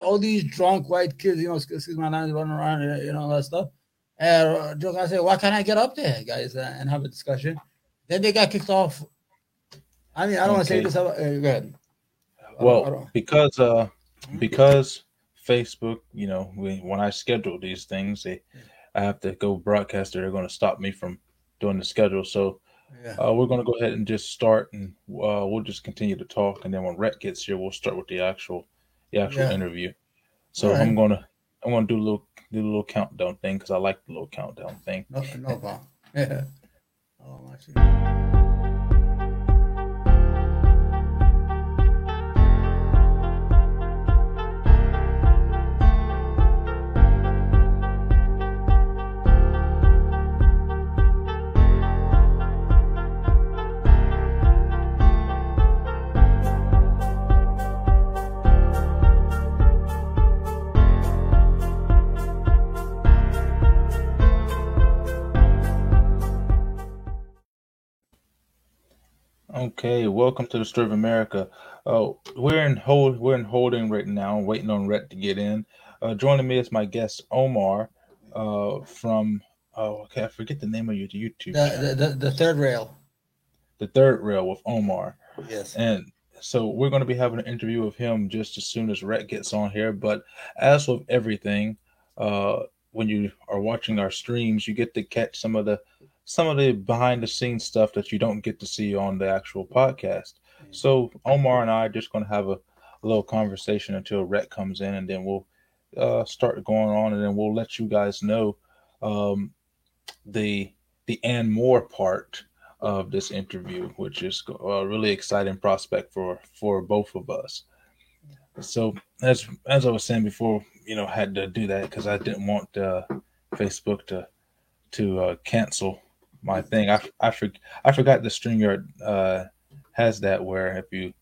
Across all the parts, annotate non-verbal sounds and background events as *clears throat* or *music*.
all these drunk white kids, you know, excuse my language, running around, you know, all that stuff. And uh, I said, why can't I get up there, guys, uh, and have a discussion? Then they got kicked off. I mean, I don't want to say this. About, uh, go ahead. Well, because uh, because Facebook, you know, we, when I schedule these things, they, I have to go broadcast. They're going to stop me from doing the schedule. So yeah. uh, we're going to go ahead and just start, and uh, we'll just continue to talk. And then when Rhett gets here, we'll start with the actual the actual Yeah. interview. So right. I'm gonna I'm gonna do a little do a little countdown thing because I like the little countdown thing. No, no problem. Yeah. *laughs* Oh, my shit. Okay, welcome to the Story of America. Uh, we're in hold, we're in holding right now, waiting on Rhett to get in. Uh, joining me is my guest Omar, uh, from oh, okay, I forget the name of your YouTube The, the, the, the third rail. the Third Rail with Omar, Yes. and so we're going to be having an interview with him just as soon as Rhett gets on here. But as with everything, uh, when you are watching our streams, you get to catch some of the some of the behind the scenes stuff that you don't get to see on the actual podcast. So Omar and I are just going to have a, a little conversation until Rhett comes in, and then we'll uh, start going on, and then we'll let you guys know um, the the and more part of this interview, which is a really exciting prospect for for both of us. So as as I was saying before, you know, had to do that because I didn't want uh, Facebook to to uh, cancel my thing. I I, for, I forgot the StreamYard uh, has that where if you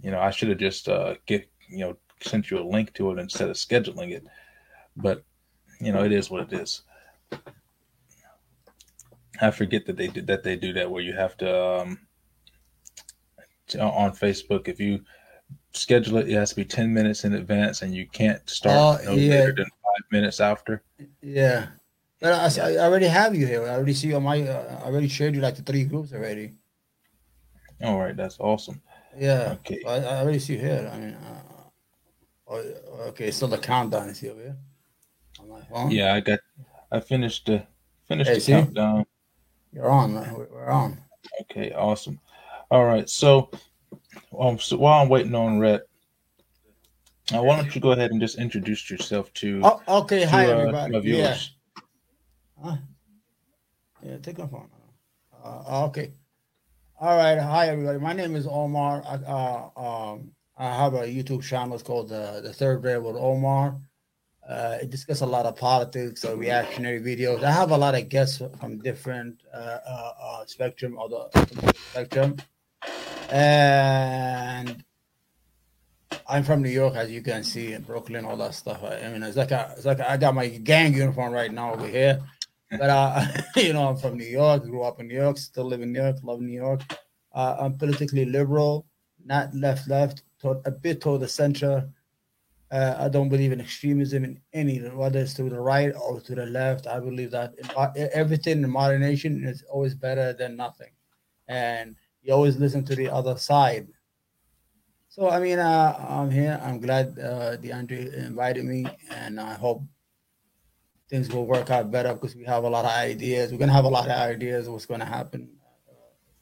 you know I should have just uh, get you know sent you a link to it instead of scheduling it, but you know it is what it is. I forget that they did that they do that where you have to um, on Facebook if you schedule it, it has to be ten minutes in advance, and you can't start Oh, no yeah. later than five minutes after. Yeah. But I, I already have you here. I already see you on my. Uh, I already shared you like the three groups already. All right, that's awesome. Yeah. Okay. I, I already see you here. I mean, uh, oh, okay. So the countdown is here. Yeah. On my phone. Yeah, I got. I finished the finished Hey, the see? countdown. You're on. We're we're on. Okay, awesome. All right, so um, so while I'm waiting on Rhett, uh, why don't you go ahead and just introduce yourself to, Oh, okay. to, Hi, uh, everybody. Yeah. Huh? Yeah, take my phone. Uh, okay. All right. Hi, everybody. My name is Omar. I, uh, um, I have a YouTube channel. It's called uh, The Third Rail with Omar. Uh, it discusses a lot of politics or reactionary videos. I have a lot of guests from different uh, uh, uh, spectrum or the spectrum. And I'm from New York, as you can see, in Brooklyn, all that stuff. I, I mean, it's like a, it's like I got my gang uniform right now over here. But uh, *laughs* you know, I'm from New York, grew up in New York, still live in New York, love New York. Uh, I'm politically liberal, not left left, toward, a bit toward the center. Uh, I don't believe in extremism in any, whether it's to the right or to the left. I believe that in, everything in moderation is always better than nothing, and you always listen to the other side. So I mean, uh, I'm here. I'm glad uh, DeAndre invited me, and I hope things will work out better because we have a lot of ideas. We're gonna have a lot of ideas of what's gonna happen. uh,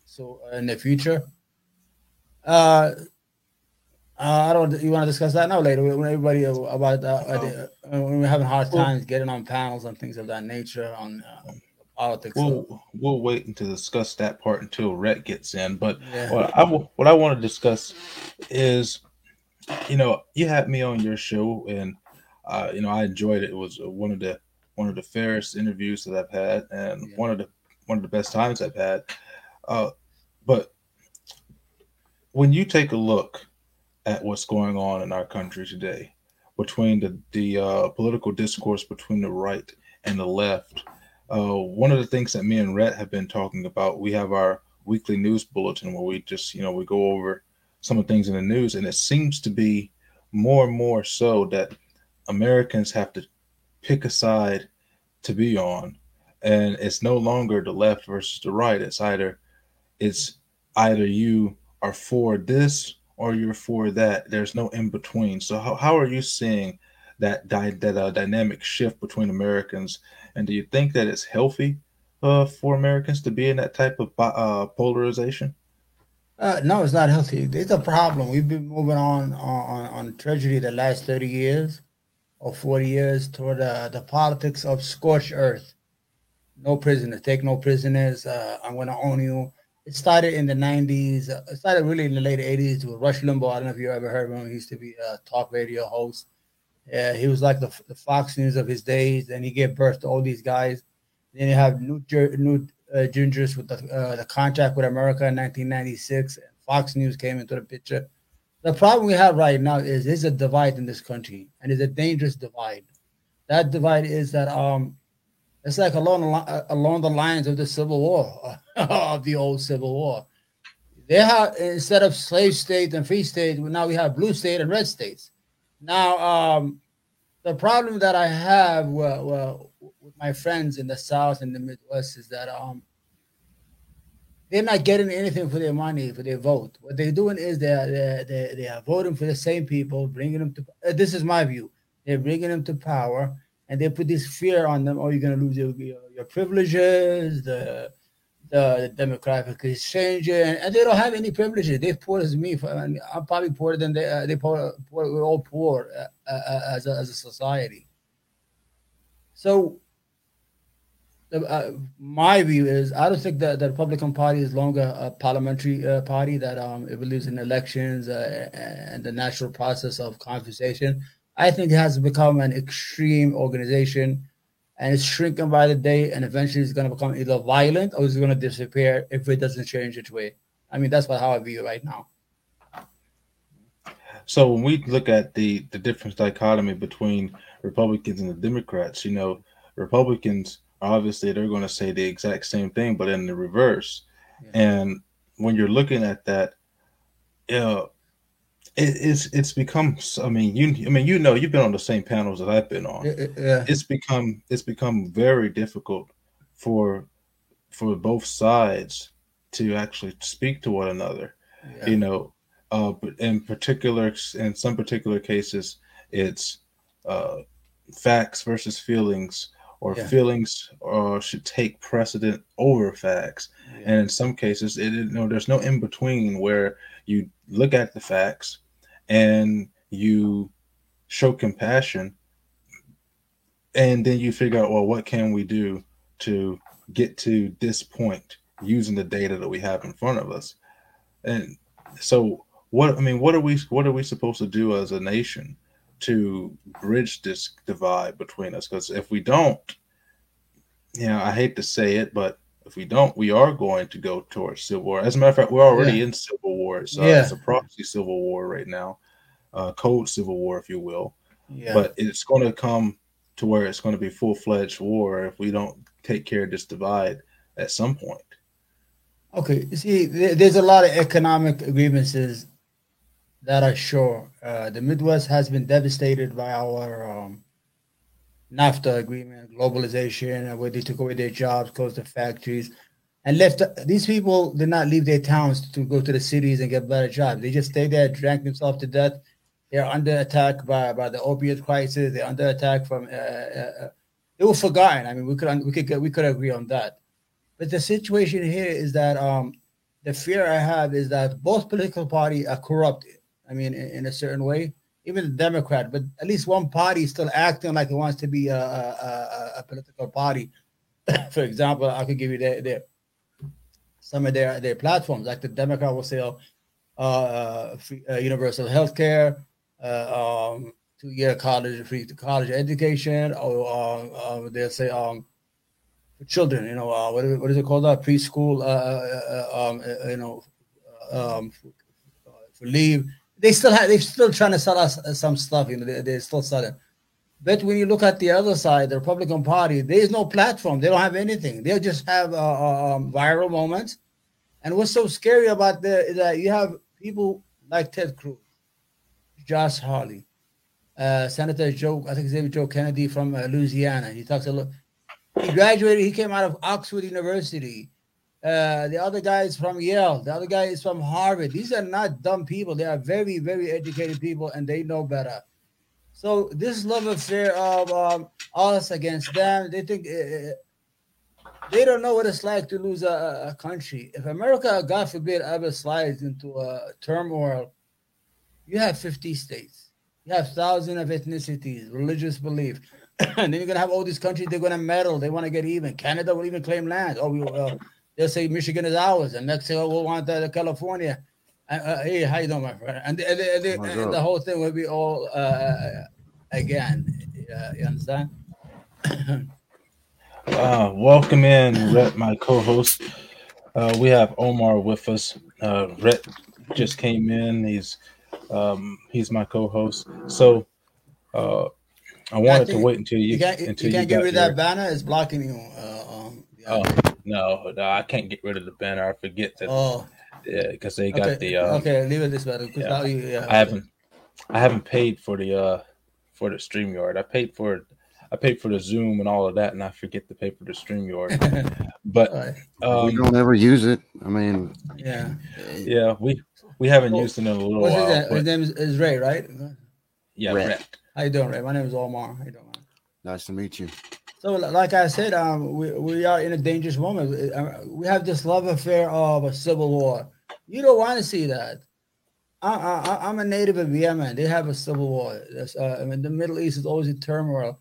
So in the future, uh, uh, I don't. You want to discuss that now later when everybody about uh, uh, uh, when we're having hard times getting on panels and things of that nature on uh, politics. We'll we'll wait to discuss that part until Rhett gets in. But yeah. what I what I want to discuss is, you know, you had me on your show, and uh, you know, I enjoyed it. It was one of the one of the fairest interviews that I've had, and Yeah. one of the one of the best times I've had. Uh, but when you take a look at what's going on in our country today, between the the uh, political discourse between the right and the left, uh, one of the things that me and Rhett have been talking about, we have our weekly news bulletin where we just, you know, we go over some of the things in the news, and it seems to be more and more so that Americans have to pick a side to be on, and it's no longer the left versus the right. It's either it's either you are for this or you're for that. There's no in between. So how, how are you seeing that di- that uh, dynamic shift between Americans, and do you think that it's healthy uh, for Americans to be in that type of uh, polarization? Uh, no, it's not healthy. It's a problem. We've been moving on on, on treasury the last 30 years or 40 years toward uh, the politics of scorched earth. No prisoners, take no prisoners. Uh, I'm going to own you. It started in the 90s. Uh, it started really in the late 80s with Rush Limbaugh. I don't know if you ever heard of him. He used to be a talk radio host. He was like the, the Fox News of his days, and he gave birth to all these guys. Then you have Newt, Newt uh, Gingrich with the, uh, the contract with America in 1996. Fox News came into the picture. The problem we have right now is there's a divide in this country, and it's a dangerous divide. That divide is that um, it's like along the, along the lines of the Civil War, *laughs* of the old Civil War. They have instead of slave states and free states, now we have blue state and red states. Now, um, the problem that I have well, well, with my friends in the South and the Midwest is that um, they're not getting anything for their money for their vote. What they're doing is they're they're, they're, they are voting for the same people, bringing them to. Uh, this is my view. They're bringing them to power, and they put this fear on them. Oh, you're going to lose your, your, your privileges, the the demographic is changing, and they don't have any privileges. They're poor as me. I'm probably poorer than they. Uh, they poor, poor. We're all poor uh, uh, as a, as a society. So, uh, my view is I don't think that the Republican Party is longer a parliamentary uh, party that um, it believes in elections uh, and the natural process of conversation. I think it has become an extreme organization and it's shrinking by the day, and eventually it's going to become either violent or it's going to disappear if it doesn't change its way. I mean, that's what how I view it right now. So when we look at the the difference dichotomy between Republicans and the Democrats, you know, Republicans obviously they're going to say the exact same thing, but in the reverse. Yeah. And when you're looking at that, know, it, it's it's become. I mean, you. I mean, you know, you've been on the same panels that I've been on. Yeah. It's become it's become very difficult for for both sides to actually speak to one another. Yeah. You know, uh, but in particular, in some particular cases, it's uh, facts versus feelings, or yeah. feelings uh, should take precedent over facts. Yeah. And in some cases, it you know there's no in between where you look at the facts and you show compassion and then you figure out well what can we do to get to this point using the data that we have in front of us and so what i mean what are we what are we supposed to do as a nation to bridge this divide between us because if we don't you know i hate to say it but if we don't we are going to go towards civil war as a matter of fact we're already yeah. in civil war so yeah. it's a proxy civil war right now uh, cold civil war, if you will. Yeah. But it's going to come to where it's going to be full fledged war if we don't take care of this divide at some point. Okay, see, there's a lot of economic grievances that are sure. Uh, the Midwest has been devastated by our um, NAFTA agreement, globalization, where they took away their jobs, closed the factories, and left. These people did not leave their towns to go to the cities and get better jobs. They just stayed there, drank themselves to death, they're under attack by, by the opiate crisis. They're under attack from. Uh, uh, uh they were forgotten. I mean, we could we could we could agree on that. But the situation here is that um, the fear I have is that both political parties are corrupted. I mean, in, in, a certain way, even the Democrat, but at least one party is still acting like it wants to be a, a, a, political party. *coughs* For example, I could give you their, their some of their their platforms. Like the Democrat will say, uh, uh, free, uh, universal health care, uh, um, two year college free college education, or uh, they'll say um, for children, you know, uh, what, is, what is it called? Uh, preschool, uh, uh, uh um, you know, um, for, for, leave. They still have, they're still trying to sell us some stuff, you know, they, they're still selling. But when you look at the other side, the Republican Party, there is no platform. They don't have anything. They just have um, viral moments. And what's so scary about that is that you have people like Ted Cruz Josh Hawley, uh, Senator Joe, I think his name is Joe Kennedy from uh, Louisiana. He talks a lot. He graduated. He came out of Oxford University. Uh, the other guy is from Yale. The other guy is from Harvard. These are not dumb people. They are very, very educated people, and they know better. So this love affair of um, us against them, they think uh, they don't know what it's like to lose a, a, country. If America, God forbid, ever slides into a turmoil, you have 50 states. You have thousands of ethnicities, religious belief. *clears throat* and then you're going to have all these countries, they're going to meddle. They want to get even. Canada will even claim land. Oh, we, uh, they'll say Michigan is ours, and next year we'll want uh, California. Uh, hey, how you doing, my friend? And, and, and, and the whole thing will be all uh, again. you understand? *clears throat* Uh, welcome in, Rhett, my co-host. Uh, we have Omar with us. Uh, Rhett just came in. He's um, he's my co-host. So uh, I wanted to wait until you, you can't, until you can't get rid of that banner. It's blocking you. Oh no, no, I can't get rid of the banner. I forget that. Oh, yeah, because they got okay. the. Um, okay, leave it this way. Yeah. You, yeah, I haven't, I haven't paid for the uh for the Streamyard. I paid for I paid for the Zoom and all of that, and I forget to pay for the StreamYard. *laughs* but um, we don't ever use it. I mean, yeah, yeah, we we haven't well, used it in a little what's while. His, name? his name is, is, Ray, right? Yeah, Ray. Ray. How you doing, Ray? My name is Omar. How you doing? Nice to meet you. So, like I said, um, we, we are in a dangerous moment. Uh, we have this love affair of a civil war. You don't want to see that. I, I'm a native of Yemen. They have a civil war. Uh, I mean, the Middle East is always in turmoil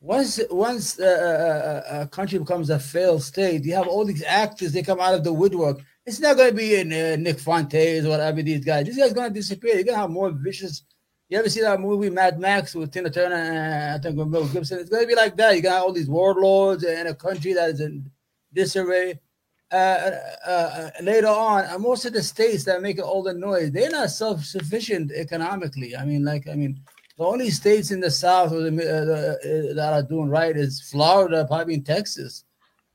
once once uh, uh, uh, a country becomes a failed state, you have all these actors. They come out of the woodwork. It's not going to be in uh, Nick Fuentes or whatever these guys. These guys going to disappear. You're going to have more vicious. You ever see that movie Mad Max with Tina Turner and I think Mel Gibson? It's going to be like that. You got all these warlords in a country that is in disarray. Uh, uh, later on, most of the states that make all the noise, they're not self-sufficient economically. I mean, like, I mean, the only states in the South the, uh, that are doing right is Florida, probably in Texas.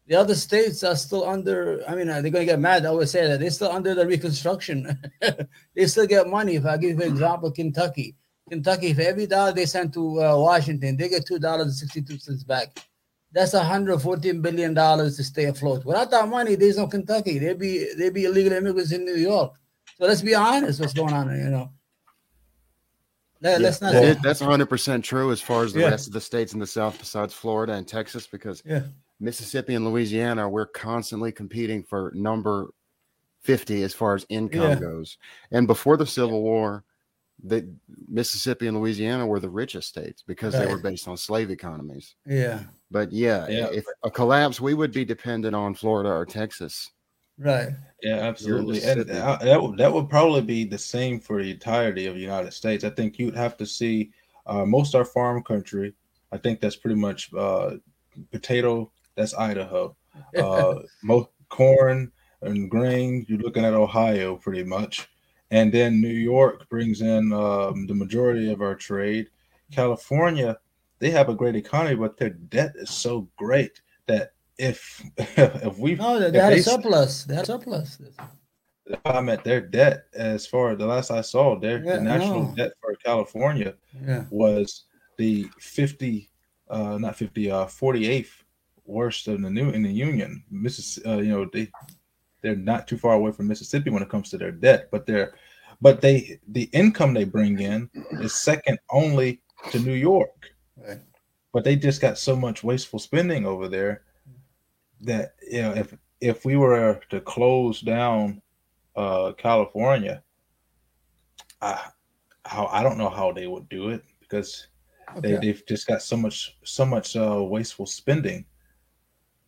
The other states are still under. I mean, they're going to get mad. I always say that they're still under the Reconstruction. *laughs* they still get money. If I give you an example, Kentucky, Kentucky, for every dollar they send to uh, Washington, they get two dollars and sixty-two cents back. That's 114 billion dollars to stay afloat. Without that money, there's no Kentucky. There'd be they'd be illegal immigrants in New York. So let's be honest, what's going on? You know. Let, us not. It, that's 100 percent true as far as the yeah. rest of the states in the South, besides Florida and Texas, because yeah. Mississippi and Louisiana, we're constantly competing for number 50 as far as income yeah. goes. And before the Civil War, the Mississippi and Louisiana were the richest states because right. they were based on slave economies. Yeah. But yeah, yeah, if a collapse, we would be dependent on Florida or Texas. Right. Yeah, absolutely. And that, that would that would probably be the same for the entirety of the United States. I think you'd have to see uh, most our farm country. I think that's pretty much uh, potato. That's Idaho. *laughs* Uh, most corn and grain. You're looking at Ohio pretty much, and then New York brings in um, the majority of our trade. California, they have a great economy, but their debt is so great that if *laughs* if we no, had they, a surplus. A surplus. I'm at their debt as far as the last I saw, their yeah, the national no. debt for California yeah. was the 50, uh, not 50, uh, 48th worst in the new in the union. Mississippi, uh, you know, they they're not too far away from Mississippi when it comes to their debt, but they're but they the income they bring in is second only to New York. Right. But they just got so much wasteful spending over there that you know if if we were to close down uh, California, I how I don't know how they would do it because okay. they they've just got so much so much uh, wasteful spending.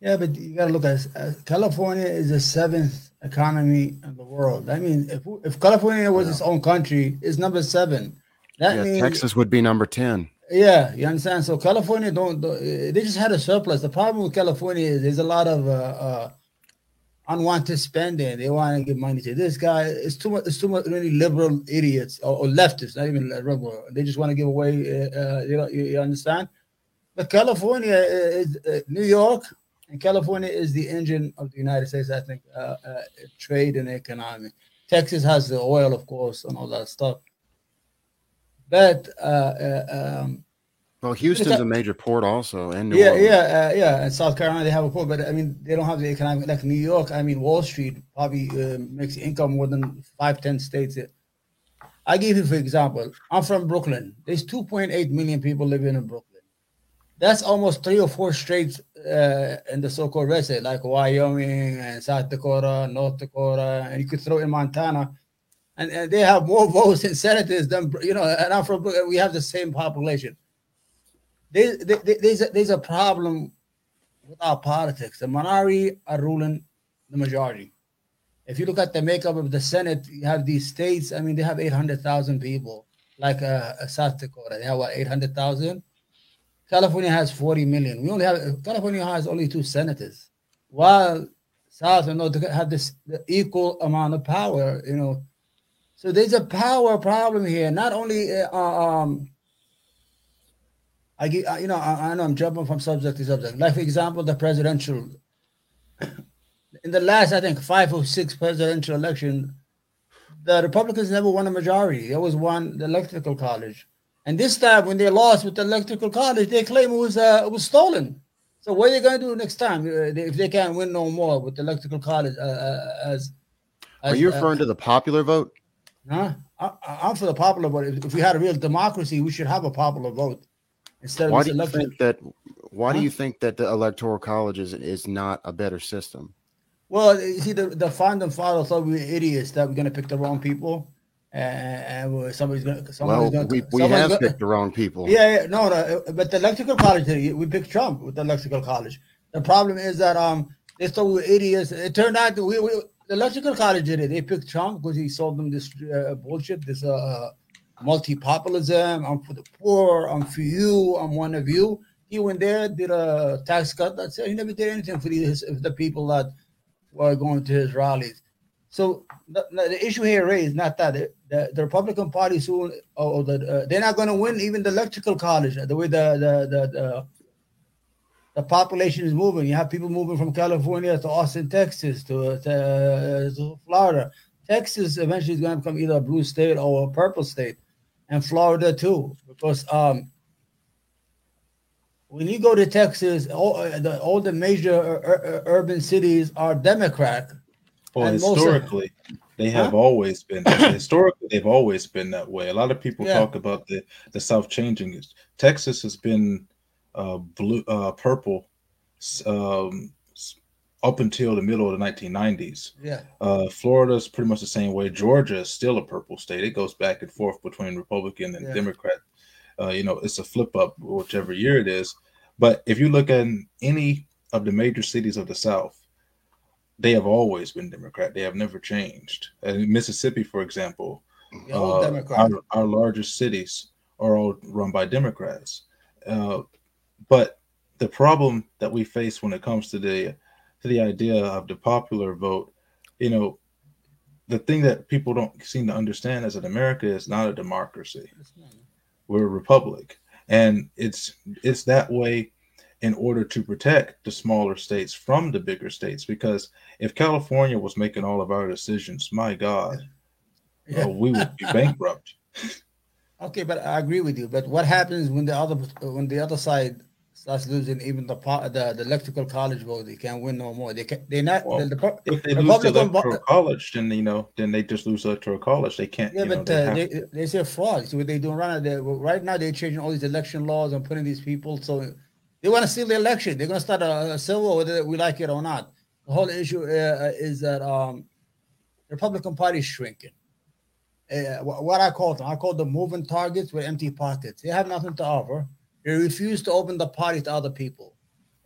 Yeah, but you got to look at uh, California is the seventh economy in the world. I mean, if if California was yeah. its own country, it's number seven. That yeah, means Texas would be number ten. Yeah, you understand. So California don't, don't, they just had a surplus. The problem with California is there's a lot of uh, uh, unwanted spending. They want to give money to this guy. It's too much. It's too much really liberal idiots or, or leftists, not even liberal. They just want to give away. Uh, uh, you know, you, you, understand. But California is uh, New York, and California is the engine of the United States. I think uh, trade and economy. Texas has the oil, of course, and all that stuff. but uh, uh, um, well, Houston's a major port also, and yeah, Orleans. yeah, uh, yeah. And South Carolina they have a port, but I mean they don't have the economic like New York. I mean Wall Street probably uh, makes income more than five, ten states. I give you for example. I'm from Brooklyn. There's 2.8 million people living in Brooklyn. That's almost three or four states uh, in the so-called red state, like Wyoming and South Dakota, North Dakota, and you could throw in Montana and, and they have more *laughs* votes in senators than you know. And I'm from we have the same population. There, there, there's a, there's a problem with our politics. The minority are ruling the majority. If you look at the makeup of the Senate, you have these states. I mean, they have 800,000 people, like uh, South Dakota. They have what 800,000. California has 40 million. We only have California has only two senators, while South and North have this equal amount of power. You know, so there's a power problem here. Not only, uh, um, I get, you know, I, I, know I'm jumping from subject to subject. Like for example, the presidential. *coughs* In the last, I think five or six presidential election, the Republicans never won a majority. They always won the electoral college, and this time when they lost with the electoral college, they claim it was uh, it was stolen. So what are you going to do next time uh, if they can't win no more with the electoral college? Uh, uh as, as, are you referring to the popular vote? Huh? I, am for the popular vote. If, if, we had a real democracy, we should have a popular vote instead why of. Why do you think that? Why huh? do you think that the electoral college is is not a better system? Well, you see, the, the founding fathers thought we were idiots that we're going to pick the wrong people, and, somebody's going to. Well, gonna, we, we have gonna, picked the wrong people. Yeah, yeah, no, no. But the electrical college, we picked Trump with the electrical college. The problem is that um they thought we were idiots. It turned out that we, we the electrical college did it. They picked Trump because he sold them this uh, bullshit, this uh, uh, multi-populism. I'm for the poor. I'm for you. I'm one of you. He went there, did a tax cut. That's it. He never did anything for the, the people that were going to his rallies. So the, the issue here is not that the, the Republican Party soon, or the, uh, they're not going to win even the electrical college the way the the the, the the population is moving. You have people moving from California to Austin, Texas, to, to, uh, to Florida. Texas eventually is going to become either a blue state or a purple state, and Florida too, because um, when you go to Texas, all uh, the, all the major ur- urban cities are Democrat. Well, historically, of, they have huh? always been historically they've always been that way. A lot of people yeah. talk about the the South changing. Texas has been uh, blue, uh, purple um, up until the middle of the 1990s. Yeah. Uh, Florida's pretty much the same way. Georgia is still a purple state. It goes back and forth between Republican and yeah. Democrat. Uh, you know, it's a flip up whichever year it is. But if you look at any of the major cities of the South, they have always been Democrat. They have never changed. And Mississippi, for example, uh, our, our, largest cities are all run by Democrats. Uh, but the problem that we face when it comes to the to the idea of the popular vote, you know, the thing that people don't seem to understand is that America is not a democracy. We're a republic. And it's it's that way in order to protect the smaller states from the bigger states. Because if California was making all of our decisions, my God, yeah. uh, we would be bankrupt. *laughs* Okay, but I agree with you. But what happens when the other when the other side starts losing even the part the, the electrical college vote. They can't win no more. They can they're not. Well, the, the, if they lose the electoral college, then you know, then they just lose electoral college. They can't. Yeah, but know, they, uh, they, they say fraud. So what they doing right now? They, Right now, they're changing all these election laws and putting these people. So they want to steal the election. They're going to start a, a civil war, whether we like it or not. The whole issue uh, is that um, the Republican Party is shrinking. Uh, what I call them, I call them moving targets with empty pockets. They have nothing to offer they refuse to open the party to other people.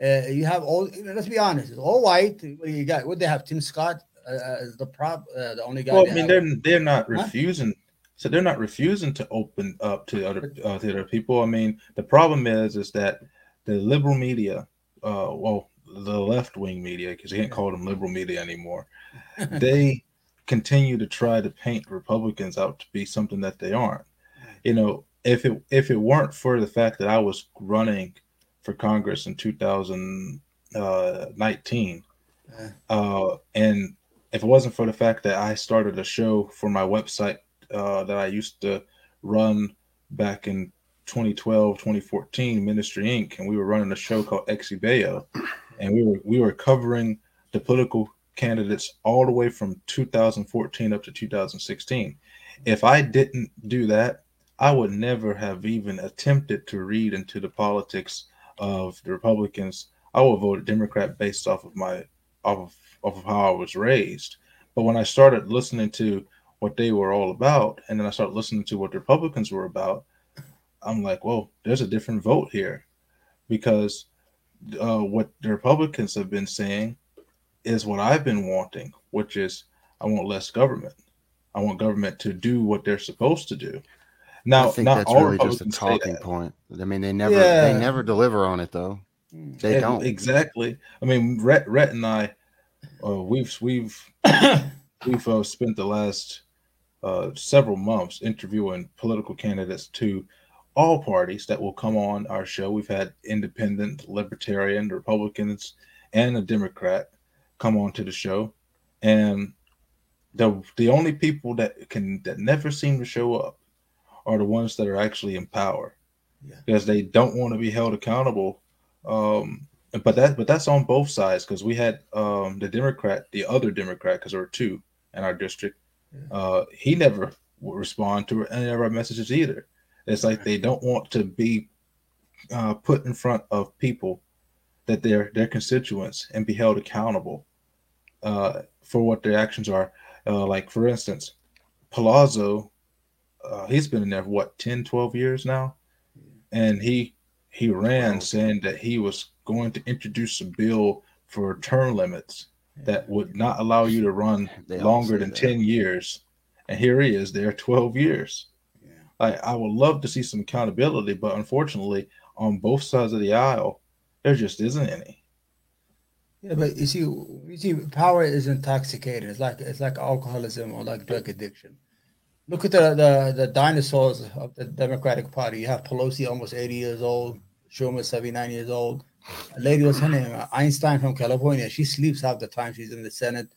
Uh, you have all. Let's be honest. It's all white. What do you got? What they have? Tim Scott uh, as the prop, uh, the only guy. Well, I mean, they're they're not huh? refusing. So they're not refusing to open up to other uh, to other people. I mean, the problem is is that the liberal media, uh, well, the left wing media, because you can't call them liberal media anymore, *laughs* they continue to try to paint Republicans out to be something that they aren't. You know, if it if it weren't for the fact that I was running for Congress in 2019, uh, uh, and if it wasn't for the fact that I started a show for my website uh, that I used to run back in 2012, 2014, Ministry Inc., and we were running a show called Exibeo, and we were we were covering the political candidates all the way from 2014 up to 2016. If I didn't do that, I would never have even attempted to read into the politics of the Republicans. I would vote Democrat based off of my off of, off of how I was raised. But when I started listening to what they were all about, and then I started listening to what the Republicans were about, I'm like, well, there's a different vote here, because uh, what the Republicans have been saying is what I've been wanting, which is I want less government. I want government to do what they're supposed to do. Now, I think not that's all really just a talking point. I mean, they never they never deliver on it though. They Yeah, don't. exactly. I mean, Rhett, Rhett and I, uh, we've we've *coughs* we've uh, spent the last uh, several months interviewing political candidates to all parties that will come on our show. We've had independent, libertarian, Republicans, and a Democrat come on to the show, and the the only people that can that never seem to show up are the ones that are actually in power Yeah. because they don't want to be held accountable um but that but that's on both sides because we had um the democrat the other democrat because there were two in our district Yeah. uh he never would respond to any of our messages either it's like they don't want to be uh put in front of people that they're their constituents and be held accountable uh for what their actions are. Uh like for instance palazzo uh, he's been in there for what 10 12 years now? And he he ran saying that he was going to introduce a bill for term limits that would not allow you to run They longer than that. 10 years. And here he is there 12 years Yeah. I, I would love to see some accountability but unfortunately on both sides of the aisle there just isn't any Yeah, but you see, you see, power is intoxicating. It's like it's like alcoholism or like drug addiction. Look at the the, the dinosaurs of the Democratic Party. You have Pelosi, almost eighty years old. Schumer, seventy nine years old. A lady was her name Feinstein from California. She sleeps half the time she's in the Senate.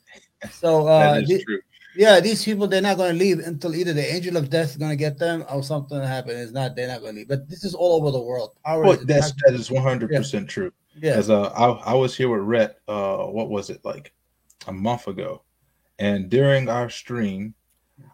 So uh, that is the- true yeah, these people they're not going to leave until either the angel of death is going to get them or something happen. It's not. They're not going to leave. But this is all over the world. Power well, is that's that is one hundred percent true yeah. Because uh, I, I was here with Rhett, uh, what was it, like a month ago? And during our stream,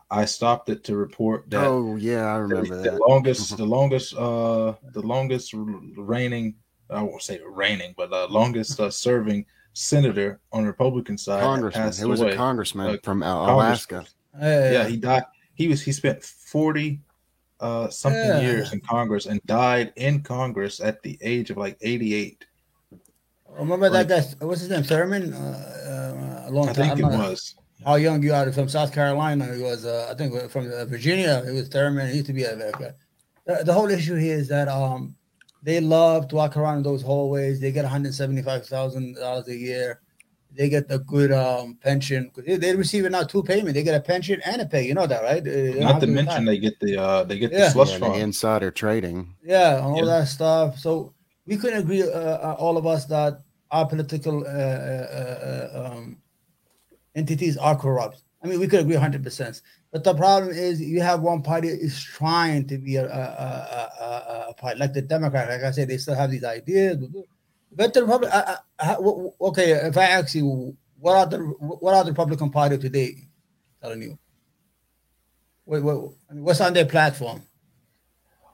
I stopped it to report that Oh yeah, I the, remember the that. longest, the longest, uh, the longest reigning, I won't say reigning, but uh, longest uh, serving senator on the Republican side Congressman. passed It was away. a congressman Uh, from Al- Congressman. Alaska. Yeah, Yeah, he died. He was he spent 40 uh something Yeah. years in Congress and died in Congress at the age of like 88. Remember that guy? What's his name? Thurmond. Uh, uh, a long I time. think it was. How young you are from South Carolina? He was, uh, I think, from uh, Virginia. It was Thurmond. He used to be a. a- The, the whole issue here is that um, they love to walk around in those hallways. They get one hundred seventy-five thousand dollars a year. They get the good um, pension. 'Cause They, they receive now two payments. They get a pension and a pay. You know that, right? They don't to to mention they get the uh they get Yeah. the slush Yeah, the fund. insider trading. Yeah, and all Yeah. that stuff. So we couldn't agree, uh, uh, all of us, that our political uh, uh, uh, um, entities are corrupt. I mean, we could agree 100%. But the problem is, you have one party is trying to be a, a, a, a, a party, like the Democrat. Like I said, they still have these ideas. But the Republic, I, I, I- w- w- okay, if I ask you, what are the what are the Republican Party today telling you? Wait, what, I what's on their platform?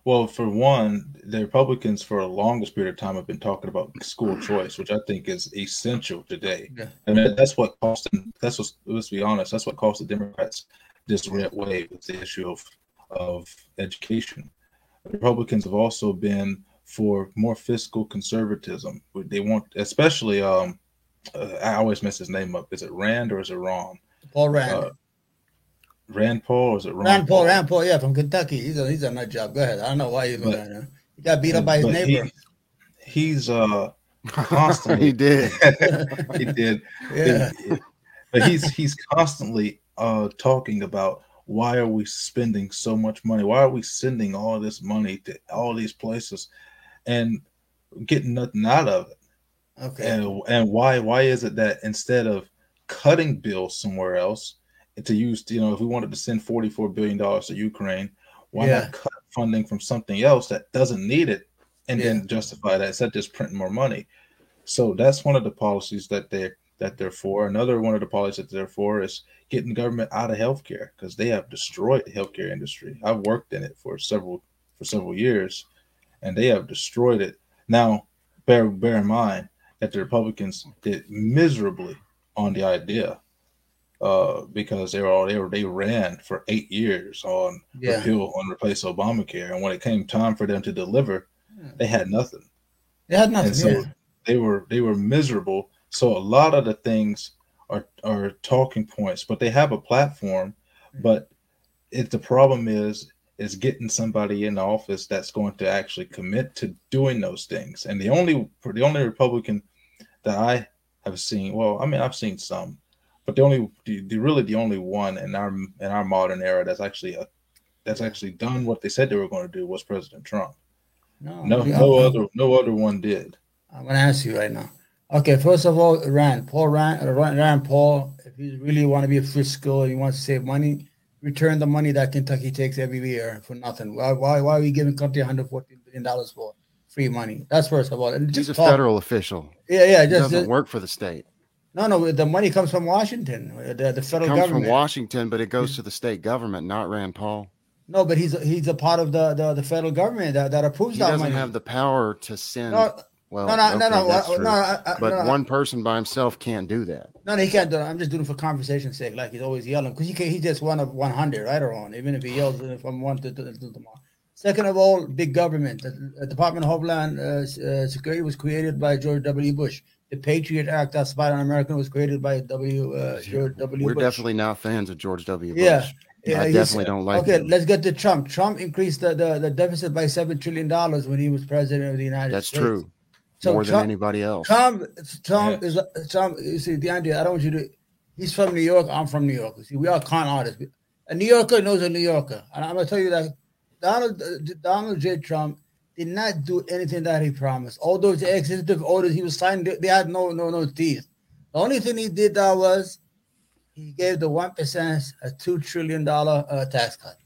Well, for one, the Republicans for the longest period of time have been talking about school choice, which I think is essential today. Yeah. I mean, that's what cost them. That's what. Let's be honest. That's what cost the Democrats this red wave. Is the issue of of education. Republicans have also been for more fiscal conservatism. They want, especially. Um, uh, I always mess his name up. Is it Rand or is it Ron? Paul Rand. Uh, Rand Paul or is it Ron Rand Paul, Rand Paul, yeah, from Kentucky. He's a he's a nut job. Go ahead. I don't know why he's But- going there. He got beat up by his But he- neighbor. he's uh *laughs* Constantly. he did. *laughs* he did. *laughs* yeah. But he's he's constantly uh talking about why are we spending so much money? Why are we sending all this money to all these places and getting nothing out of it? Okay. And and why why is it that instead of cutting bills somewhere else to use, you know, if we wanted to send forty four billion dollars to Ukraine, why Yeah. not cut funding from something else that doesn't need it and Yeah. then justify that instead of just printing more money. So that's one of the policies that they that they're for. Another one of the policies that they're for is getting government out of healthcare because they have destroyed the healthcare industry. I've worked in it for several for several years, and they have destroyed it. Now, bear bear in mind that the Republicans did miserably on the idea uh, because they were all they were they ran for eight years on Yeah. repeal and replace Obamacare, and when it came time for them to deliver, they had nothing They had nothing. and so yeah. they were they were miserable. So a lot of the things are are talking points, but they have a platform. Mm-hmm. But if the problem is is getting somebody in office that's going to actually commit to doing those things. And the only the only Republican that I have seen, well, I mean I've seen some, but the only the, the really the only one in our in our modern era that's actually a that's actually done what they said they were going to do was President Trump. No, No, no other no other one did. I'm gonna ask you right now. Okay, first of all, Rand Paul Rand uh, Rand, Rand Paul, if you really want to be a fiscal and you want to save money, return the money that Kentucky takes every year for nothing. Why why why are we giving country 114 billion dollars for free money? That's first of all. And He's a talk- federal official. Yeah, yeah. He doesn't just work for the state. no, no. The money comes from Washington, uh, the, the It federal comes government. from Washington, but it goes to the state government, not Rand Paul. No, but he's he's a part of the the, the federal government that, that approves He that doesn't have the power to send. no, well, no, no, okay, no, no, uh, true. no, I- I- but no, one person by himself can't do that. No, no, he can't do it. I'm just doing it for conversation's sake. Like he's always yelling because he can, he's just one of 100, right or wrong. Even if he yells from one to, to, to tomorrow. Second of all, big government. The, Department of Homeland uh, uh, Security was created by George W. Bush. The Patriot Act, that's spy on American, was created by W. Uh, George W. We're Bush. definitely not fans of George W. Bush. Yeah. Yeah, I definitely don't like Okay, him. let's get to Trump. Trump increased the, the, the deficit by seven trillion dollars when he was president of the United That's States. That's true. So More than anybody else. Tom, Tom Yeah. is Tom. You see, the idea. I don't want you to. He's from New York. I'm from New York. You see, we are con artists. A New Yorker knows a New Yorker, and I'm gonna tell you that Donald Donald J. Trump did not do anything that he promised. All those executive orders he was signing, they, they had no no no teeth. The only thing he did that was he gave the one percent a two trillion dollar uh, tax cut.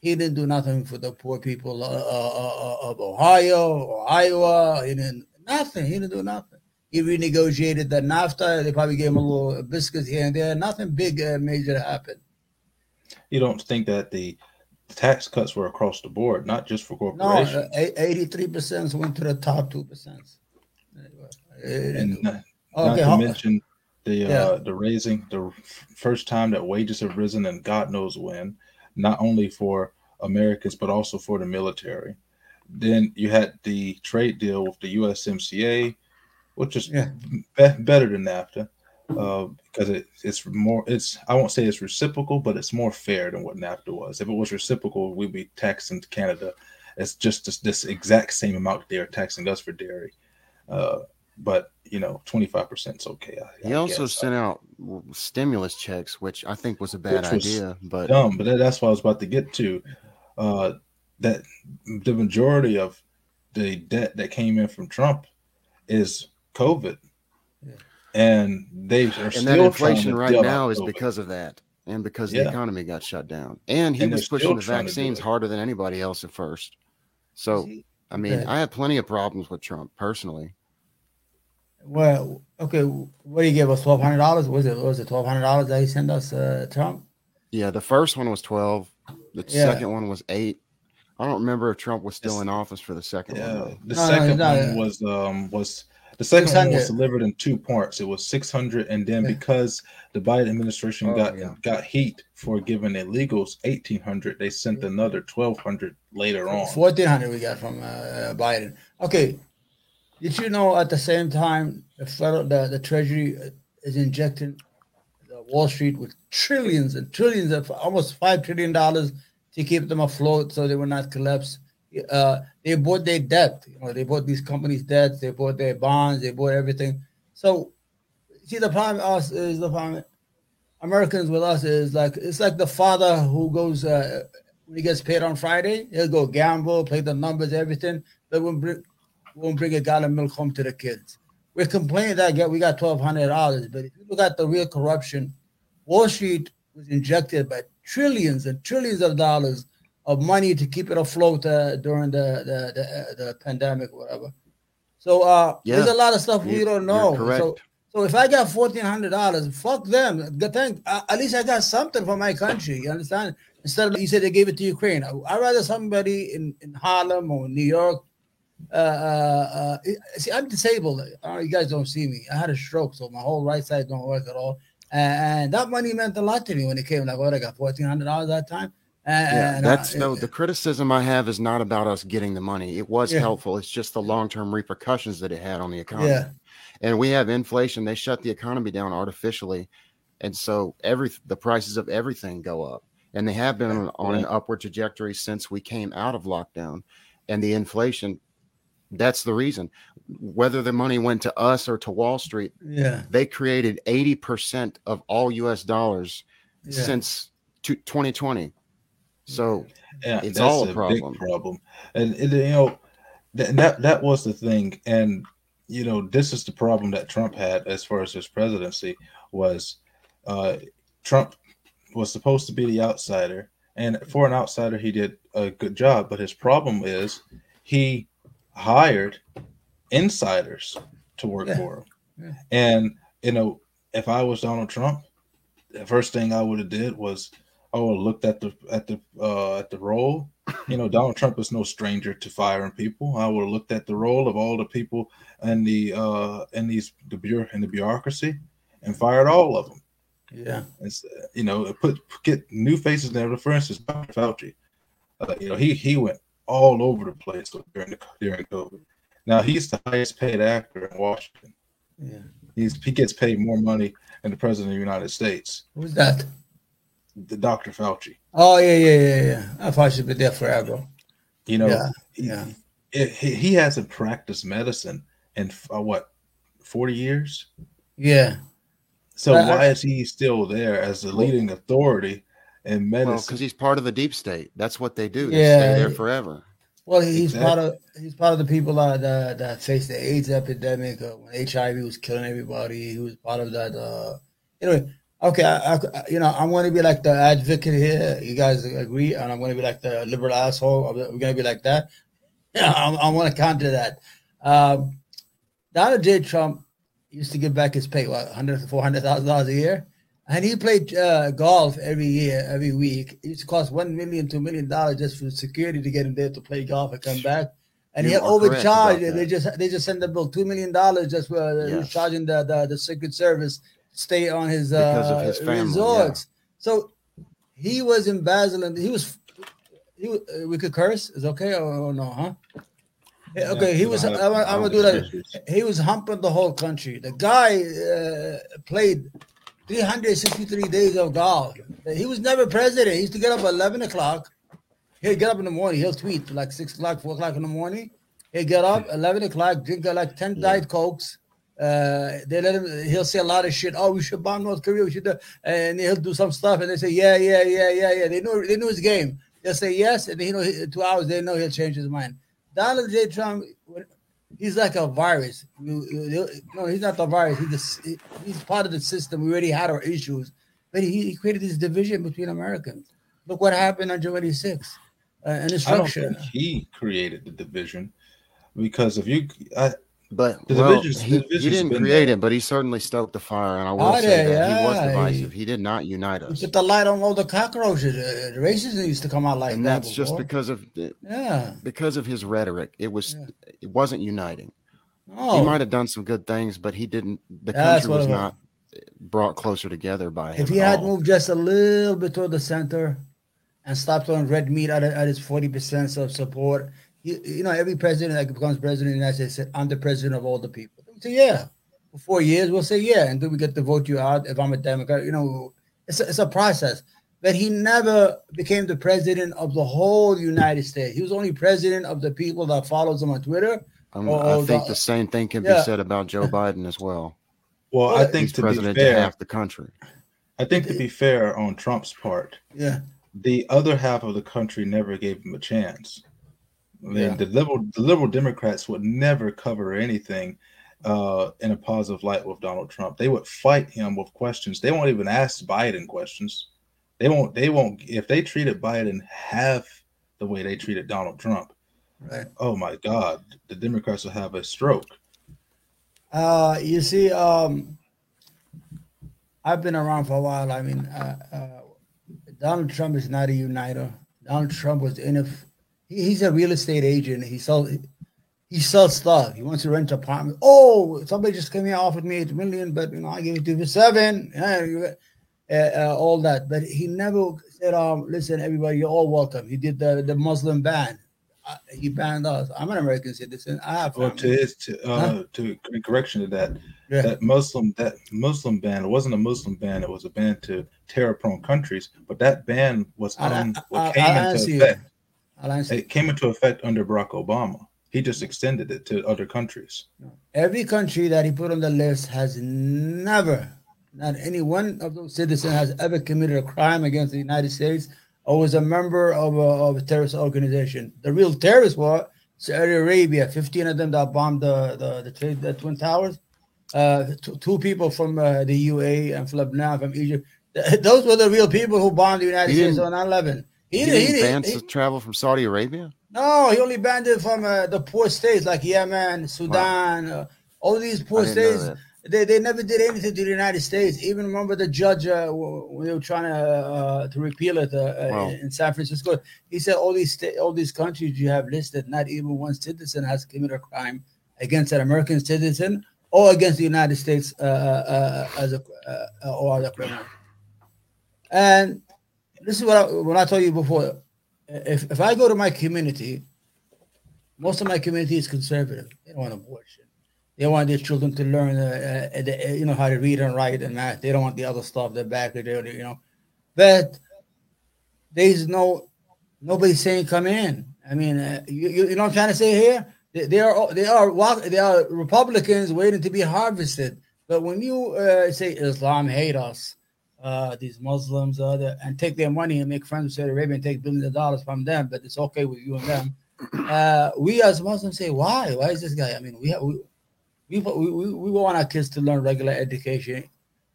He didn't do nothing for the poor people uh, uh, uh, of Ohio or Iowa. He didn't nothing. He didn't do nothing. He renegotiated the NAFTA. They probably gave him a little biscuit here and there. Nothing big, uh, major happened. You don't think that the tax cuts were across the board, not just for corporations? No, corporations. eighty-three percent went to the top two percent. and not, not to mention the Yeah. uh, the raising the first time that wages have risen and God knows when, not only for Americans but also for the military. Then you had the trade deal with the USMCA, which is Yeah. be- better than NAFTA uh, because it, it's more. It's I won't say it's reciprocal, but it's more fair than what NAFTA was. If it was reciprocal, we'd be taxing Canada. It's just this, this exact same amount they're taxing us for dairy. Uh, but you know, twenty five percent is okay. I, He I also guess. sent out stimulus checks, which I think was a bad was idea. But dumb, but that, that's what I was about to get to. Uh, that the majority of the debt that came in from Trump is COVID, Yeah. and they are and still that inflation to right now is COVID. because of that, and because the economy got shut down. And he And was pushing the trying to do vaccines harder than anybody else at first. So I mean, Okay. I have plenty of problems with Trump personally. Well, okay. What do you give us? Twelve hundred dollars? Was it was it twelve hundred dollars that he sent us, uh, Trump? Yeah, the first one was twelve. The Yeah. second one was eight. I don't remember if Trump was still It's- in office for the second one. Yeah, though. the No, no, second no, one no. was um was the second one was delivered in two parts. It was six hundred, and then Yeah. because the Biden administration Oh, got yeah. got heat for giving illegals eighteen hundred, they sent another twelve hundred later on. Fourteen hundred we got from uh, Biden. Okay, did you know at the same time the federal the, the Treasury uh, is injecting the Wall Street with trillions and trillions of almost five trillion dollars to keep them afloat so they will not collapse. Uh, they bought their debt. You know, they bought these companies' debts. They bought their bonds. They bought everything. So, see, the problem us is the problem. Americans with us is like it's like the father who goes uh, when he gets paid on Friday, he'll go gamble, play the numbers, everything, but won't bring won't bring a gallon of milk home to the kids. We're complaining that we got twelve hundred dollars, but if you look at the real corruption, Wall Street was injected by trillions and trillions of dollars of money to keep it afloat uh, during the the, the, uh, the pandemic, whatever. So uh, Yeah. there's a lot of stuff we You- don't know. correct. So, so if I got fourteen hundred dollars, fuck them. Good thing, uh, at least I got something for my country. You understand? Instead of you said they gave it to Ukraine, I, would rather somebody in, in Harlem or New York. Uh, uh, uh, see, I'm disabled. Uh, you guys don't see me. I had a stroke, so my whole right side don't work at all. And that money meant a lot to me when it came. Like, what I got fourteen hundred dollars that time. And, Yeah, that's uh, no. The criticism I have is not about us getting the money. It was Yeah. helpful. It's just the long term repercussions that it had on the economy. yeah, And we have inflation. They shut the economy down artificially, and so every the prices of everything go up, and they have been on, on an upward trajectory since we came out of lockdown. And the inflation, that's the reason. Whether the money went to us or to Wall Street, yeah, they created eighty percent of all U.S. dollars yeah. since to 2020. So Yeah, It's all a big problem. problem, and, and, you know that, that that was the thing, and you know this is the problem that Trump had as far as his presidency was. Uh, Trump was supposed to be the outsider, and for an outsider, he did a good job. But his problem is he hired insiders to work Yeah. for him, Yeah. and you know if I was Donald Trump, the first thing I would have did was I would have looked at the at the uh, at the role. You know, Donald Trump is no stranger to firing people. I would have looked at the role of all the people and the uh in these the bureau in the bureaucracy and fired all of them. yeah. It's, you know, put get new faces there. For instance, Dr. Fauci. Uh, you know, he he went all over the place during the, during COVID. Now he's the highest paid actor in Washington. Yeah. He's he gets paid more money than the president of the United States. Who's that? The Dr. Fauci. Oh yeah, yeah, yeah, yeah. I thought she'd be there forever. You know, Yeah, he, yeah. it- he, he hasn't practiced medicine in uh, what forty years. Yeah, So why is he still there as the leading authority in well, medicine? because he's part of the deep state. That's what they do. They Yeah. stay there forever. well, he's Exactly. part of he's part of the people that that, that faced the AIDS epidemic uh, when HIV was killing everybody. He was part of that. Uh, anyway, okay, I, I, you know, I'm going to be like the advocate here. You guys agree, and I'm going to be like the liberal asshole. We're going to be like that. *laughs* Yeah, I'm, I'm to counter that. Um, Donald J. Trump used to give back his pay, what, 100 $400,000 a year? And he played uh, golf every year, every week. It used to cost $1 million, $2 million just for security to get him there to play golf and come back. And he had overcharged. They just they just sent the bill $2 million just for uh, Yes. charging the, the, the Secret Service stay on his, uh, his family, resorts. So he was embezzling. He was, he was, uh, we could curse? Is okay or, or no, huh? Yeah, Okay, he was. I'm, I'm gonna do that. He was humping the whole country. The guy uh, played 363 days of golf. He was never president. He used to get up at 11 o'clock. He'll get up in the morning. He'll tweet like 6 o'clock, 4 o'clock in the morning. He'll get up 11 o'clock, drink like 10 Diet Cokes. Uh, they let him. He'll say a lot of shit. Oh, we should bomb North Korea. We should, do, and he'll do some stuff. And they say, yeah, yeah, yeah, yeah, yeah. They know. They knew his game. They'll say yes, and you know, two hours they know he'll change his mind. Donald J. Trump, he's like a virus. No, he's not the virus. He's the, he's part of the system. We already had our issues, but he, he created this division between Americans. Look what happened on January 6th. Uh, and don't think he created the division because if you, I, But The well, divisions- he, the he didn't create there. it, but he certainly stoked the fire. And I will Oh, say yeah, that he was divisive. he- He did not unite He us. put the light on all the cockroaches. Uh, the racism used to come out like and that. that's just because of yeah. because of his rhetoric. It was Yeah. it wasn't uniting. Oh, He might have done some good things, but he didn't. The That's country was was. not brought closer together by him. if he at had all. moved just a little bit toward the center and stopped on red meat at, at his 40% of support, you, you know, every president that becomes president of the United States said, I'm the president of all the people. We say, yeah. For four years, we'll say, yeah. And then we get to vote you out if I'm a Democrat. You know, it's a, it's a process. But he never became the president of the whole United States. He was only president of the people that follows him on Twitter. Um, I think the- the same thing can yeah. be said about Joe Biden as well. *laughs* well, I think He's to be president to fair, half the country. I think to be fair on Trump's part, Yeah. the other half of the country never gave him a chance. I mean, Yeah. the liberal the liberal Democrats would never cover anything uh, in a positive light with Donald Trump. They would fight him with questions. They won't even ask Biden questions. They won't. They won't. If they treated Biden half the way they treated Donald Trump. Right. Oh my God, the Democrats will have a stroke. Uh, you see, um, I've been around for a while. I mean, uh, uh, Donald Trump is not a uniter. Donald Trump was in a. He's a real estate agent. He sells. He sells stuff. He wants to rent an apartment. Oh, somebody just came here offered me eight million, but you know I gave it to you for seven. Yeah, uh, uh, all that, but he never said, "Um, listen, everybody, you're all welcome." He did the the Muslim ban. Uh, he banned us. I'm an American citizen. I have. Well, to his to, uh, Huh? to correction to that, Yeah. that Muslim that Muslim ban it wasn't a Muslim ban. It was a ban to terror-prone countries. But that ban was on I- what I- came I'll into answer you. Effect. It came into effect under Barack Obama. He just extended it to other countries. Every country that he put on the list has never, not any one of those citizens has ever committed a crime against the United States or was a member of a, of a terrorist organization. The real terrorists were Saudi Arabia, 15 of them that bombed the, the, the, trade, the Twin Towers. Uh, two, two people from uh, the UA and from Lebanon, from Egypt. Those were the real people who bombed the United States on 9 11. He, He didn't- he didn't ban didn't- he- to travel from Saudi Arabia. no, he only banned it from uh, the poor states like Yemen, Sudan, uh, all these poor I didn't know states. They, they never did anything to the United States. Even remember the judge uh, when they were trying to uh, to repeal it uh, uh, Wow. in San Francisco. He said all these sta- all these countries you have listed, not even one citizen has committed a crime against an American citizen or against the United States uh, uh, uh, as a uh, or as a criminal. And this is what I, when I told you before. If if I go to my community, most of my community is conservative. They don't want abortion. They want their children to learn, uh, uh, uh, you know, how to read and write and math. They don't want the other stuff. They're back there, you know. But there's no nobody saying come in. I mean, uh, you, you you know what I'm trying to say here. They, they are they are they are Republicans waiting to be harvested. But when you uh, say Islam hate us, uh, these Muslims, uh, and take their money and make friends with Saudi Arabia and take billions of dollars from them, but it's okay with you and them. *clears throat* Uh, we as Muslims say, why? Why is this guy? I mean, we have, we, we, we, we want our kids to learn regular education.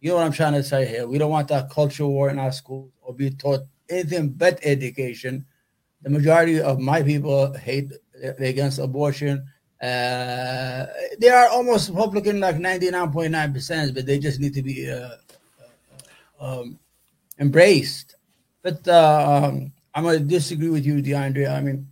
You know what I'm trying to say here? We don't want that culture war in our schools or be taught anything but education. The majority of my people hate, they're against abortion. Uh, they are almost Republican, like 99.9%, but they just need to be uh, um, embraced. But uh, um, I'm going to disagree with you, DeAndre. I mean,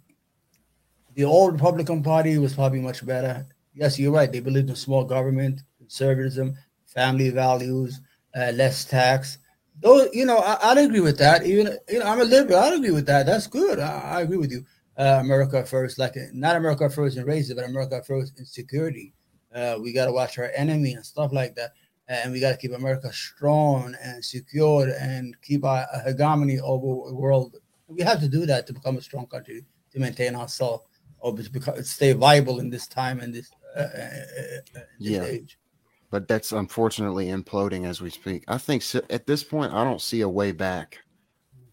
the old Republican Party was probably much better. Yes, you're right. They believed in small government, conservatism, family values, uh, less tax. Those, you know, I, I'd agree with that. Even, you know, I'm a liberal. I'd agree with that. That's good. I, I agree with you. Uh, America first, like not America first in racism, but America first in security. Uh, we got to watch our enemy and stuff like that and we got to keep America strong and secure and keep our hegemony over the world. We have to do that to become a strong country to maintain ourselves or to become, stay viable in this time and this, uh, uh, uh, this Yeah. age. but that's unfortunately imploding as we speak. I think si- at this point, I don't see a way back.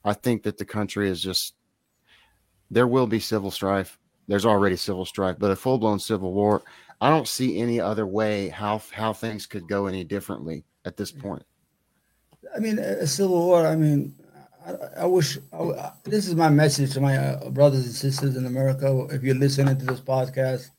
I think that the country is just there will be civil strife. There's already civil strife, but a full blown civil war. I don't see any other way how how things could go any differently at this point. I mean, a civil war. I mean, I, I wish I, this is my message to my uh, brothers and sisters in America. If you're listening to this podcast,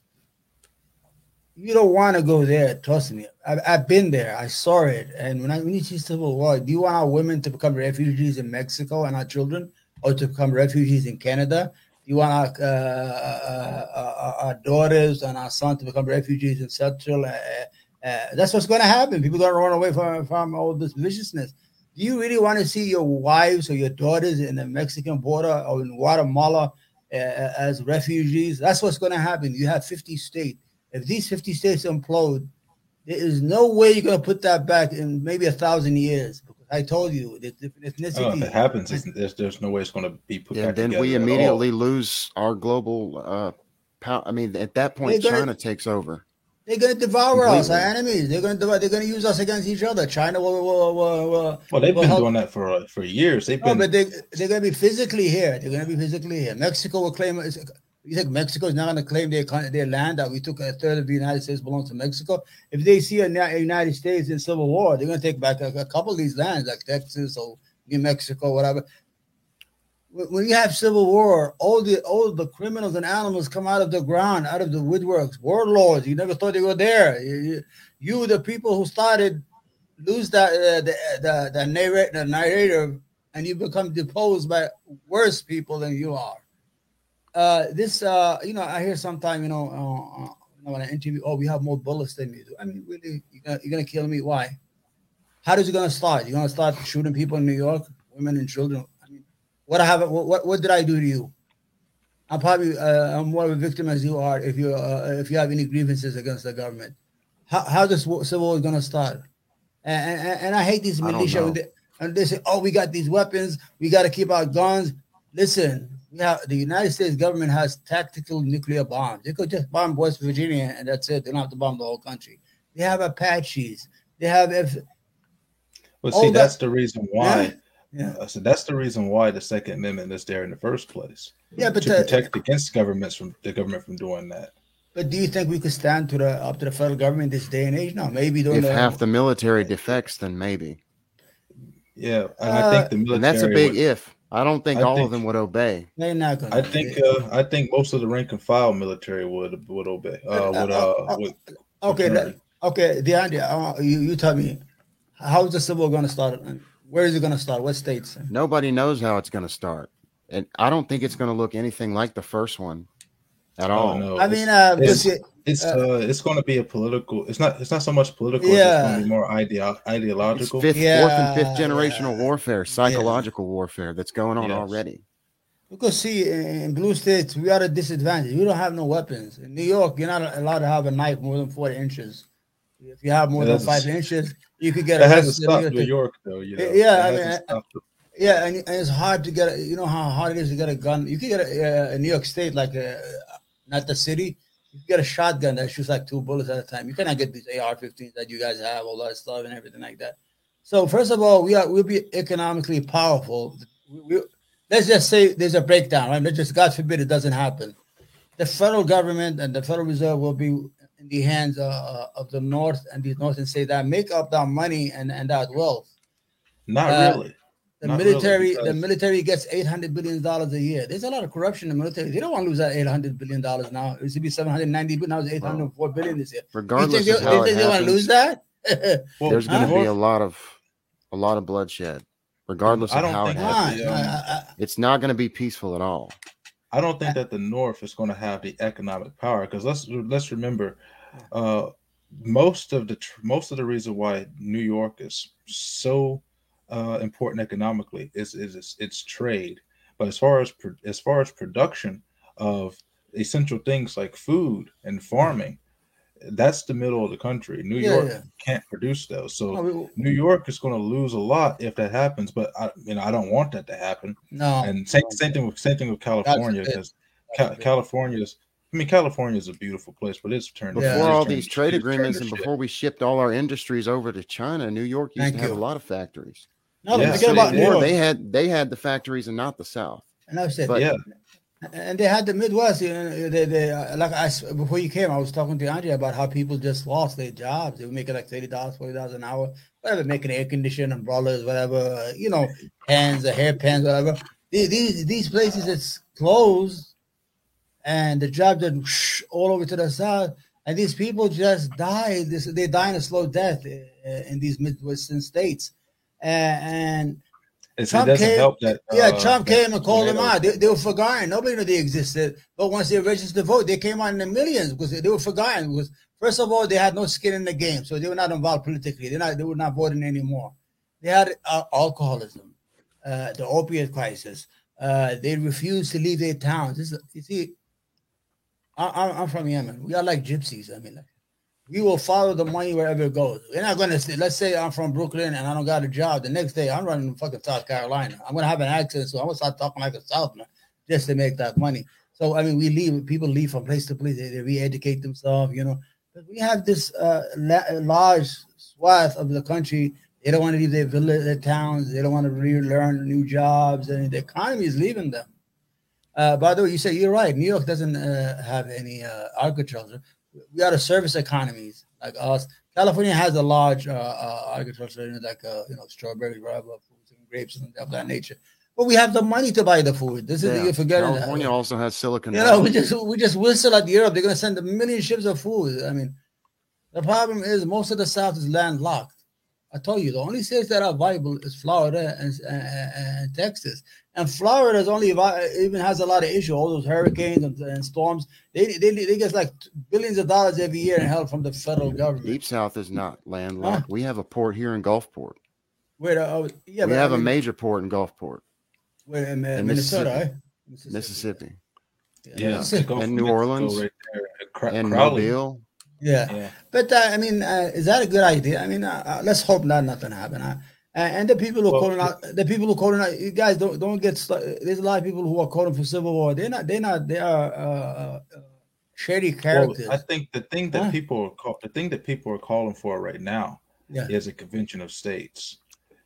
you don't want to go there. Trust me, I, I've been there. I saw it. And when I when you see civil war, do you want our women to become refugees in Mexico and our children, or to become refugees in Canada? You want our, uh, uh, uh, our daughters and our sons to become refugees? Uh, uh, that's what's going to happen. People are going to run away from, from all this viciousness. Do you really want to see your wives or your daughters in the Mexican border or in Guatemala uh, as refugees? That's what's going to happen. You have 50 states. If these 50 states implode, there is no way you're going to put that back in maybe a thousand years. Because I told you, the different ethnicity. Oh, if it happens, there's there's no way it's going to be put And back then we immediately lose our global uh power. I mean, at that point, They're gonna- China takes over. They're going to devour us, our enemies. They're going to they're going to use us against each other. China will, will, will, will Well, they've will been help- doing that for uh, for years. They've No, been but they they're gonna be physically here. They're gonna be physically here. Mexico will claim. You think Mexico is not gonna claim their their land that we took a third of the United States belongs to Mexico? If they see a, a United States in civil war, they're gonna take back a, a couple of these lands, like Texas or New Mexico, whatever. when you have civil war, all the all the criminals and animals come out of the ground, out of the woodworks. Warlords, you never thought they were there. You, you the people who started, lose that uh, the, the the narrator, and you become deposed by worse people than you are. Uh, this, uh, you know, I hear sometimes, you know, uh, uh when I interview, oh, we have more bullets than you do. I mean, really, you're gonna, you're gonna kill me? Why? How is it gonna start? You're gonna start shooting people in New York, women and children I mean, what I have, what, what did I do to you? I'm probably uh, I'm more of a victim as you are. If you uh, if you have any grievances against the government, how how this civil war is going to start? And, and, and I hate these militia. and they say, "Oh, we got these weapons. We got to keep our guns." Listen, yeah, the United States government has tactical nuclear bombs. They could just bomb West Virginia and that's it. They don't have to bomb the whole country. They have Apaches. They have if. Well, see, that's the reason why. Yeah yeah. Uh, so that's the reason why the Second Amendment is there in the first place. Yeah, but to the, protect against governments from the government from doing that. But do you think we could stand to the up to the federal government this day and age? No, maybe if the, half the military defects, then maybe. Yeah, and uh, I think the military. And that's a big would, if. I don't think I all think, of them would obey. They're not going. I think. Uh, I think most of the rank and file military would would obey. Uh, would uh, uh would, okay, that, okay. The idea. Uh, you you tell me, how is the civil going to start? Where is it going to start? What states? Nobody knows how it's going to start, and I don't think it's going to look anything like the first one at all. Oh, no. I mean, uh, it's it's, uh, uh, it's going to be a political. It's not. It's not so much political. Yeah. It's going to be more ideo- ideological. It's fifth, yeah. fourth, and fifth generational warfare, psychological yeah. warfare that's going on yes. already. Because see, in blue states, we are at a disadvantage. We don't have no weapons. In New York, you're not allowed to have a knife more than forty inches. If you have more than five inches, you could get. It hasn't stopped New York though. You know? Yeah, I mean, yeah, and, and, it's hard to get. You know how hard it is to get a gun. You could get a, uh, in New York State, like a, uh, not the city. You get a shotgun that shoots like two bullets at a time. You cannot get these AR-15s that you guys have, all that stuff and everything like that. So first of all, we are we'll be economically powerful. We, we, let's just say there's a breakdown, right? Let's just God forbid it doesn't happen. The federal government and the Federal Reserve will be in the hands uh, of the North and the North and say that make up that money and, and that wealth. Not uh, really. The Not military, really, the military gets eight hundred billion dollars a year. There's a lot of corruption in the military. They don't want to lose that eight hundred billion dollars now. It used to be seven hundred ninety, but now it's eight hundred four billion this year. Regardless, you think, they, how think they want to lose that? *laughs* well, there's going to be a lot of a lot of bloodshed, regardless of how it happens. Um, it's not going to be peaceful at all. I don't think that the North is going to have the economic power because let's let's remember uh, most of the most of the reason why New York is so uh, important economically is is its, its trade. But as far as as far as production of essential things like food and farming, that's the middle of the country. New yeah, York yeah. can't produce those, so I mean, New York is going to lose a lot if that happens. But I, you know, I don't want that to happen. No, and same same thing with same thing with California because Ca- California's I mean, California is a beautiful place, but it's turned before yeah. all these trade agreements and before we shipped all our industries over to China. New York used Thank to you. have a lot of factories. No, yeah. forget about New York. They had they had the factories and not the South. And I said, but, yeah, and they had the Midwest. You know, they, they uh, like I before you came, I was talking to Andre about how people just lost their jobs. They were making like thirty dollars, forty dollars an hour, whatever, making air conditioning, umbrellas, whatever, uh, you know, pans, the hair pans, whatever. These these, these places it's closed and the job just whoosh, all over to the south. And these people just die. This, they die in a slow death uh, in these Midwestern states. And Trump came, that, uh, yeah, Trump came and called them out. They, they, were forgotten. Nobody knew they existed. But once they registered to vote, they came out in the millions because they, they were forgotten. Because first of all, they had no skin in the game, so they were not involved politically. They're not. They were not voting anymore. They had uh, alcoholism, uh, the opiate crisis. Uh, they refused to leave their towns. This, you see, I, am from Yemen. We are like gypsies. I mean, like, we will follow the money wherever it goes. We're not going to say, let's say I'm from Brooklyn and I don't got a job. The next day, I'm running fucking South Carolina. I'm going to have an accent, so I'm going to start talking like a Southerner just to make that money. So, I mean, we leave, people leave from place to place. They, they re educate themselves, you know. But we have this uh, la- large swath of the country. They don't want to leave their village, their towns. They don't want to relearn new jobs, and the economy is leaving them. Uh, by the way, you say you're right. New York doesn't uh, have any uh, agriculture. We are a service economies like us. California has a large uh, uh, agriculture, like uh, you know strawberries, rubber, fruits, and grapes, and of that nature. But we have the money to buy the food. This is Yeah. you forget California also has Silicon You know, we just we just whistle at Europe. They're gonna send a million ships of food. I mean, the problem is most of the South is landlocked. I told you the only states that are viable is Florida and, and, and Texas. And Florida is only vi- even has a lot of issue. All those hurricanes and, and storms. They, they they get like billions of dollars every year in help from the federal government. Deep South is not landlocked. We have a port here in Gulfport. Wait, the, uh, yeah, we but have I a mean, major port in Gulfport, where in, uh, in Minnesota, Mississippi. right? Mississippi, Yeah, Mississippi. And New Mexico Orleans. right there, uh, and Crowley. Mobile. Yeah. Yeah, But uh, I mean, uh, is that a good idea? I mean, uh, uh, let's hope not nothing happen. Uh, and the people who are Well, calling out, the people who are calling out, you guys don't don't get. stu- There's a lot of people who are calling for civil war. They're not. They're not. They are uh, uh, shady well, characters. I think the thing that Huh? people are call, the thing that people are calling for right now yeah. is a convention of states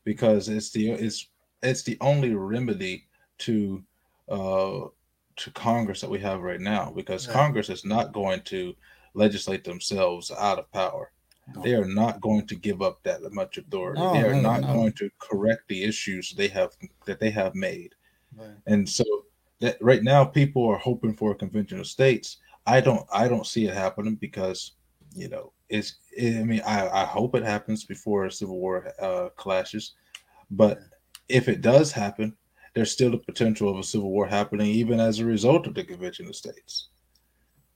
because it's the it's it's the only remedy to uh to Congress that we have right now because Yeah. Congress is not going to legislate themselves out of power. They are not going to give up that much authority. No, they are no, not no. going to correct the issues they have that they have made. Right. And so that right now people are hoping for a convention of states. I don't I don't see it happening because you know it's I mean I, I hope it happens before a civil war uh, clashes, but if it does happen, there's still the potential of a civil war happening even as a result of the convention of states.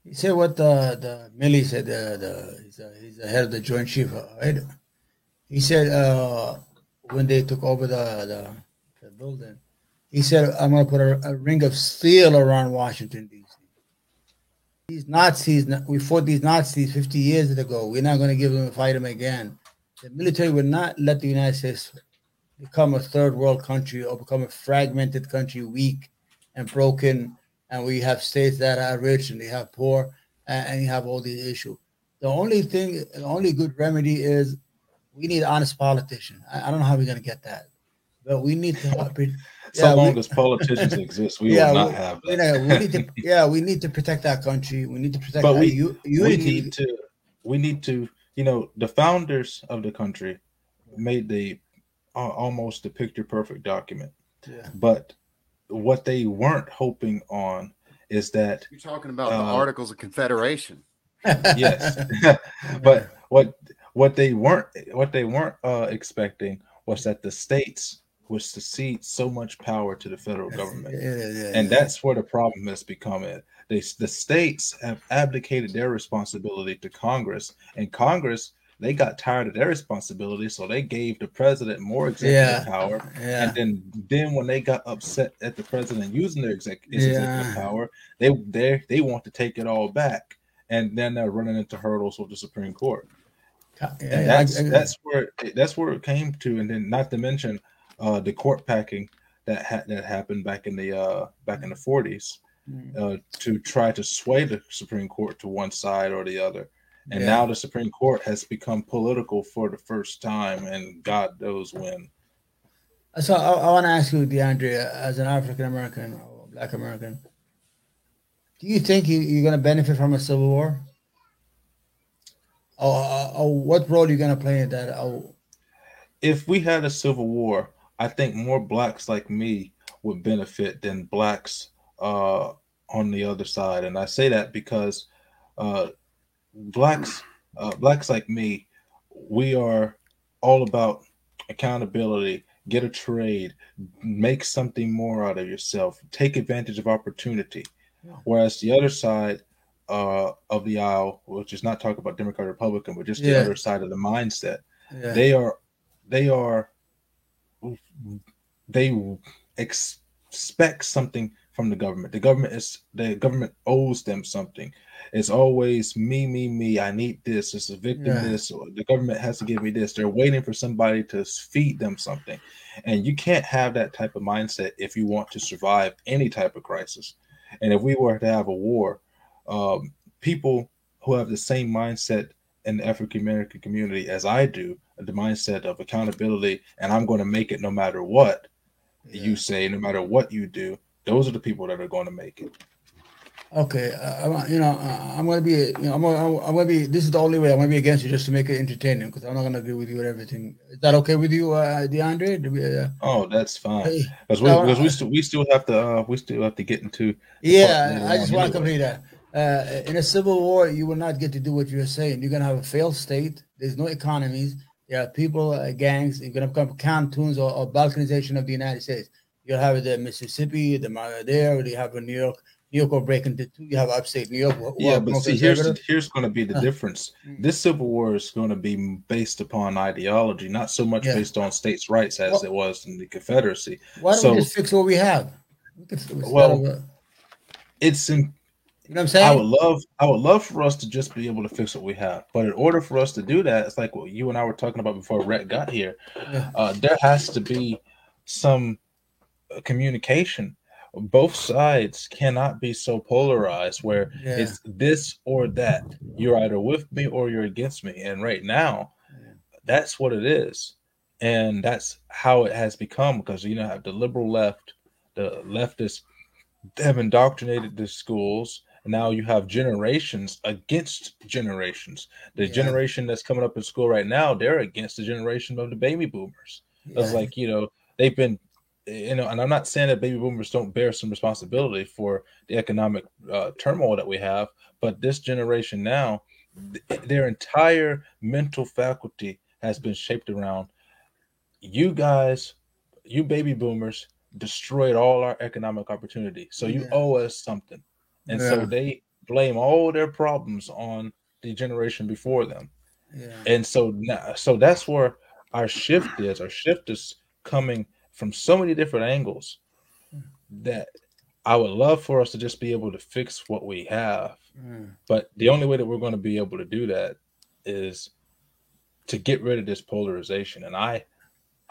You said what the the Milley said. The, the he's, a, he's the head of the Joint Chief, right? He said uh, when they took over the, the the building, he said, "I'm going to put a, a ring of steel around Washington D.C." These Nazis, we fought these Nazis 50 years ago. We're not going to give them a fight them again. The military would not let the United States become a third world country or become a fragmented country, weak and broken and we have states that are rich and they have poor, and, and you have all these issues. The only thing, the only good remedy is we need honest politicians. I, I don't know how we're gonna get that, but we need to. help it- *laughs* So Yeah, we- long as politicians exist, we *laughs* yeah, will not we- have you know, we need to. *laughs* Yeah, we need to protect our country. We need to protect. But our we- u- we need to we need to you know the founders of the country made the uh, almost the picture perfect document Yeah. but what they weren't hoping on is that You're talking about the Uh, Articles of Confederation. *laughs* yes *laughs* but what what they weren't what they weren't uh, expecting was that the states would secede so much power to the federal government Yeah, yeah, yeah, and yeah. that's where the problem has become it they, the states have abdicated their responsibility to congress and congress they got tired of their responsibility so they gave the president more executive Yeah. power yeah. and then then when they got upset at the president using their exec- executive Yeah. power they they they want to take it all back and then they're running into hurdles with the supreme court and that's that's where that's where it came to and then not to mention uh the court packing that ha- that happened back in the uh back in the 40s Mm. uh, to try to sway the Supreme Court to one side or the other. And Yeah. now the Supreme Court has become political for the first time, and God knows when. So I, I want to ask you, DeAndre, as an African American or Black American, do you think you, you're going to benefit from a civil war? Or, or, or what role are you going to play in that? Oh, If we had a civil war, I think more blacks like me would benefit than blacks uh, on the other side. And I say that because uh, blacks, uh, blacks like me, we are all about accountability, get a trade, make something more out of yourself, take advantage of opportunity. Yeah. Whereas the other side uh, of the aisle, which is not talking about Democrat Republican, but just the Yeah. other side of the mindset, yeah. they are they are they ex- expect something from the government. The government is the government owes them something. It's always me, me, me. I need this. It's a victim. Yeah. This. The government has to give me this. They're waiting for somebody to feed them something, and you can't have that type of mindset if you want to survive any type of crisis. And if we were to have a war, um, people who have the same mindset in the African American community as I do, the mindset of accountability, and I'm going to make it no matter what yeah. you say, no matter what you do. Those are the people that are going to make it. Okay, uh, you know, uh, I'm gonna be, you know, I'm gonna, I'm gonna be. This is the only way I'm gonna be against you, just to make it entertaining, because I'm not gonna agree with you with everything. Is that okay with you, uh, DeAndre? We, uh, Oh, that's fine. hey, Because we, because we I- still we still have to uh, we still have to get into yeah, I just want to complete that. Uh, in a civil war, you will not get to do what you're saying. You're gonna have a failed state. There's no economies. There are people, uh, gangs. You're gonna become cantons or, or balkanization of the United States. You'll have the Mississippi, the there. You have a New York. New York will break into two. You have upstate New York. who yeah, but see here's the, here's going to be the Uh, difference. mm. This civil war is going to be based upon ideology, not so much Yeah. based on states' rights as Well- it was in the Confederacy. Why don't so- we just fix what we have? We Well, It's in, you know what I'm saying? I would love I would love for us to just be able to fix what we have, but in order for us to do that, it's like what you and I were talking about before Rhett got here. Yeah. Uh, there has to be some uh, communication. Both sides cannot be so polarized where Yeah. it's this or that. You're either with me or you're against me. And right now, Yeah. that's what it is. And that's how it has become because you know have the liberal left, the leftists have indoctrinated the schools. Now you have generations against generations. The Yeah. generation that's coming up in school right now, they're against the generation of the baby boomers. It's like, you know, they've been you know, and I'm not saying that baby boomers don't bear some responsibility for the economic uh, turmoil that we have, but this generation now, th- their entire mental faculty has been shaped around you guys, you baby boomers destroyed all our economic opportunity. So you Yeah. owe us something. And Yeah. so they blame all their problems on the generation before them yeah. and so now so that's where our shift is our shift is coming from so many different angles that i would love for us to just be able to fix what we have Mm. but the only way that we're going to be able to do that is to get rid of this polarization and i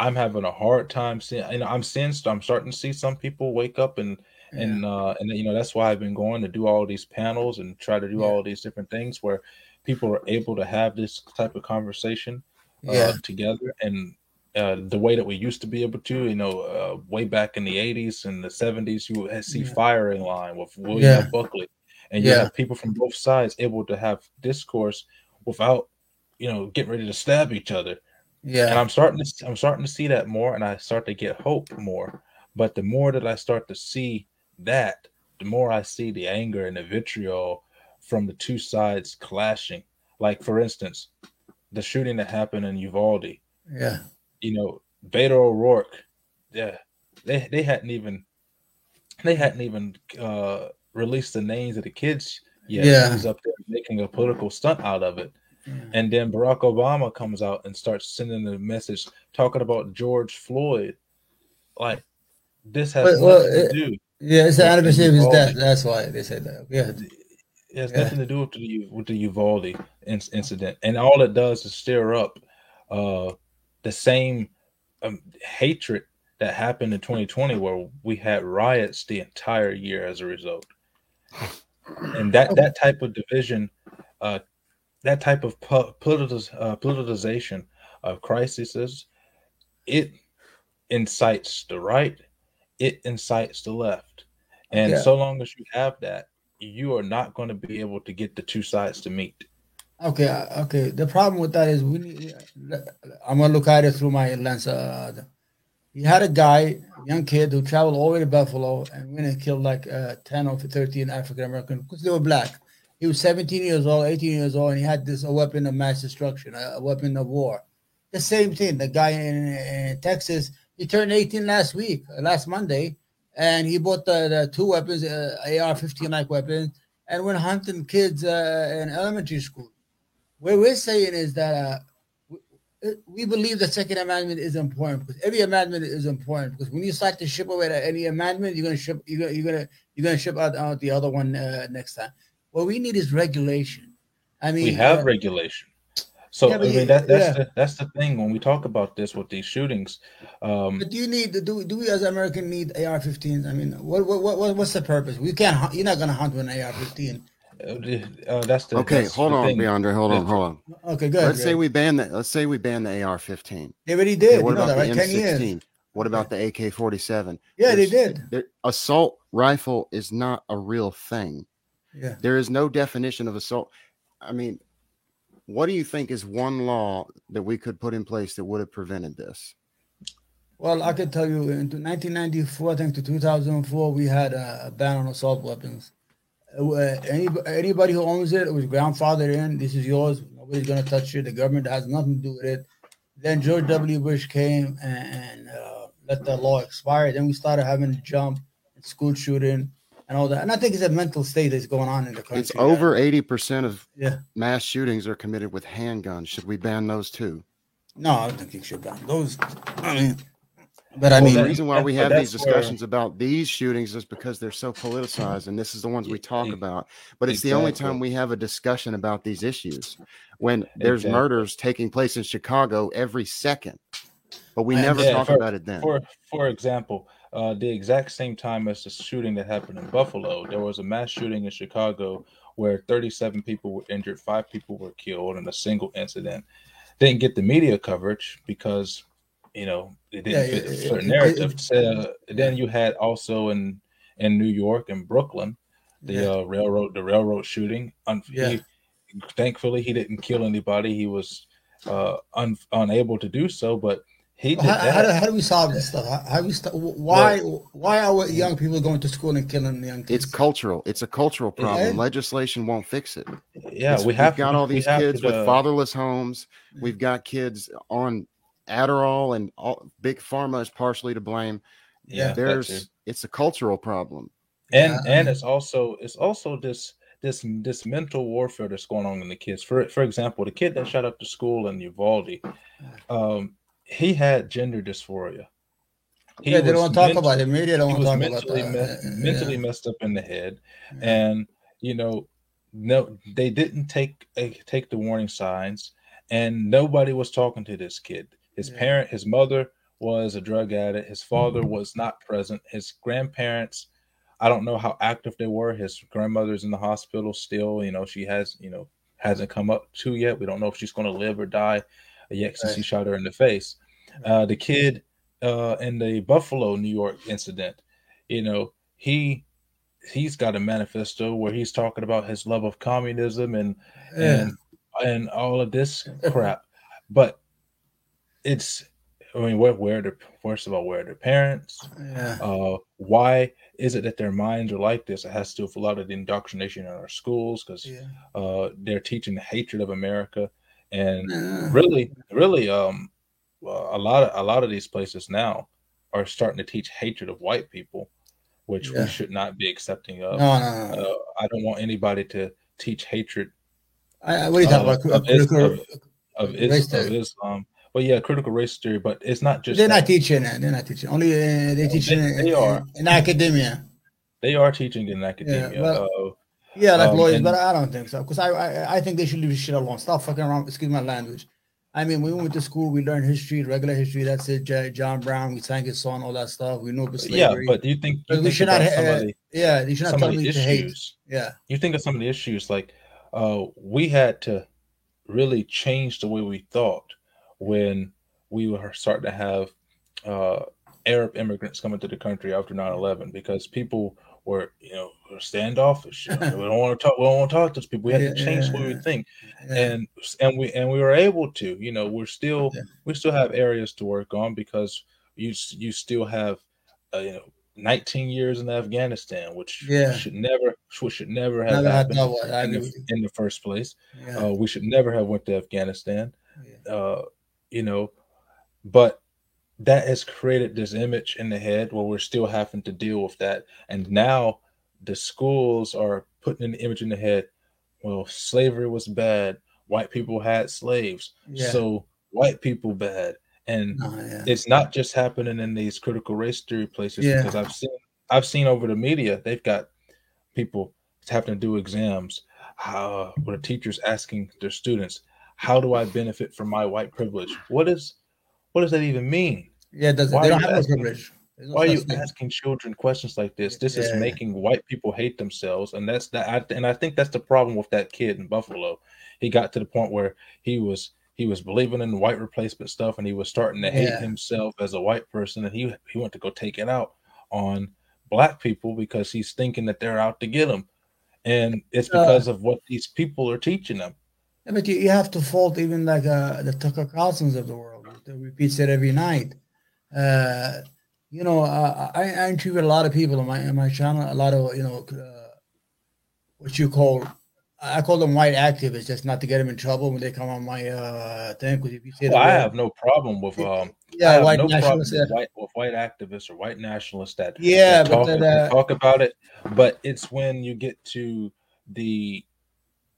i'm having a hard time seeing you know i'm seeing i'm starting to see some people wake up and and uh and you know that's why i've been going to do all these panels and try to do Yeah. all these different things where people are able to have this type of conversation uh, yeah. together and uh, the way that we used to be able to, you know, uh, way back in the 80s and the 70s, you would see Yeah. firing line with William Yeah. Buckley, and you Yeah. have people from both sides able to have discourse without, you know, getting ready to stab each other. Yeah, and. I'm starting to, I'm starting to see that more, and I start to get hope more. But the more that I start to see that, the more I see the anger and the vitriol from the two sides clashing. Like for instance, the shooting that happened in Uvalde Yeah. You know, Beto O'Rourke, yeah, they they hadn't even they hadn't even uh released the names of the kids yet. Yeah. He was up there making a political stunt out of it. Yeah. And then Barack Obama comes out and starts sending a message talking about George Floyd. Like this has Well, well, nothing it- to do. Yeah, it's the anniversary of his death. That's why they said that. Yeah. It has Yeah. nothing to do with the with the Uvalde in- incident, and all it does is stir up uh, the same um, hatred that happened in 2020, where we had riots the entire year as a result. And that that type of division, uh, that type of po- uh, politicization of crises, it incites the right, it incites the left, and Yeah. so long as you have that, you are not going to be able to get the two sides to meet. Okay. uh, Okay. The problem with that is we need. I'm gonna look at it through my lens. Uh, he had a guy, young kid, who traveled all the way to Buffalo and went and killed like uh, 10 or 13 African American because they were black. He was 17 years old, 18 years old, and he had this a weapon of mass destruction, a, a weapon of war. The same thing. The guy in, in Texas, he turned 18 last week, uh, last Monday, and he bought the, the two weapons, uh, AR-15 like weapons, and went hunting kids uh, in elementary school. What we're saying is that uh, we- believe the Second Amendment is important because every amendment is important because when you start to ship away any amendment, you're gonna ship you're gonna you're gonna you're gonna ship out, out the other one uh, next time. What we need is regulation. I mean, we have uh, regulation. So Yeah, I mean that that's yeah. the that's the thing when we talk about this with these shootings. Um, But do you need do do we as American need AR-15s? I mean, what what what what's the purpose? We can't. You're not gonna hunt with an AR-15. Uh, that's the Okay, that's hold the on, thing. DeAndre. Hold on, hold on. Okay, good. Let's say good. we ban that. Let's say we ban the AR-15. they already Okay, did. what you know about that, the right? Ten. M16? What about the AK-47? Yeah, they did. there- assault rifle is not a real thing. Yeah. There is no definition of assault. I mean, what do you think is one law that we could put in place that would have prevented this? Well, I could tell you in 1994, I think to 2004, we had a, a ban on assault weapons. Uh, any, anybody who owns it, it was grandfathered in. This is yours. Nobody's gonna touch it. The government has nothing to do with it. Then George W. Bush came and, and uh, let the law expire. Then we started having a jump, and school shooting, and all that. And I think it's a mental state that's going on in the country. It's over eighty percent of yeah. mass shootings are committed with handguns. Should we ban those too? No, I don't think you should ban those. I mean, but I mean, the reason why we have these discussions where... about these shootings is because they're so politicized, and this is the ones we talk about. But it's exactly. the only time we have a discussion about these issues when there's exactly. murders taking place in Chicago every second, but we never yeah, talk for, about it then. For for example, uh, the exact same time as the shooting that happened in Buffalo, there was a mass shooting in Chicago where 37 people were injured, five people were killed in a single incident. Didn't get the media coverage because you know it didn't yeah, fit a certain it, narrative. It, it, uh, then you had also in in New York and Brooklyn the yeah. uh, railroad the railroad shooting. Un- yeah. He, thankfully, he didn't kill anybody. He was uh, un- unable to do so, but he how, how, do, how, do, we solve this stuff? How, how we st- why well, why are young people going to school and killing young kids? It's cultural. It's a cultural problem. Legislation won't fix it. Yeah, it's, we have got all these kids to, with uh, fatherless homes. We've got kids on Adderall and all, big pharma is partially to blame. Yeah, there's it's a cultural problem. And yeah. and it's also it's also this this this mental warfare that's going on in the kids. For for example, the kid that shot up the school in Uvalde, um, he had gender dysphoria. He yeah, they don't want to talk about it. Media don't want to talk mentally about that. Me- mentally messed up in the head, yeah. and you know, no, they didn't take a, take the warning signs, and nobody was talking to this kid. His yeah. parent, his mother was a drug addict. His father mm-hmm. was not present. His grandparents, I don't know how active they were. His grandmother's in the hospital still. You know, she has, you know, hasn't come up to yet. We don't know if she's going to live or die yet since right. he shot her in the face. Uh, the kid uh, in the Buffalo, New York incident, you know, he he's got a manifesto where he's talking about his love of communism and yeah. and and all of this *laughs* crap. But it's I mean, where where the first of all, where are their parents? Yeah. Uh, why is it that their minds are like this? It has to do with a lot of the indoctrination in our schools because yeah. uh, they're teaching the hatred of America, and yeah. really, really, um, a lot of a lot of these places now are starting to teach hatred of white people, which yeah. we should not be accepting of. No, no, no. Uh, I don't want anybody to teach hatred. I, what are you talking about? Of, of, of, of Islam well, yeah, critical race theory, but it's not just. They're that. not teaching it. They're not teaching. Only uh, they teach they, in, they are in, academia. They are teaching in academia. Yeah, well, uh, yeah like um, lawyers, and, but I don't think so because I, I I think they should leave this shit alone. Stop fucking around. Excuse my language. I mean, we went to school, we learned history, regular history. That's it. J- John Brown, we sang his song, all that stuff. We know about slavery. Yeah, but do you think you we should not? Uh, yeah, you should not tell me issues, to hate. Yeah, you think of some of the issues like uh, we had to really change the way we thought when we were starting to have uh, Arab immigrants coming to the country after 9-11 because people were, you know, standoffish. *laughs* we don't want to talk. We don't want to talk to those people. We had yeah, to change yeah, what we think, yeah. and and we and we were able to. You know, we're still we still have areas to work on because you you still have, uh, you know, 19 years in Afghanistan, which yeah. should never which should never have never happened in, the, in, the, first place. Uh, we should never have went to Afghanistan. Uh, you know, but that has created this image in the head where we're still having to deal with that. And now the schools are putting an image in the head. Well, slavery was bad. White people had slaves. Yeah. So white people bad. And oh, yeah. it's not just happening in these critical race theory places yeah. because I've seen I've seen over the media they've got people having to do exams uh, where the teachers asking their students, "How do I benefit from my white privilege?" What is what does that even mean? Yeah, does Why they don't have asking, privilege. No why are you thing. asking children questions like this? This yeah. is making white people hate themselves, and that's that. I, and I think that's the problem with that kid in Buffalo. He got to the point where he was he was believing in white replacement stuff, and he was starting to hate yeah. himself as a white person, and he he went to go take it out on black people because he's thinking that they're out to get him. and it's Uh, because of what these people are teaching them. Yeah, but you, you have to fault even like uh, the Tucker Carlsons of the world that repeats it every night. Uh, you know, uh, I, I interviewed a lot of people on my on my channel. A lot of you know, uh, what you call I call them white activists, just not to get them in trouble when they come on my uh, thing. Because if you say Well, I have no problem with um, yeah, white no nationalists. with white, with white activists or white nationalists that yeah that talk, that uh, talk about it, but it's when you get to the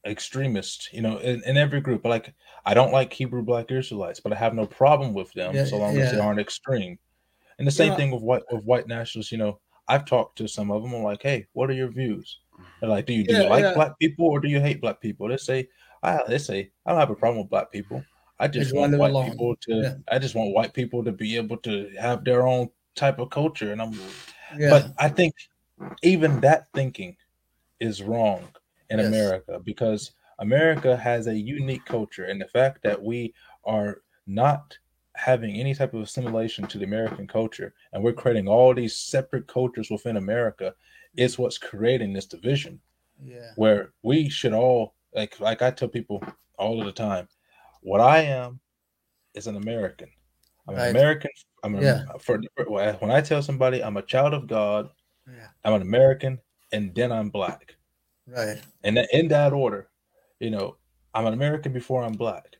extremists, you know, in, in every group. Like I don't like Hebrew Black Israelites, but I have no problem with them Yeah, so long as they aren't extreme. And the same Yeah. thing with white with white nationalists. You know, I've talked to some of them. I'm like, hey, what are your views? They're like, do you do Yeah, you like yeah. black people or do you hate black people? They say, I they say I don't have a problem with black people. I just want white alone. people to. Yeah. I just want white people to be able to have their own type of culture, and I'm yeah, but I think even that thinking is wrong in Yes. America because America has a unique culture, and the fact that we are not having any type of assimilation to the American culture, and we're creating all these separate cultures within America, is what's creating this division. yeah, Where we should all like, like I tell people all of the time, what I am is an American. I'm Right. an American. I'm Yeah. a, for when I tell somebody I'm a child of God. yeah, I'm an American, and then I'm black. Right, And in that order, you know, I'm an American before I'm black.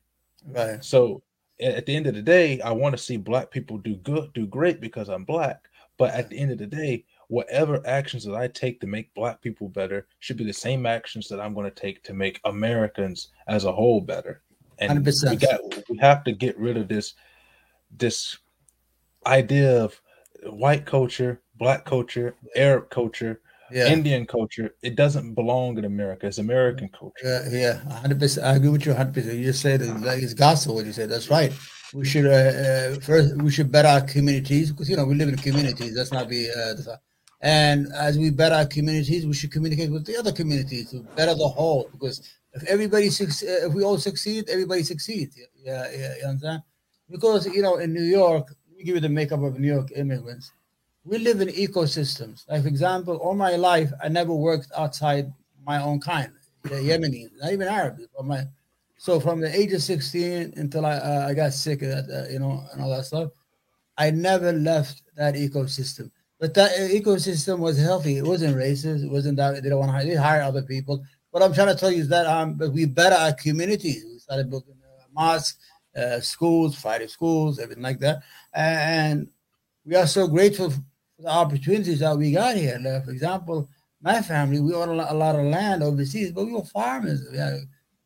right, So at the end of the day, I want to see black people do good, do great because I'm black. But at the end of the day, whatever actions that I take to make black people better should be the same actions that I'm going to take to make Americans as a whole better. And 100%. got we have to get rid of this this idea of white culture, black culture, Arab culture, yeah. Indian culture. It doesn't belong in America. It's American culture. Yeah, yeah, hundred percent. I agree with you, hundred percent. You just said it like it's gospel. What you said, that's right. We should uh, uh, first we should better our communities because you know we live in communities. Let's not be. Uh, the- and as we better our communities, we should communicate with the other communities to better the whole. Because if everybody succeed, if we all succeed, everybody succeeds. Yeah, yeah, you understand? Because you know in New York, me give you the makeup of New York immigrants. We live in ecosystems. Like for example, all my life, I never worked outside my own kind the Yemeni, not even Arab. My, so from the age of 16 until I uh, I got sick that, uh, you know, and all that stuff, I never left that ecosystem. But that uh, ecosystem was healthy. It wasn't racist. It wasn't that they don't want to hire, they hire other people. What I'm trying to tell you is that um, but we better our communities. We started building mosques, uh, schools, fighting schools, everything like that, and we are so grateful the opportunities that we got here. Like, for example, my family, we own a lot, a lot of land overseas, but we were farmers. We had,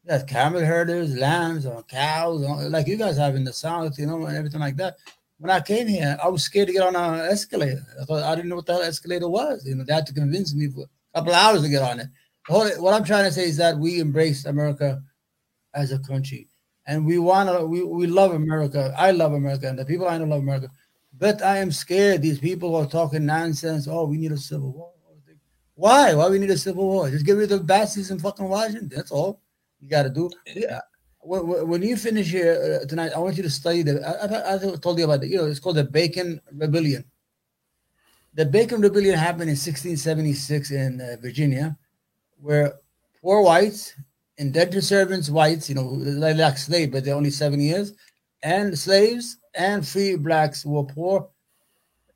we had camel herders, lambs, or cows, or like you guys have in the south, you know, and everything like that. When I came here, I was scared to get on an escalator. I I didn't know what that escalator was. You know, they had to convince me for a couple hours to get on it. Whole- What I'm trying to say is that we embrace America as a country, and we want to. We, we love America. I love America, and the people I know love America. But I am scared. These people are talking nonsense. Oh, we need a civil war. Why? Why we need a civil war? Just get rid of the in fucking Washington. That's all you got to do. Yeah. When, you finish here uh, tonight, I want you to study the. I, I, I told you about it. You know, it's called the Bacon Rebellion. The Bacon Rebellion happened in 1676 in uh, Virginia, where poor whites, indentured servants, whites, you know, like, like slaves, but they're only seven years, and slaves and free blacks were poor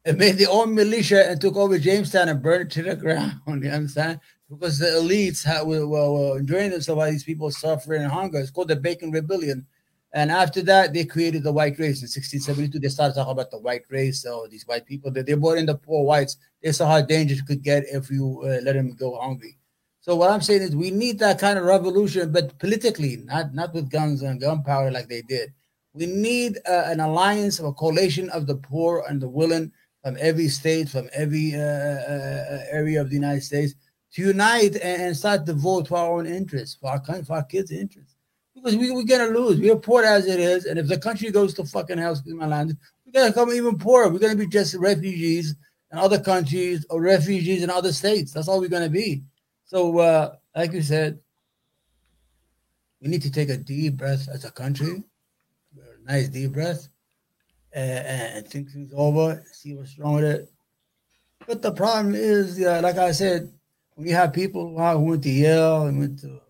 and made their own militia and took over Jamestown and burned it to the *laughs* ground. You understand? Because the elites had, were, were, enjoying themselves while these people suffering and hunger. It's called the Bacon Rebellion. And after that, they created the white race in 1672. They started talking about the white race. So these white people that they brought in the poor whites. They saw how dangerous it could get if you uh, let them go hungry. So what I'm saying is we need that kind of revolution, but politically, not not with guns and gunpowder like they did. We need uh, an alliance or a coalition of the poor and the willing from every state, from every uh, uh, area of the United States to unite and, start to vote for our own interests, for our country, for our kids' interests. Because we, we're gonna lose. We're poor as it is, and if the country goes to fucking hell, excuse my language, we're gonna come even poorer. We're gonna be just refugees in other countries or refugees in other states. That's all we're gonna be. So, uh, like you said, we need to take a deep breath as a country, nice deep breath, and, and think things over, see what's wrong with it. But the problem is, uh, like I said, when you have people who went to Yale and went to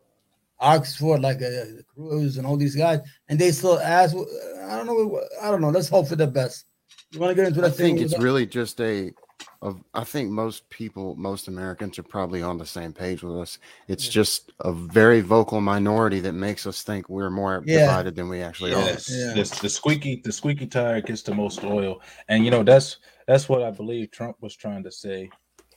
Oxford, like uh, Cruz and all these guys, and they still ask, I don't know, I don't know. Let's hope for the best. You want to get into that I think thing? it's really just a of I think most people, most Americans are probably on the same page with us. It's Yeah. just a very vocal minority that makes us think we're more Yeah. divided than we actually are. Yes, Yeah. this the squeaky the squeaky tire gets the most oil, and you know that's that's what I believe Trump was trying to say.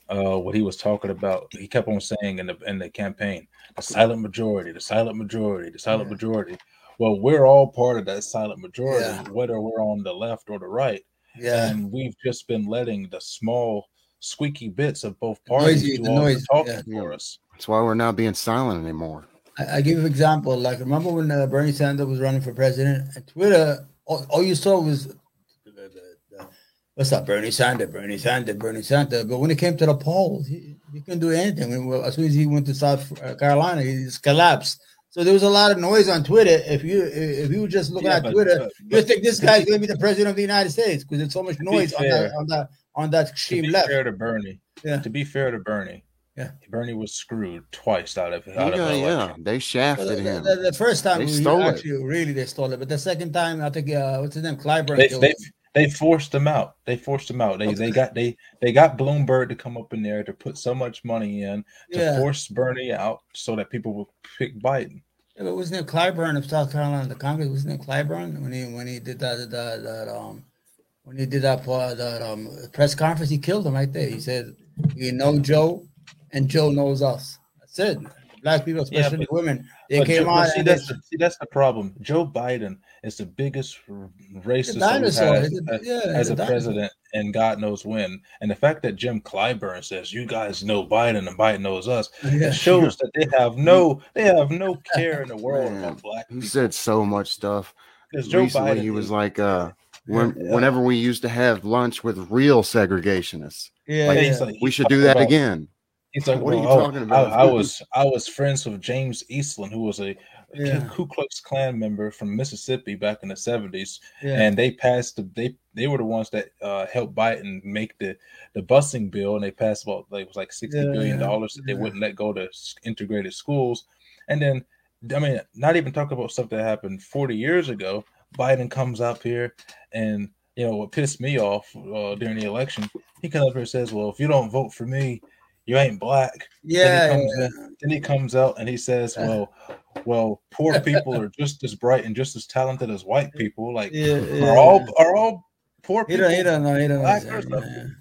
Uh, what he was talking about, he kept on saying in the in the campaign, the silent majority, the silent majority, the silent Yeah. majority. Well, we're all part of that silent majority, Yeah. whether we're on the left or the right, Yeah. and we've just been letting the small squeaky bits of both The parties noisy- do the all noise, the talking yeah. for us. That's why we're not being silent anymore. I, I give you an example. Like, remember when uh, Bernie Sanders was running for president? And Twitter, all, all you saw was, what's up, Bernie Sanders, Bernie Sanders, Bernie Sanders. But when it came to the polls, he, he couldn't do anything. When- well, as soon as he went to South uh, Carolina, he just collapsed. So there was a lot of noise on Twitter. If you if you were just looking Yeah, at but- Twitter, but- you think this guy's going to be the president of the United States because there's so much be noise on that on that on that to extreme be left. fair to Bernie, Yeah. to be fair to Bernie, Yeah. Bernie was screwed twice out of out of Yeah, the yeah, election. they shafted the, him. the- the first time They we stole it. actually really they stole it, but the second time I think uh, what's his name Clyburn They, they they forced him out. They forced him out. They they got they they got Bloomberg to come up in there to put so much money in to Yeah, force Bernie out so that people would pick Biden. Yeah but wasn't it Clyburn of South Carolina? The Congress wasn't it Clyburn when he when he did that that, that um when he did that uh, that um press conference he killed him right there. He said we know Joe and Joe knows us. That's it. Black people, Yeah, especially but- women, they came Joe- out see, and they, that's the, see that's the problem. Joe Biden is the biggest racist a dinosaur. a- as, yeah, as he's a president, and God knows when. And the fact that Jim Clyburn says you guys know Biden and Biden knows us, *laughs* Yeah. it shows that they have no they have no *laughs* care in the world Man, about black He said so much stuff. Because Recently, Biden he was like, uh, when, Yeah. whenever we used to have lunch with real segregationists, Yeah, Like, yeah. he's like- we should do that about- again. He's like, What are you oh, talking about? I, I *laughs* was I was friends with James Eastland, who was a Yeah. Ku Klux Klan member from Mississippi back in the seventies, yeah. and they passed the they they were the ones that uh, helped Biden make the the busing bill, and they passed about like it was like sixty Yeah, billion dollars that they wouldn't let go to integrated schools, and then I mean, not even talk about stuff that happened forty years ago. Biden comes up here, and you know what pissed me off uh, during the election. He comes up here and says, "Well, if you don't vote for me, you ain't black." yeah, then he comes yeah. in, then he comes out and he says. "Well, well, poor people are just as bright and just as talented as white people. Like, yeah, yeah. are all are all poor He people?" don't, he don't know. He don't know. black or exactly.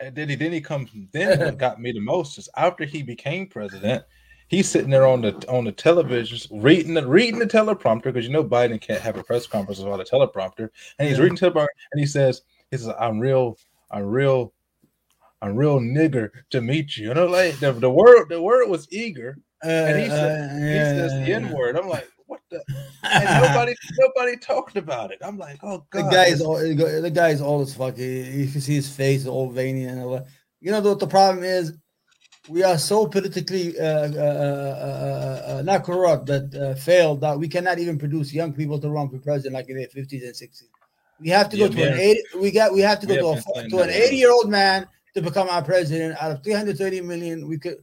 And then he then he comes. Then what got me the most is after he became president, he's sitting there on the on the television reading the reading the teleprompter because you know Biden can't have a press conference without a teleprompter, and he's reading teleprompter and he says, "He says I'm real, I'm real." I'm real nigger to meet you. You know, like the, the word the word was eager, and he Uh, said uh, he yeah, says the N word. I'm like, what the? And *laughs* nobody nobody talked about it. I'm like, oh god, the guy's all, the guy is old as fuck. He- You can see his face, all veiny and all that. You know what the problem is? We are so politically uh, uh, uh, not corrupt, but uh, failed that we cannot even produce young people to run for president like in their fifties and sixties. We have to go Yeah, to an man. eighty. We got. We have to go to, a, to an eighty-year-old man to become our president. Out of three hundred thirty million, we could.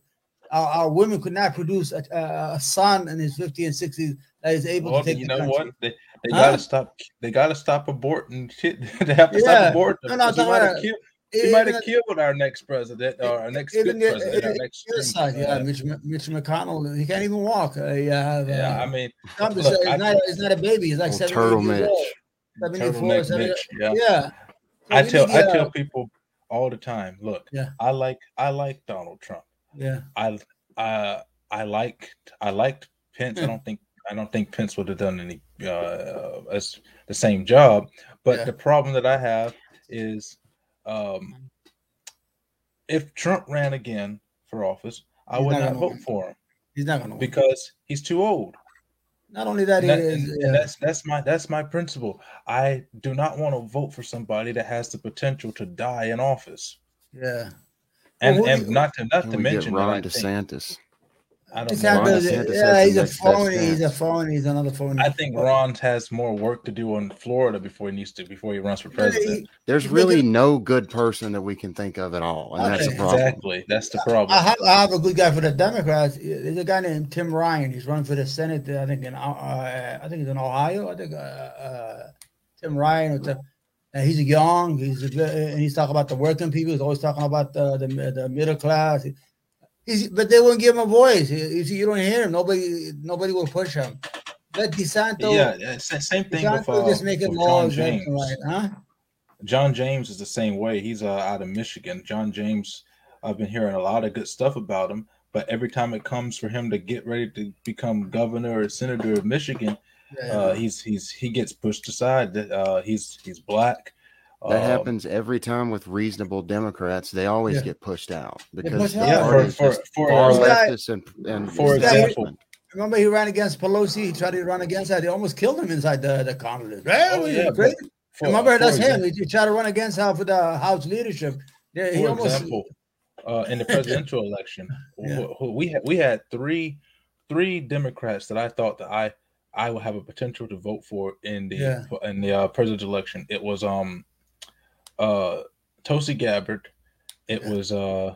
Our, our women could not produce a, a, a son in his 50s and 60s that is able Well, to take you the know country. what? They, they Huh? gotta stop. They gotta stop aborting. *laughs* they have to Yeah. stop aborting. No, no, no, might no. have killed. He might have killed our next president or our next even good the- president. Our next the side, yeah, uh, Mitch, Mitch McConnell, he can't even walk. Uh, you have, uh, yeah. I mean, look, he's, I not, he's not a baby. He's like Oh, 70 Turtle years Mitch. old. 74, 70 Yeah. Yeah. So I tell need, I uh, tell people all the time. Look, Yeah. I like I like Donald Trump. Yeah. I uh, I liked I liked Pence. I Hmm. don't think I don't think Pence would have done any uh, as the same job. But Yeah. the problem that I have is um, if Trump ran again for office, I He's would not not vote win. for him He's not going to win. because he's too old. Not only that, And, he that- is. and- and yeah. that's that's my that's my principle. I do not want to vote for somebody that has the potential to die in office. yeah. And who do and you- not to not to we get mention that I Ron think, DeSantis? I don't DeSantis, know. Ron DeSantis yeah, he's a next phony. He's a chance. phony. He's another phony. I think Ron has more work to do in Florida before he needs to before he runs for president. There's really no good person that we can think of at all, and that's the problem. Exactly. That's the problem. I have, I have a good guy for the Democrats. There's a guy named Tim Ryan. He's running for the Senate. I think in uh, I think he's in Ohio. I think uh, uh, Tim Ryan. or Tim- uh, he's young. He's a, good- and he's talking about the working people. He's always talking about the the, the middle class. He's, but they won't give him a voice. You see, you don't hear him. Nobody nobody will push him. But DeSanto. yeah, yeah, same thing with, uh, just making with laws James. right, huh? John James is the same way. He's uh, out of Michigan. John James, I've been hearing a lot of good stuff about him, but every time it comes for him to get ready to become governor or senator of Michigan, Yeah. uh, he's he's he gets pushed aside. Uh, he's he's black. That Um, happens every time with reasonable Democrats. They always Yeah. get pushed out because pushed the out. Yeah, party for is for for far This leftist and, and For example- Remember, he ran against Pelosi. He tried to run against her. They almost killed him inside the, the Congress. Well, Oh, yeah, crazy. for- Remember, for that's him. example- He, he tried to run against her for the House leadership. Yeah, he for almost. example, uh, in the *laughs* presidential election, Yeah. wh- wh- we had we had three three Democrats that I thought that I I would have a potential to vote for in the Yeah. in the uh, presidential election. It was um uh Tulsi Gabbard. It Yeah. was uh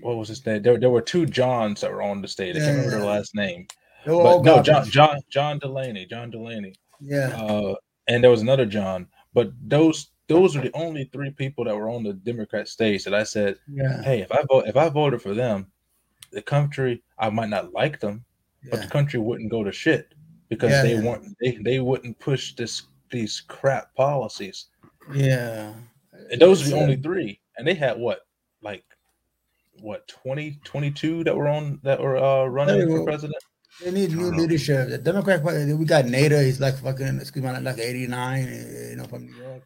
what was his name? There, there were two Johns that were on the stage. I can't remember yeah. their last name, but no, John. John John Delaney, John Delaney Yeah. uh, and there was another John. But those those are the only three people that were on the Democrat stage that I said, Yeah. hey, if I vote if I voted for them, the country I might not like them, but the country wouldn't go to shit because Yeah, they yeah. weren't they, they wouldn't push this these crap policies. Yeah. And those are the only three. And they had what like what 20 22 that were on that were uh running Hey, for president. They need new don't know. leadership. The Democratic Party, we got Nadler. He's like fucking, excuse me, like 89, uh, you know, from New York.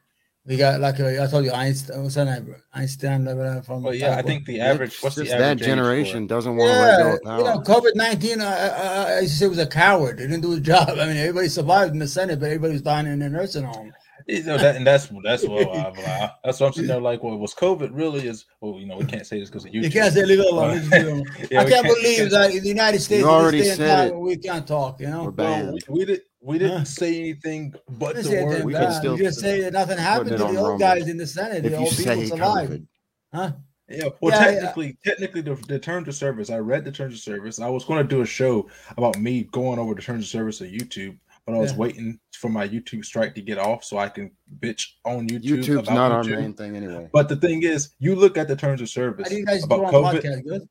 We got like, uh, I told you, Feinstein, what's that name? Feinstein, from. Well, yeah, I think the average It's what's the just average that age for generation doesn't want to let go Yeah, you know, COVID nineteen. I, I, I used to say was a coward. He didn't do his job. *laughs* I mean, everybody survived in the Senate, but everybody was dying in the nursing home. You know, that, and that's that's what *laughs* I, I, that's what I'm sitting there like. Well, was COVID really is? Well, you know, we can't say this because of YouTube. You can't say leave it alone. Leave it alone. *laughs* yeah, I we can't can't- believe can't- that in the United States, You already day said it. we can't talk. You know, We're Well, banned. we, we did we didn't Huh? say anything but We the word. We bad. can You still just say that nothing happened to the old Rumble. guys in the Senate. If The old say people survived. COVID, Huh? Yeah, well, Yeah, yeah. technically, technically, the, the terms of service. I read the terms of service. I was going to do a show about me going over the terms of service of YouTube, but I was Yeah. waiting for my YouTube strike to get off so I can bitch on YouTube. YouTube's about not our YouTube. main thing anyway. But the thing is, you look at the terms of service How do you guys do about on COVID, podcast?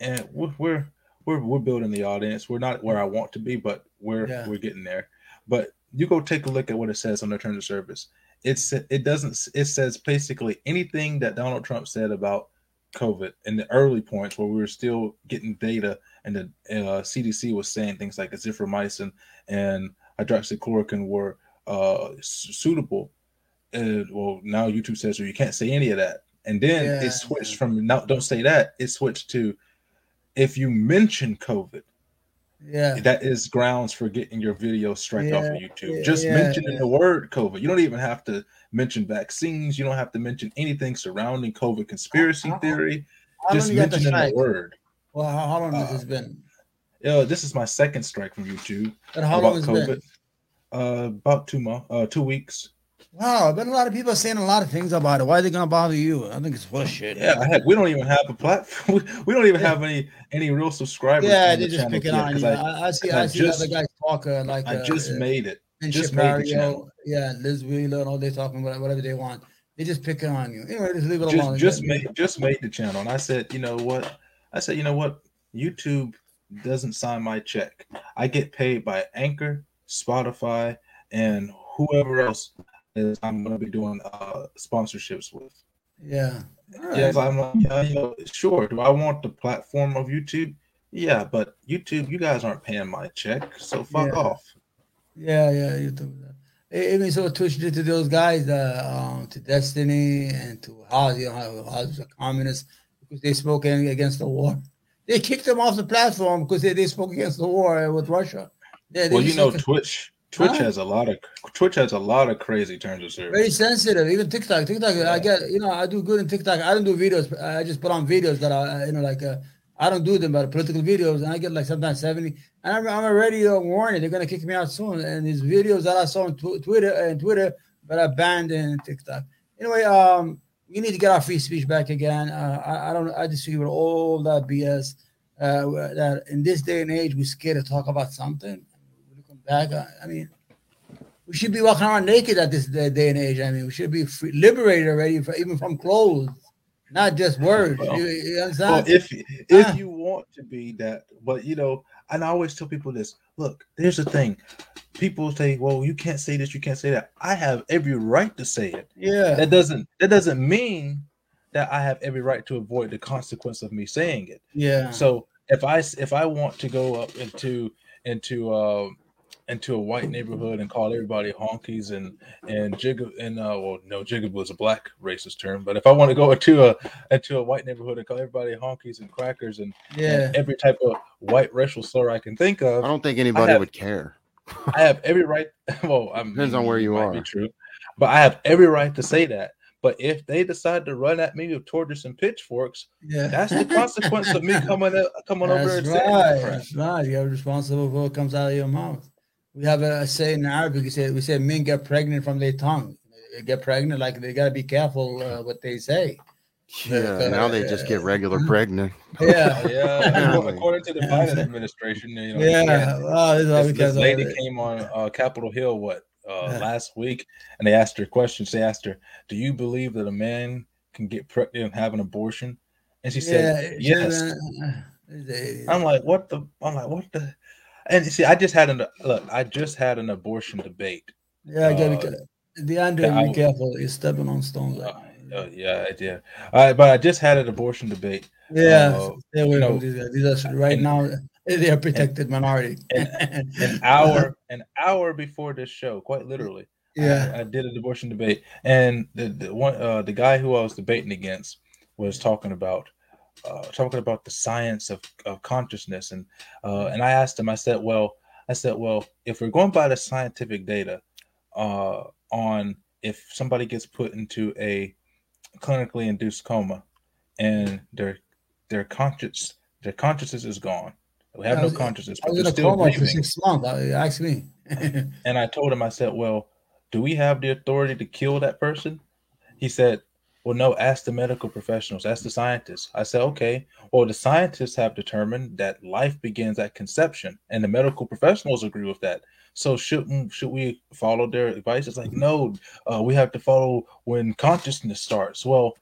And we're, we're we're we're building the audience. We're not where I want to be, but we're Yeah. we're getting there. But you go take a look at what it says on the terms of service. It's it doesn't it says basically anything that Donald Trump said about COVID in the early points where we were still getting data and the uh, CDC was saying things like azithromycin and hydroxychloroquine were uh, suitable. Uh, well, now YouTube says well, you can't say any of that, and then Yeah, it switched from now don't say that. It switched to if you mention COVID, Yeah. that is grounds for getting your video strike off of YouTube. yeah, Just yeah, mentioning yeah. the word COVID. You don't even have to mention vaccines. You don't have to mention anything surrounding COVID conspiracy How- theory. How Just mentioning the word. Well, how, how long has Uh, this been? Yeah, this is my second strike from YouTube And how long about has COVID. been? Uh, about two months, uh, two weeks. Wow, been a lot of people saying a lot of things about it. Why are they gonna bother you? I think it's bullshit. Yeah, heck, we don't even have a platform. *laughs* We don't even have any any real subscribers. Yeah, on the they're just channel picking on. you. I, I, I see. I I see just- other guys talk uh, like I uh, just uh, made it. and just channel. yeah, Liz Wheeler, and all they talking about whatever they want. They just picking on you. Anyway, just leave it just alone. just made just made the channel and i said you know what i said you know what youtube doesn't sign my check i get paid by anchor spotify and whoever else is i'm going to be doing uh sponsorships with Yeah. Right. yeah so i'm like yeah, you know, sure do i want the platform of youtube yeah but youtube you guys aren't paying my check so fuck Yeah. off Yeah, yeah, YouTube. that. E- so, Twitch did to those guys, uh, um, to Destiny and to Haas, you know, how was a communist because they spoke against the war. They kicked them off the platform because they, they spoke against the war with Russia. Yeah, well you know like- twitch twitch Huh? has a lot of twitch has a lot of crazy terms of service very sensitive. Even TikTok, TikTok, I get, you know, I do good in TikTok. I don't do videos. I just put on videos that are, uh, you know, like, uh, I don't do them, but political videos, and I get like sometimes 70. And I'm, I'm already uh, warning they're gonna kick me out soon. And these videos that I saw on tw- Twitter and Twitter, but I banned in TikTok. Anyway, um, we need to get our free speech back again. Uh, I, I don't. I disagree with all that BS. Uh, that in this day and age, we're scared to talk about something. Looking back, I, I mean, we should be walking around naked at this day, day and age. I mean, we should be free, liberated already, for, even from clothes, not just words. Well, you, you Well, if if Ah. you want to be that, but you know, and I always tell people this. Look, here's the thing. People say, "Well, you can't say this, you can't say that." I have every right to say it. yeah, That doesn't that doesn't mean that I have every right to avoid the consequence of me saying it. yeah. So if I if I want to go up into into um into a white neighborhood and call everybody honkies and and jig and uh well no jigaboo is a black racist term but if I want to go into a into a white neighborhood and call everybody honkies and crackers and, yeah. and every type of white racial slur I can think of I don't think anybody have- would care. I have every right *laughs* well I Depends on where you are. be true but I have every right to say that but if they decide to run at me with torches and pitchforks Yeah. that's the consequence of me *laughs* coming up, coming over That's and saying right. that. That's right. You're responsible for what comes out of your mouth. We have a saying in Arabic. We say we say men get pregnant from their tongue. They get pregnant, like they gotta be careful uh, what they say. Yeah, *laughs* now they just get regular pregnant. *laughs* Yeah. yeah, *laughs* Really? according to the Biden administration, you know, Yeah. yeah, Oh, this this, because this lady came on uh, Capitol Hill what uh, Yeah. last week, and they asked her questions. They asked her, "Do you believe that a man can get pregnant and have an abortion?" And she said, Yeah, "Yes." she- I'm like, "What the?" I'm like, "What the?" And you see, I just had an look. I just had an abortion debate. Yeah, I gotta Uh, be careful. DeAndre, yeah, I- careful. You're stepping on stones. Uh, uh, yeah, I did. I, but I just had an abortion debate. yeah, uh, away you know, these. These are right and- now. They are protected minority. *laughs* An hour, an hour before this show, quite literally. yeah. I, I did an abortion debate, and the, the one uh, the guy who I was debating against was talking about uh, talking about the science of, of consciousness, and uh, and I asked him. I said, well, I said, well, if we're going by the scientific data uh, on if somebody gets put into a clinically induced coma and their their conscious their consciousness is gone, they have I no was- consciousness, I was in a still coma for six months. Ask me. *laughs* And I told him, I said, Well, do we have the authority to kill that person? He said, Well, no, ask the medical professionals, ask the scientists. I said, Okay. Well, the scientists have determined that life begins at conception, and the medical professionals agree with that. So shouldn't should we follow their advice? It's like, no, uh, we have to follow when consciousness starts. Well,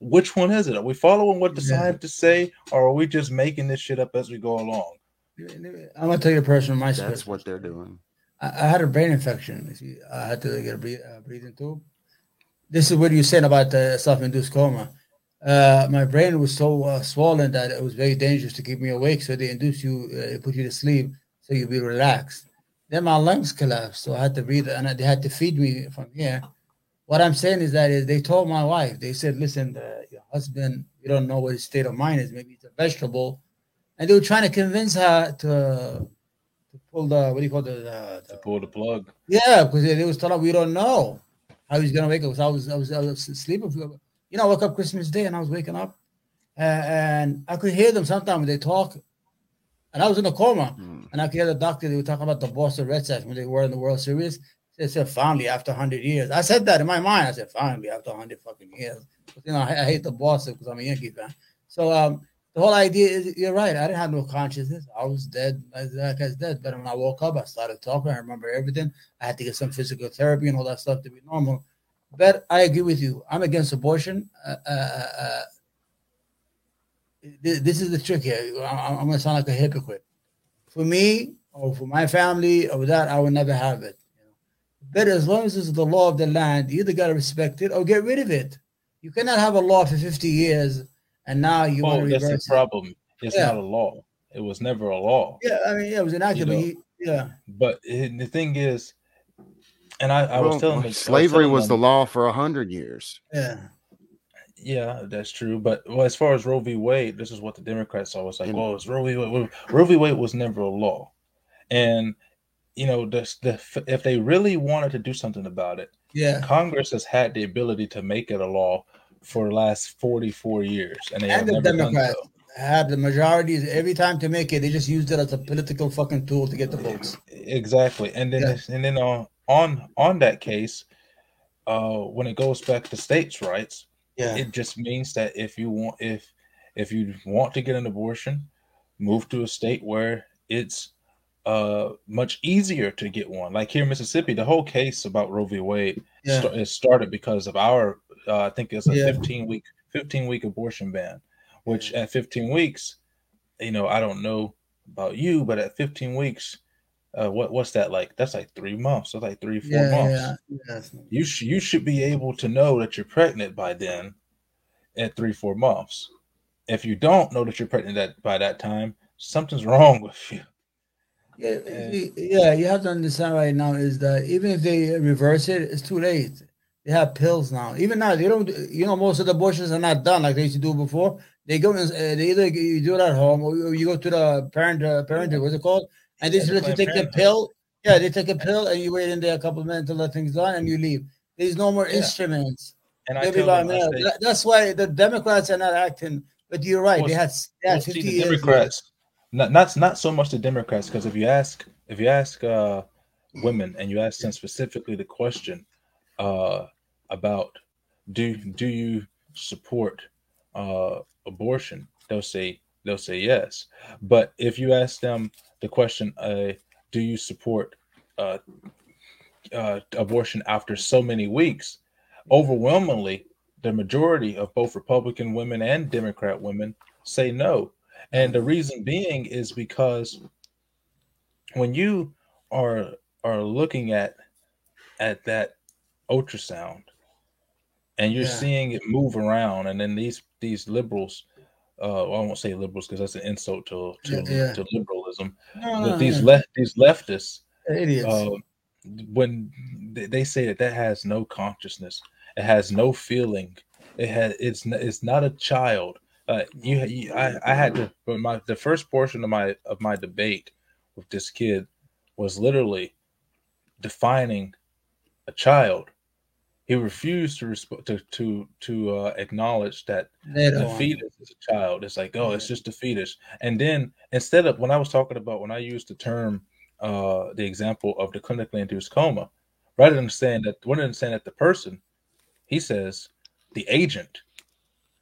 which one is it? Are we following what the Yeah. scientists say, or are we just making this shit up as we go along? I'm gonna tell you a person my That's what they're doing. I, I had a brain infection. I had to get a breathe, uh, breathing tube. This is what you said about the self-induced coma. Uh, my brain was so uh, swollen that it was very dangerous to keep me awake. So they induce you, uh, put you to sleep, so you'll be relaxed. Then my lungs collapsed, so I had to breathe, and they had to feed me from here. What I'm saying is that is they told my wife, they said, "Listen, uh, your husband, you don't know what his state of mind is. Maybe it's a vegetable," and they were trying to convince her to to pull the what do you call the, the, To pull the plug. yeah, because they, they was telling we don't know how he's gonna wake up. I was I was, I was sleeping. You know, I woke up Christmas Day and I was waking up, uh, and I could hear them sometimes when they talk, and I was in a coma, Mm. and I could hear the doctor. They were talking about the Boston Red Sox when they were in the World Series. They said finally after hundred years. I said that in my mind. I said finally after hundred fucking years. But, you know, I, I hate the Boston because I'm a Yankee fan. So um, the whole idea is you're right. I didn't have no consciousness. I was dead. I- That guy's dead. But when I woke up, I started talking. I remember everything. I had to get some physical therapy and all that stuff to be normal. But I agree with you. I'm against abortion. Uh, uh, uh, th- this is the trick here. I- I'm going to sound like a hypocrite. For me, or for my family, or that, I would never have it. But as long as it's the law of the land, you either got to respect it or get rid of it. You cannot have a law for 50 years and now you want Well, oh, to that's the it. problem. It's Yeah. not a law. It was never a law. Yeah, I mean, yeah, it was enacted, You but know. he, yeah, But it, the thing is, and I, I Well, was telling them, I was slavery telling was the law for a hundred years. yeah. Yeah, that's true. But well, as far as Roe v. Wade, this is what the Democrats always like. And- well, it's Roe v. Wade. Roe v. Wade was never a law, and you know, the, the if they really wanted to do something about it, Yeah. Congress has had the ability to make it a law for the last forty four years, and they And have the never done Democrats. so. have the majorities every time to make it. They just used it as a political fucking tool to get the votes. Exactly, and then Yeah. and then uh, on on that case, uh, when it goes back to states' rights, Yeah, it just means that if you want if if you want to get an abortion, move to a state where it's uh much easier to get one. Like here in Mississippi, the whole case about Roe v. Wade yeah, sta- it started because of our uh, I think it's a Yeah. 15 week 15 week abortion ban, which at 15 weeks, you know, I don't know about you, but at 15 weeks, uh, what what's that like? That's like three months. That's like three four yeah, months. yeah, yes. You sh- you should be able to know that you're pregnant by then, at three four months. If you don't know that you're pregnant that by that time, something's *laughs* wrong with you. Yeah, Yeah. you- yeah, you have to understand right now is that even if they reverse it, it's too late. They have pills now. Even now, they don't. You know, most of the abortions are not done like they used to do before. They go and uh, they either you do it at home or you, you go to the parent uh, parent what's it called, and they Yeah, just the let you take the pill. Yeah, they take a pill and you wait in there a couple of minutes until that thing's done and you leave. There's no more Yeah. instruments. And I Maybe tell them, say, That- That's why the Democrats are not acting. But you're right. Well, they had they had well, see, the years. Democrats, not not not so much the Democrats, because if you ask if you ask uh, women and you ask them specifically the question uh, about do do you support uh, abortion, they'll say they'll say yes. But if you ask them the question, uh, do you support uh, uh, abortion after so many weeks, overwhelmingly the majority of both Republican women and Democrat women say no. And the reason being is because when you are are looking at at that ultrasound and you're Yeah. seeing it move around and then these these liberals uh well, I won't say liberals because that's an insult to to, Yeah, to liberalism No, but no, these yeah. left these leftists idiots. uh, when they they say that that has no consciousness, it has no feeling, it has it's it's not a child. Uh, you, you I, I had to, but my the first portion of my of my debate with this kid was literally defining a child. He refused to resp- to to to uh, acknowledge that Later the on. fetus is a child. It's like, oh, it's just a fetus. And then instead of when I was talking about when I used the term, uh, the example of the clinically induced coma, rather than saying that, rather than saying that the person, he says the agent.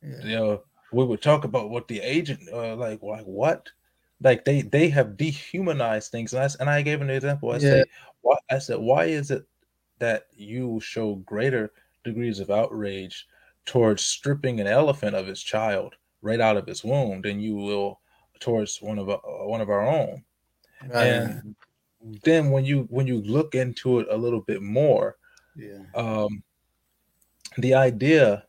Yeah. You know, we would talk about what the agent, uh, like, like what, like they they have dehumanized things. And I and I gave an example. I Yeah. say, why? I said, why is it that you show greater degrees of outrage towards stripping an elephant of its child right out of its womb than you will towards one of our, one of our own. Right. And then when you when you look into it a little bit more, yeah. um, the idea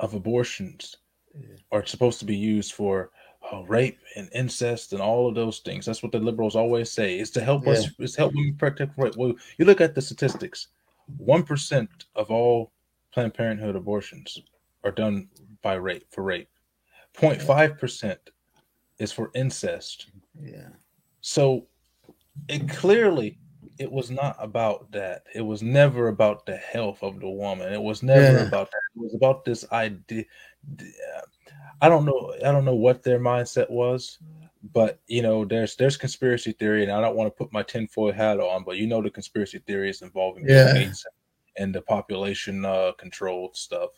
of abortions Yeah. are supposed to be used for uh, rape and incest and all of those things. That's what the liberals always say. Is to help us. Is to help women protect right. Well, you look at the statistics. One percent of all Planned Parenthood abortions are done by rape for rape. 0.5 percent is for incest. Yeah. So it clearly it was not about that. It was never about the health of the woman. It was never Yeah. about that. It was about this idea. I don't know. I don't know what their mindset was, but you know, there's there's conspiracy theory, and I don't want to put my tinfoil hat on, but you know the conspiracy theories involving Yeah. And the population uh, control stuff.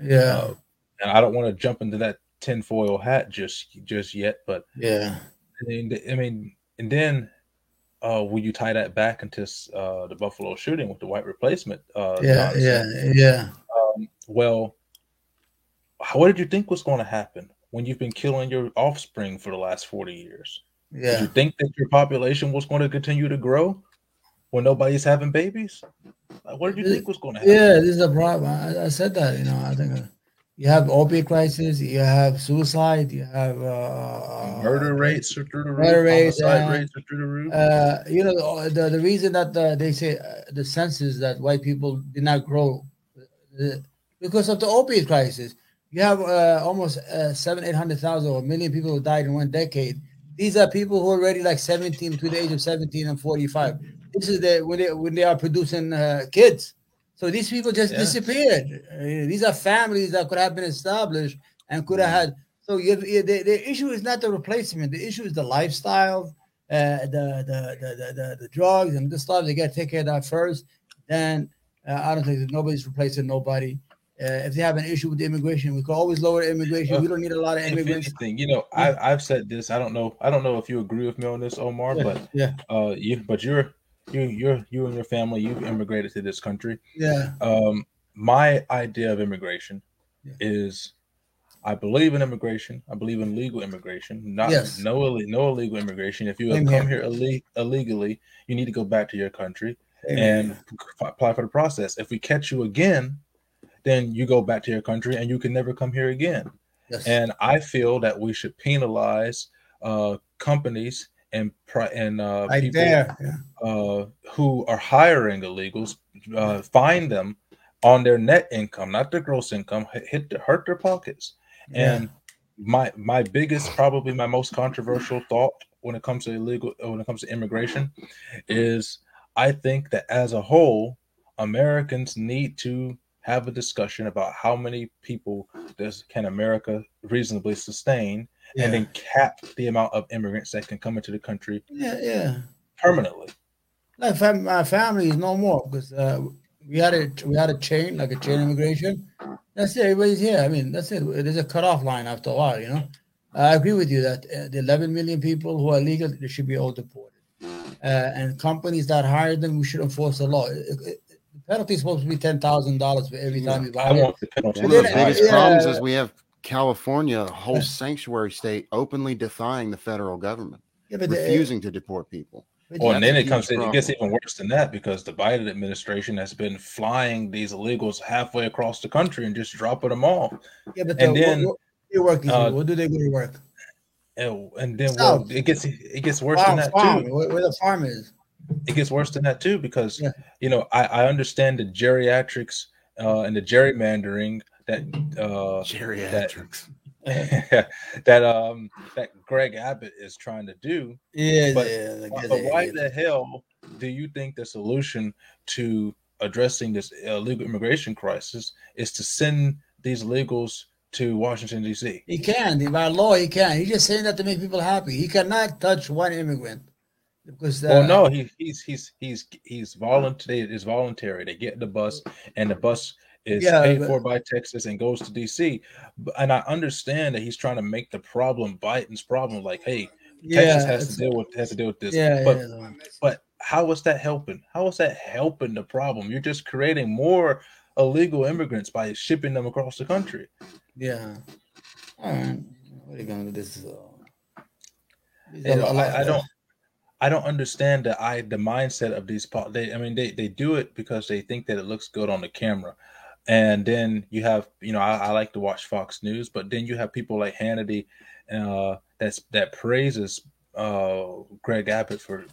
Yeah. Uh, and I don't want to jump into that tinfoil hat just just yet, but yeah. I mean, I mean, and then uh, will you tie that back into uh, the Buffalo shooting with the white replacement? Uh, Yeah. nonsense? Yeah. Yeah. Um, well, what did you think was going to happen when you've been killing your offspring for the last forty years? Did Yeah. you think that your population was going to continue to grow when nobody's having babies? Like, what did you think was going to happen? Yeah. This is a problem. I, I said that. You know. I think uh, you have opiate crisis. You have suicide. You have uh, Murder rates are through the roof. murder rates, uh, rates are through the roof. uh, you know the the reason that uh, they say uh, the census that white people did not grow uh, because of the opiate crisis. You have uh, almost uh, seven, eight hundred thousand or a million people who died in one decade. These are people who are already like seventeen between the age of seventeen and forty-five. This is the when they when they are producing uh, kids. So these people just Yeah. disappeared. Uh, these are families that could have been established and could have had So you, the, the issue is not the replacement. The issue is the lifestyle, uh, the, the, the, the, the drugs and the stuff. They got to take care of that first. Then uh, I don't think that nobody's replacing nobody. Uh, if they have an issue with immigration, we could always lower immigration. we don't need a lot of immigrants. Anything, you know, yeah. I, I've said this. I don't know. I don't know if you agree with me on this, Omar. Yeah. But yeah, uh, you, but you're you, you're you and your family. You've immigrated to this country. yeah, Um, my idea of immigration Yeah. is, I believe in immigration. I believe in legal immigration. Not Yes. no no illegal immigration. If you have Same come here. ille- illegally, you need to go back to your country Amen. and apply for the process. If we catch you again, then you go back to your country and you can never come here again. yes. And I feel that we should penalize uh, companies and and uh, people. Yeah. uh, who are hiring illegals, uh, fine them on their net income, not their gross income, hit- hit hurt their pockets. And my my biggest, probably my most controversial thought when it comes to illegal, when it comes to immigration, is I think that as a whole, Americans need to have a discussion about how many people does can America reasonably sustain, yeah. and then cap the amount of immigrants that can come into the country yeah, yeah. permanently. Like my family is no more because uh, we had a we had a chain like a chain immigration. That's it. Everybody's here. I mean, that's it. There's a cutoff line after a while. You know, I agree with you that uh, the 11 million people who are legal they should be all deported, uh, and companies that hire them we should enforce the law. It- it- the penalty supposed to be ten thousand dollars for every time you I violate. want the penalty. One of the biggest yeah. problems is we have California, a whole sanctuary state, openly defying the federal government, Yeah, but the- refusing to deport people. but Well, and then it comes. huge It gets even worse than that because the Biden administration has been flying these illegals halfway across the country and just dropping them off. yeah, but and the, then, what, what, they work these uh, people? What do they go to work? And, and then well, South. it gets it gets worse Farm, than that farm, too. where, where the farm is. It gets worse than that too because Yeah. you know I, I understand the geriatrics uh, and the gerrymandering that uh, Geriatrics. *laughs* that um that Greg Abbott is trying to do. Yeah, But- yeah. I But they- why the hell do you think the solution to addressing this illegal immigration crisis is to send these illegals to Washington D.C.? He can. By law, he can. He's just saying that to make people happy. He cannot touch one immigrant because. Uh, Well, no, he, he's he's he's he's voluntary. It's voluntary. They get the bus, and the bus is Yeah, paid but- for by Texas and goes to D.C. But- And I understand that he's trying to make the problem Biden's problem. Like, hey, Yeah, Texas has to deal with has to deal with this. Yeah, but yeah. but how is that helping? How is that helping the problem? You're just creating more illegal immigrants by shipping them across the country. Yeah. All right. What are you gonna do? This is. Uh, these You are know, a lot- I, I don't I don't understand the I the mindset of these they I mean they they do it because they think that it looks good on the camera. And then you have, you know, I, I like to watch Fox News, but then you have people like Hannity uh that's that praises uh Greg Abbott for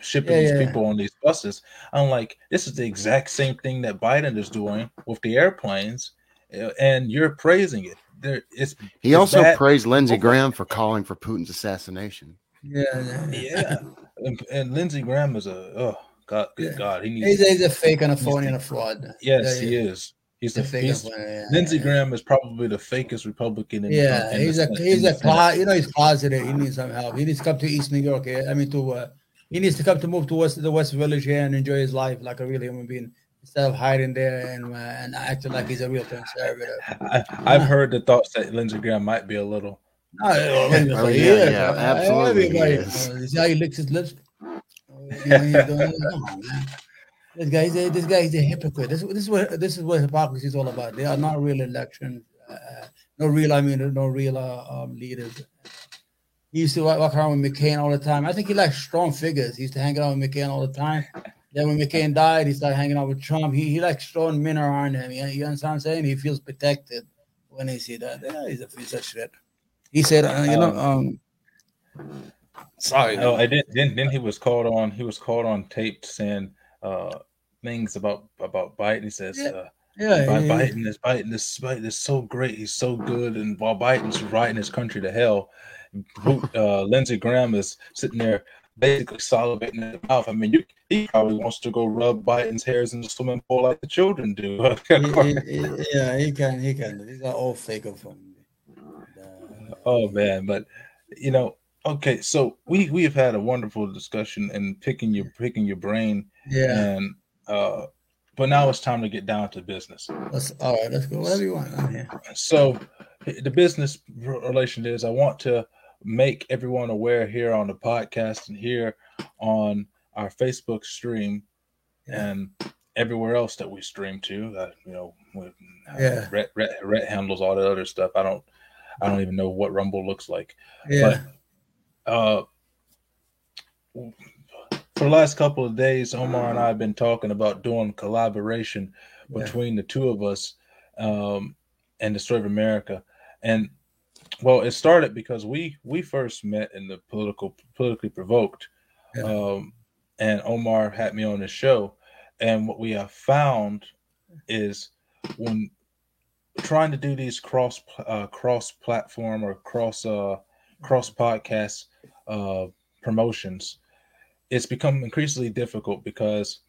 shipping Yeah, these yeah. people on these buses. I'm like, this is the exact same thing that Biden is doing with the airplanes, uh, and you're praising it. There, it's He It's also bad. praised Lindsey Graham for calling for Putin's assassination. Yeah, yeah. yeah, and, and Lindsey Graham is a oh god, good Yeah. God, he needs. He's, a, he's a fake and a phony and a fraud. yes, yeah, he is. He's He's the a fake he's. Yeah, Lindsey yeah. Graham is probably the fakest Republican. In Yeah, in he's the a, he's in the a Senate. You know, he's closeted. He needs some help. He needs to come to East New York. I mean, to uh, he needs to come to move to West the West Village here and enjoy his life like a real human being instead of hiding there and uh, and acting like he's a real conservative. I, I've heard the thoughts that Lindsey Graham might be a little. No, everybody Oh, he yeah, is. yeah, absolutely he Everybody. is. Uh, see how he licks his lips? Uh, you know, he's doing- Come on, man. This guy, a, this guy, is a hypocrite. This, this is what this is what hypocrisy is all about. They are not real elections. Uh, no real, I mean, no real uh, um, leaders. He used to walk, walk around with McCain all the time. I think he likes strong figures. He used to hang out with McCain all the time. Then when McCain died, he started hanging out with Trump. He, he likes strong men around him. You, you understand what I'm saying? He feels protected when he see that. Yeah, he's a piece of shit. He said, uh, you know, um, sorry. No, I didn't. Then then he was called on. He was called on tape saying uh things about about Biden. He says. Yeah. Uh, yeah, Bi- yeah, Biden is Biden is Biden is so great. He's so good, and while Biden's riding his country to hell, uh, Lindsey Graham is sitting there basically salivating in the mouth. I mean, you, he probably wants to go rub Biden's hairs in the swimming pool like the children do. *laughs* He- he- he- yeah, he can, he can. These are all fake of him. Oh man, but you know, okay, so we we have had a wonderful discussion and picking your picking your brain, Yeah. and uh, but now it's time to get down to business. Let's, all right. Let's go. Whatever you want. Here. So the business relation is I want to make everyone aware here on the podcast and here on our Facebook stream Yeah. and everywhere else that we stream to. Uh, you know, with Yeah. Rhett, Rhett, Rhett handles all the other stuff. I don't, I don't even know what Rumble looks like. Yeah. Uh, for the last couple of days, Omar and I have been talking about doing collaboration Yeah. between the two of us um, and the story of America. And well, it started because we we first met in the political politically provoked, Yeah. um, and Omar had me on the show. And what we have found is when trying to do these cross uh, cross platform or cross uh, cross podcast uh, promotions, it's become increasingly difficult because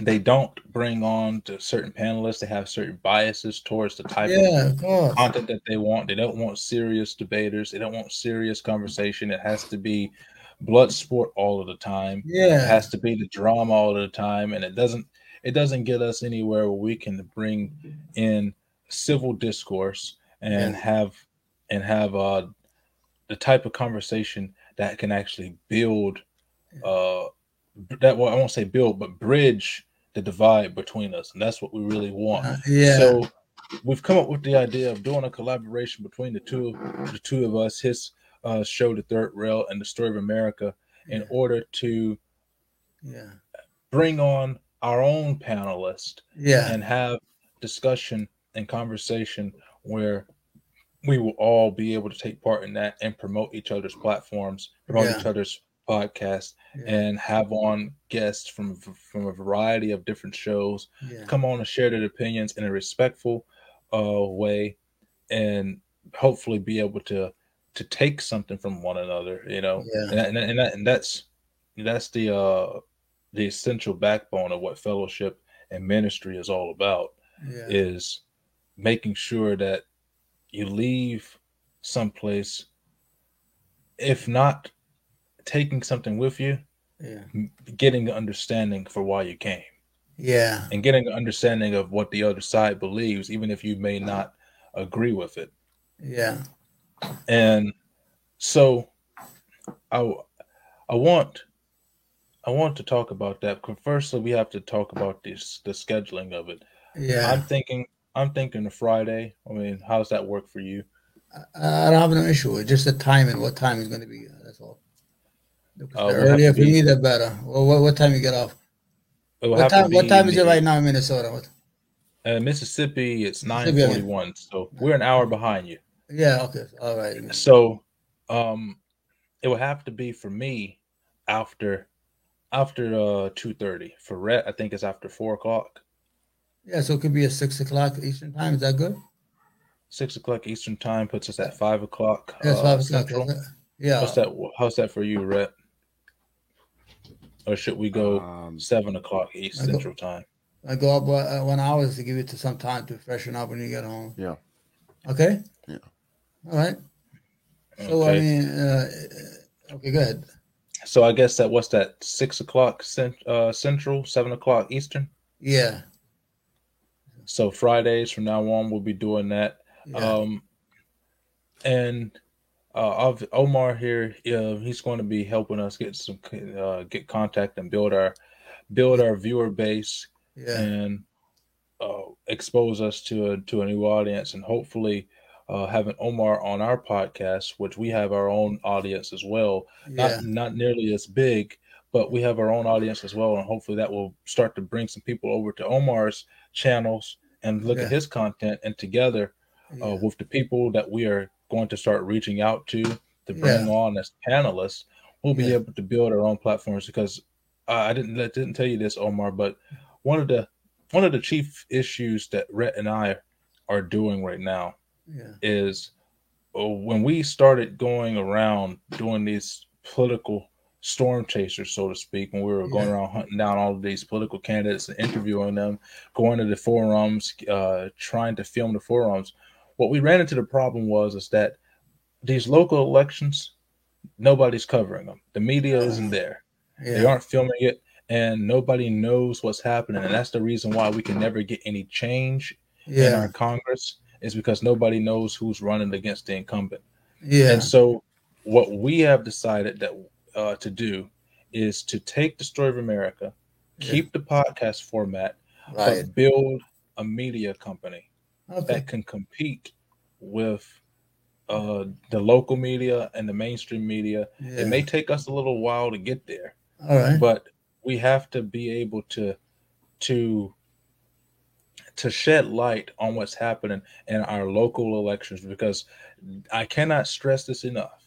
they don't bring on to certain panelists. They have certain biases towards the type of Yeah. Of course. content that they want. They don't want serious debaters. They don't want serious conversation. It has to be blood sport all of the time. It Yeah. has to be the drama all of the time, and it doesn't. It doesn't get us anywhere where we can bring in civil discourse and Yeah. have and have uh, the type of conversation that can actually build uh, that well, I won't say build, but bridge the divide between us, and that's what we really want. Uh, yeah. So we've come up with the idea of doing a collaboration between the two the two of us, his uh, show, The Third Rail, and the Story of America, in yeah. order to Yeah. bring on our own panelists Yeah. and have discussion and conversation where we will all be able to take part in that and promote each other's platforms, promote Yeah. each other's podcasts, Yeah. and have on guests from from a variety of different shows Yeah. come on and share their opinions in a respectful uh, way and hopefully be able to to take something from one another you know Yeah. and, and, that, and, that, and that's that's the uh the essential backbone of what fellowship and ministry is all about is making sure that you leave someplace if not taking something with you Yeah. getting the understanding for why you came Yeah. and getting an understanding of what the other side believes, even if you may uh-huh. not agree with it. Yeah. And so, I I want I want to talk about that. Firstly, we have to talk about this the scheduling of it. Yeah. I'm thinking I'm thinking a Friday. I mean, how's that work for you? I, I don't have no issue with just the timing. What time is going to be? uh, That's all. Uh, the we'll have earlier for me, the better. Well, what, what time you get off? What time? What time is it right now in Minnesota? What? Uh, Mississippi, it's nine Mississippi, I forty one, so we're an hour behind you. Yeah. Okay. All right. So, um, it would have to be for me after after uh two thirty. For Rhett, I think it's after four o'clock, Yeah. So it could be at six o'clock Eastern time. Is that good? six o'clock Eastern time puts us at five o'clock. That's uh, five o'clock. Central. Yeah. How's that? How's that for you, Rhett? Or should we go Um, seven o'clock East I go- Central time? I go up uh, one hour to give you to some time to freshen up when you get home. Yeah. Okay. Yeah. All right. So I mean, uh, okay, go ahead. So I guess that what's that? Six o'clock cent, uh, Central, seven o'clock Eastern. Yeah. So Fridays from now on, we'll be doing that. Yeah. Um, and uh, of Omar here, uh, he's going to be helping us get some uh, get contact and build our build our viewer base yeah. and uh, expose us to a, to a new audience and hopefully uh, having Omar on our podcast, which we have our own audience as well, Yeah. not not nearly as big, but we have our own audience as well, and hopefully that will start to bring some people over to Omar's channels and look Yeah. at his content, and together uh, with the people that we are going to start reaching out to to bring on as panelists, we'll be Yeah. able to build our own platforms. Because uh, I didn't let- didn't tell you this, Omar, but one of the one of the chief issues that Rhett and I are doing right now yeah. is uh, when we started going around doing these political storm chasers, so to speak, when we were going Yeah. around hunting down all of these political candidates and interviewing them, going to the forums, uh, trying to film the forums. What we ran into the problem was is that these local elections, nobody's covering them. The media isn't there. Yeah. They aren't filming it, and nobody knows what's happening. And that's the reason why we can never get any change in our Congress is because nobody knows who's running against the incumbent. Yeah. And so, what we have decided that uh, to do is to take the story of America, Yeah. keep the podcast format, Right. but build a media company Okay. that can compete with uh, the local media and the mainstream media. Yeah. It may take us a little while to get there, All right. but we have to be able to to to shed light on what's happening in our local elections because I cannot stress this enough.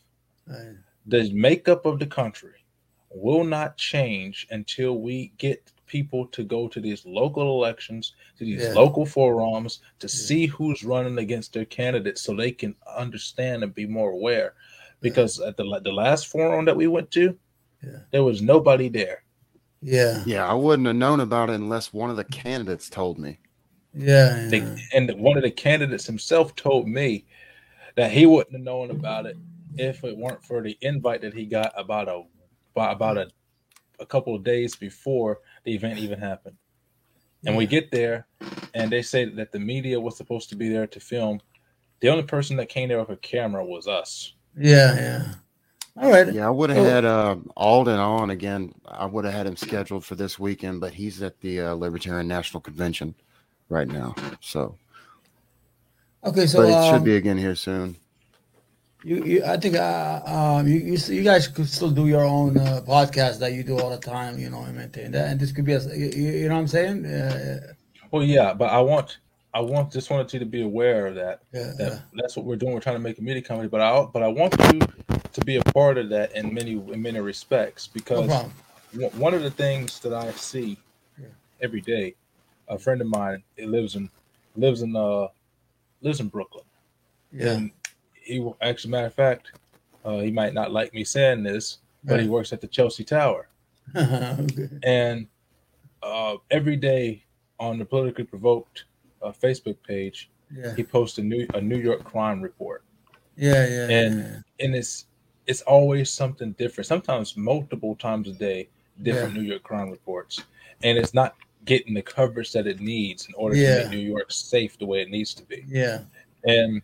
Right. The makeup of the country will not change until we get people to go to these local elections, to these Yeah. local forums, to Yeah. see who's running against their candidates so they can understand and be more aware. Because at the, the last forum that we went to, Yeah. there was nobody there. Yeah. Yeah, I wouldn't have known about it unless one of the candidates told me. Yeah. They, yeah. and one of the candidates himself told me that he wouldn't have known about it if it weren't for the invite that he got about a about about a, a couple of days before the event even happened. And we get there, and they say that the media was supposed to be there to film. The only person that came there with a camera was us. Yeah. Yeah. All right. Yeah, I would have Oh. had uh, Alden on again. I would have had him scheduled for this weekend, but he's at the uh, Libertarian National Convention right now. So, Okay. So but it um, should be again here soon. You, you, I think, uh, um, you, you, you guys could still do your own uh, podcast that you do all the time, you know, and maintain that. And this could be, a, you, you know what I'm saying? Uh, Well, yeah, but I want I want just wanted you to be aware of that. yeah, that yeah, that's what we're doing. We're trying to make a media company, but I but I want you to be a part of that in many in many respects because problem. one of the things that I see Yeah. every day, a friend of mine he lives in lives in uh lives in Brooklyn, Yeah, and he actually matter of fact, uh, he might not like me saying this, but he works at the Chelsea Tower, *laughs* okay. and uh, every day on the politically provoked uh, Facebook page, yeah, he posts a new a New York crime report. yeah, yeah, and yeah. and it's it's always something different sometimes multiple times a day different new york crime reports and it's not getting the coverage that it needs in order Yeah. to make new york safe the way it needs to be yeah, and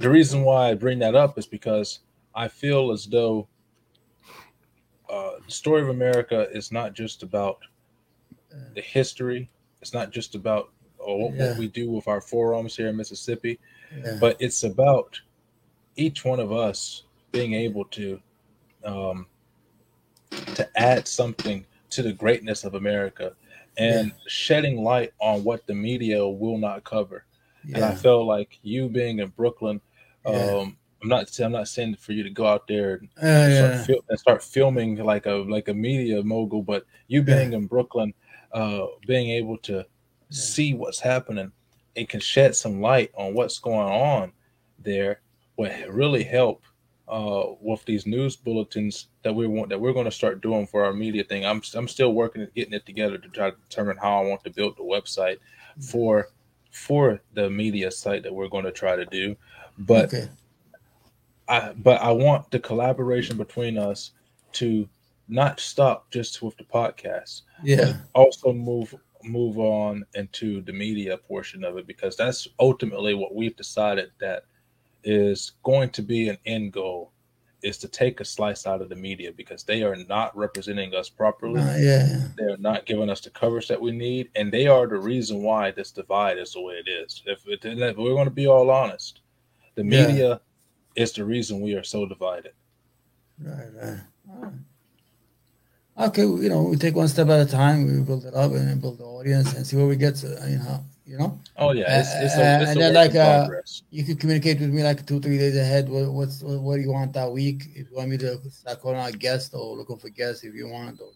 the reason why i bring that up is because i feel as though uh, the story of america is not just about the history it's not just about what, Yeah. what we do with our forums here in mississippi yeah, but it's about each one of us being able to um, to add something to the greatness of America and shedding light on what the media will not cover. And I yeah, felt like you being in Brooklyn, um, I'm not I'm not saying for you to go out there and yeah, start, yeah, fil- and start filming like a like a media mogul, but you being in Brooklyn, uh, being able to see what's happening and can shed some light on what's going on there would really help uh, with these news bulletins that we want that we're going to start doing for our media thing. I'm I'm still working at getting it together to try to determine how I want to build the website for for the media site that we're going to try to do, but. okay, I but I want the collaboration between us to not stop just with the podcast, yeah, also move move on into the media portion of it because that's ultimately what we've decided that is going to be an end goal is to take a slice out of the media because they are not representing us properly. Uh, yeah, They're not giving us the coverage that we need, and they are the reason why this divide is the way it is. If, it, if we're going to be all honest, the Yeah. media is the reason we are so divided. right, right. Okay, you know, we take one step at a time. We build it up and then build the audience and see where we get. To, you know, you know. Oh yeah, it's, it's a, it's and then like, uh, you could communicate with me like two, three days ahead. What, what's what, what do you want that week? If you want me to start calling out guests or looking for guests, if you want, or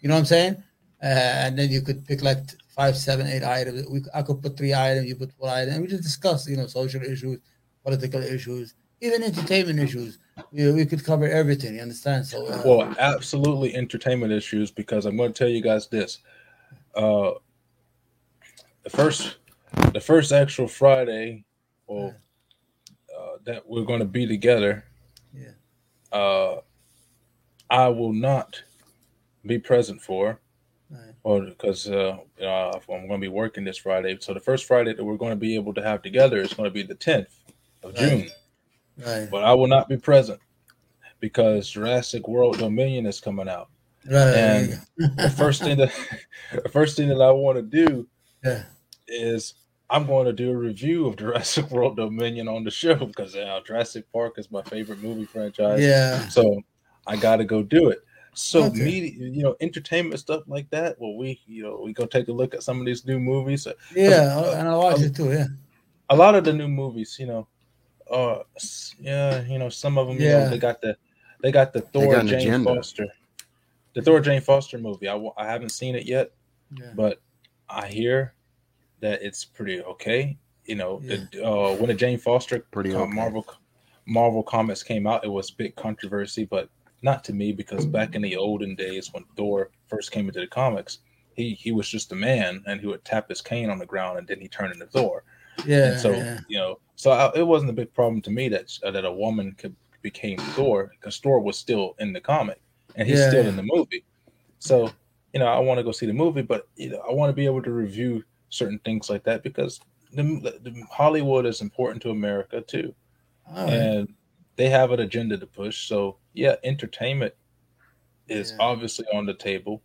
you know what I'm saying. Uh, and then you could pick like five, seven, eight items. We I could put three items. You put four items. And we just discuss, you know, social issues, political issues, even entertainment issues. We, we could cover everything. You understand? So uh, Well, absolutely entertainment issues because I'm going to tell you guys this. Uh, the first, the first actual Friday, well, uh, that we're going to be together. Yeah. Uh, I will not be present for, Right. or because uh, uh, I'm going to be working this Friday. So the first Friday that we're going to be able to have together is going to be the 10th of Right. June. Right. But I will not be present because Jurassic World Dominion is coming out. Right. And The first thing that *laughs* the first thing that I want to do yeah. is I'm going to do a review of Jurassic *laughs* World Dominion on the show because uh, Jurassic Park is my favorite movie franchise. Yeah. So I got to go do it. So Okay. media, you know, entertainment stuff like that. Well, we, you know, we go take a look at some of these new movies. Yeah. And I watch it too. Yeah. A lot of the new movies, you know, uh, yeah, you know, some of them, you Yeah. know, they got the, they got the Thor got Jane agenda. Foster, the Thor Jane Foster movie. I, I haven't seen it yet, Yeah. but I hear that it's pretty okay. You know, Yeah. it, uh, when the Jane Foster Pretty uh, okay. Marvel Marvel comics came out, it was big controversy, but not to me because back in the olden days when Thor first came into the comics, he he was just a man and he would tap his cane on the ground and then he turned into Thor. Yeah. and so yeah. you know, so I, it wasn't a big problem to me that uh, that a woman could became Thor because Thor was still in the comic and he's Yeah, still yeah. in the movie. So you know, I want to go see the movie, but you know, I want to be able to review certain things like that because the, the Hollywood is important to America too right. and they have an agenda to push. So yeah, entertainment is Yeah. obviously on the table.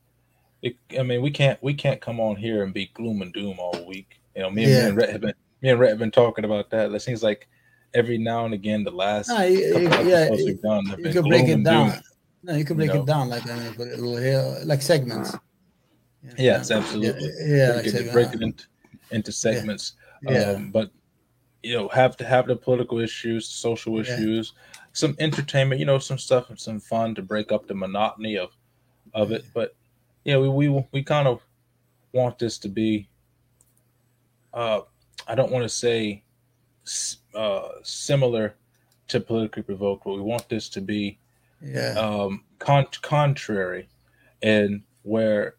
It, I mean, we can't we can't come on here and be gloom and doom all week. You know, me and, Yeah. me and Rhett have been me and Rhett have been talking about that. It seems like every now and again, the last No, you, couple you, yeah, you, done you can break it down. doom. No, you can you break know. it down like I mean, a little here, like segments. Yeah. Yes, absolutely. Yeah, we like could segment- break it into, into segments. Yeah. Um, but you know, have to have the political issues, social Yeah. issues, some entertainment, you know, some stuff and some fun to break up the monotony of of it. But yeah, we we we kind of want this to be uh I don't want to say uh similar to politically provoked, but we want this to be yeah. um, con- contrary, and where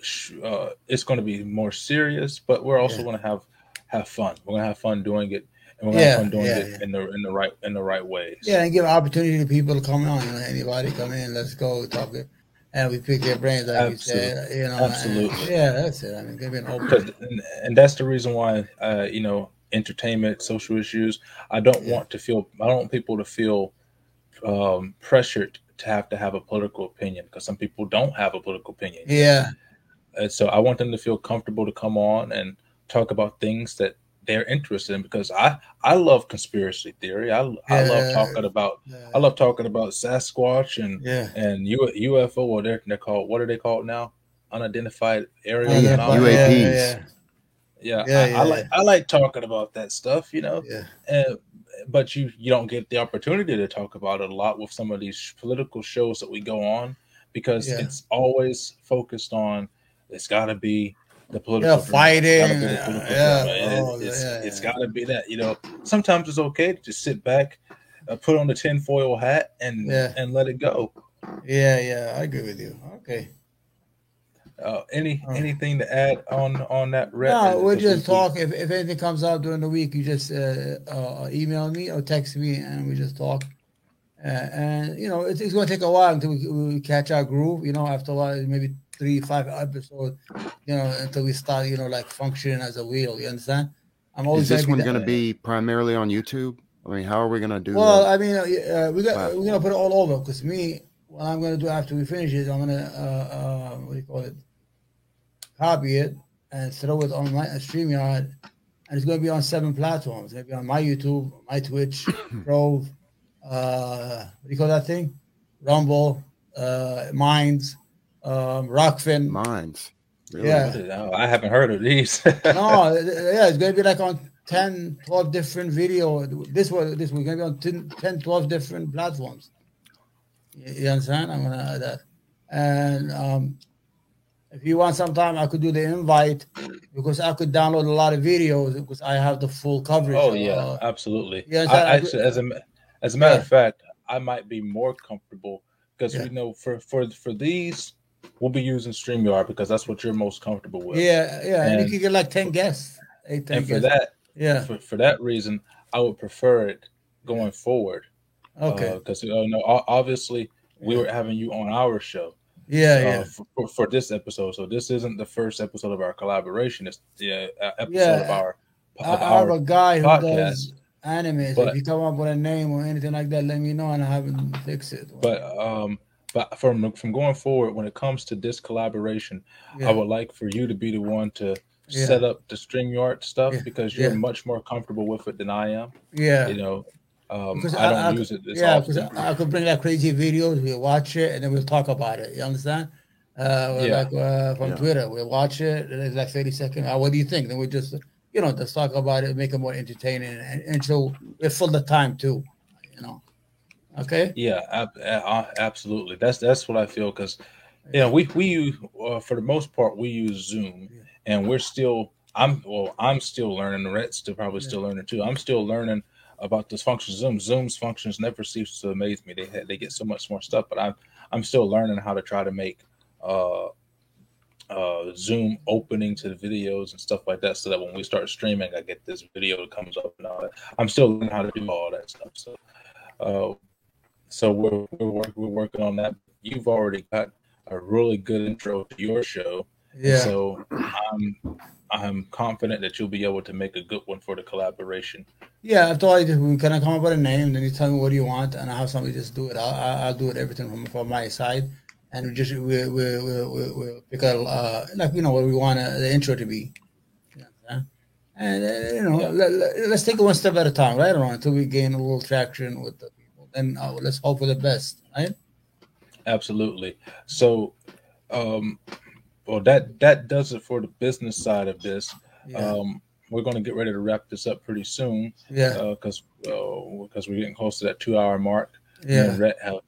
sh- uh, it's going to be more serious, but we're also Yeah. going to have have fun. We're going to have fun doing it, and we're going to Yeah, have fun doing yeah, it in the in the right in the right ways. Yeah, and give opportunity to people to come on. Anybody come in, let's go talk it, and we pick their brains, like you said. You know, and- Absolutely. yeah, that's it. I mean, give it an open. and, and that's the reason why uh, you know entertainment, social issues. I don't Yeah. want to feel. I don't want people to feel um, pressured to have to have a political opinion because some people don't have a political opinion. Yeah, And so I want them to feel comfortable to come on and talk about things that they're interested in because I I love conspiracy theory. I I love talking about yeah, I love talking about Sasquatch and yeah. and U, UFO or they're they're called what are they called now? Unidentified aerial Yeah. UAPs. Yeah, Yeah, Yeah, I, yeah, I like yeah. I like talking about that stuff, you know. yeah, And but you you don't get the opportunity to talk about it a lot with some of these political shows that we go on because Yeah. it's always focused on it's got to be the political yeah. Fighting. gotta be the uh, political Yeah. Oh, it's yeah, it's yeah. got to be that you know sometimes it's okay to just sit back uh, put on the tinfoil hat and Yeah. and let it go Yeah, yeah. I agree with you. Okay. uh, any Oh. anything to add on on that Rhett? No, we'll just talk. If, if anything comes out during the week, you just uh, uh, email me or text me, and we just talk. Uh, and you know, it's, it's going to take a while until we, we catch our groove. You know, after a while, maybe three, five episodes. You know, until we start, you know, like functioning as a wheel. You understand? I'm always Is this one going to be primarily on YouTube? I mean, how are we going to do Well, that? I mean, uh, uh, we got Platform. we're gonna put it all over because me, what I'm gonna do after we finish it, I'm gonna uh, uh, what do you call it? Copy it and throw it on my uh, Streamyard, and it's gonna be on seven platforms. It's gonna be on my YouTube, my Twitch, *clears throat* Grove, uh, what do you call that thing? Rumble, uh, Minds, um, Rokfin. Minds. Really? Yeah. What is- I haven't heard of these. *laughs* no, th- th- yeah, it's gonna be like on 10, 12 different video. This was this was gonna be on 10, 10 12 different platforms. You, you understand? I'm gonna add that. And um, if you want some time, I could do the invite because I could download a lot of videos because I have the full coverage. Oh yeah, Uh, absolutely. yeah, so I, I- actually, as a as a matter Yeah. of fact, I might be more comfortable because Yeah. we know for for for these, we'll be using Streamyard because that's what you're most comfortable with. yeah, yeah, and, And- you can get like ten guests, eight, ten and for that, yeah, for, for that reason, I would prefer it going forward. Okay. Because uh, you know, obviously we were having you on our show. yeah, uh, yeah. for, for, this episode. So this isn't the first episode of our collaboration. It's the uh, episode Yeah. of our I, of I have our a guy who does anime. But- if you come up with a name or anything like that, let me know and I have him fix it. but um but from from going forward when it comes to this collaboration yeah. i would like for you to be the one to Yeah. set up the Streamyard stuff Yeah. because you're Yeah. much more comfortable with it than i am yeah. you know um Because i don't I- I- use it as yeah, because. I, I could bring like crazy videos, we'll watch it, and then we'll talk about it. You understand? Uh, Yeah. like uh, from Yeah. Twitter, we'll watch it. and It's like thirty seconds. Uh, what do you think? Then we just, you know, just talk about it, make it more entertaining, and, and so we fill the time too. You know. Okay. yeah absolutely. That's that's what i feel because you know we we use uh, for the most part we use zoom and we're still i'm well i'm still learning. The Rhett's still probably Yeah. still learning too. I'm still learning about this function. Zoom zoom's functions never cease to amaze me. They they get so much more stuff but i'm i'm still learning how to try to make uh uh zoom opening to the videos and stuff like that so that when we start streaming i get this video that comes up and all that. I'm still learning how to do all that stuff so uh so we're we're, work, we're working on that you've already got a really good intro to your show Yeah. so I'm I'm confident that you'll be able to make a good one for the collaboration. Yeah, I thought we kind of come up with a name, then you tell me what do you want, and I'll have somebody just do it. I'll, I'll, do it everything from, from my side, and we just we we we we we'll pick a uh, like you know what we want uh, the intro to be, and uh, you know Yeah. let, let, us take it one step at a time, right around until we gain a little traction with the Then uh, let's hope for the best, right? Absolutely. So, um, well, that that does it for the business side of this. Yeah, Um, we're going to get ready to wrap this up pretty soon yeah, because because we're getting close to that two hour mark. Me yeah, and Rhett have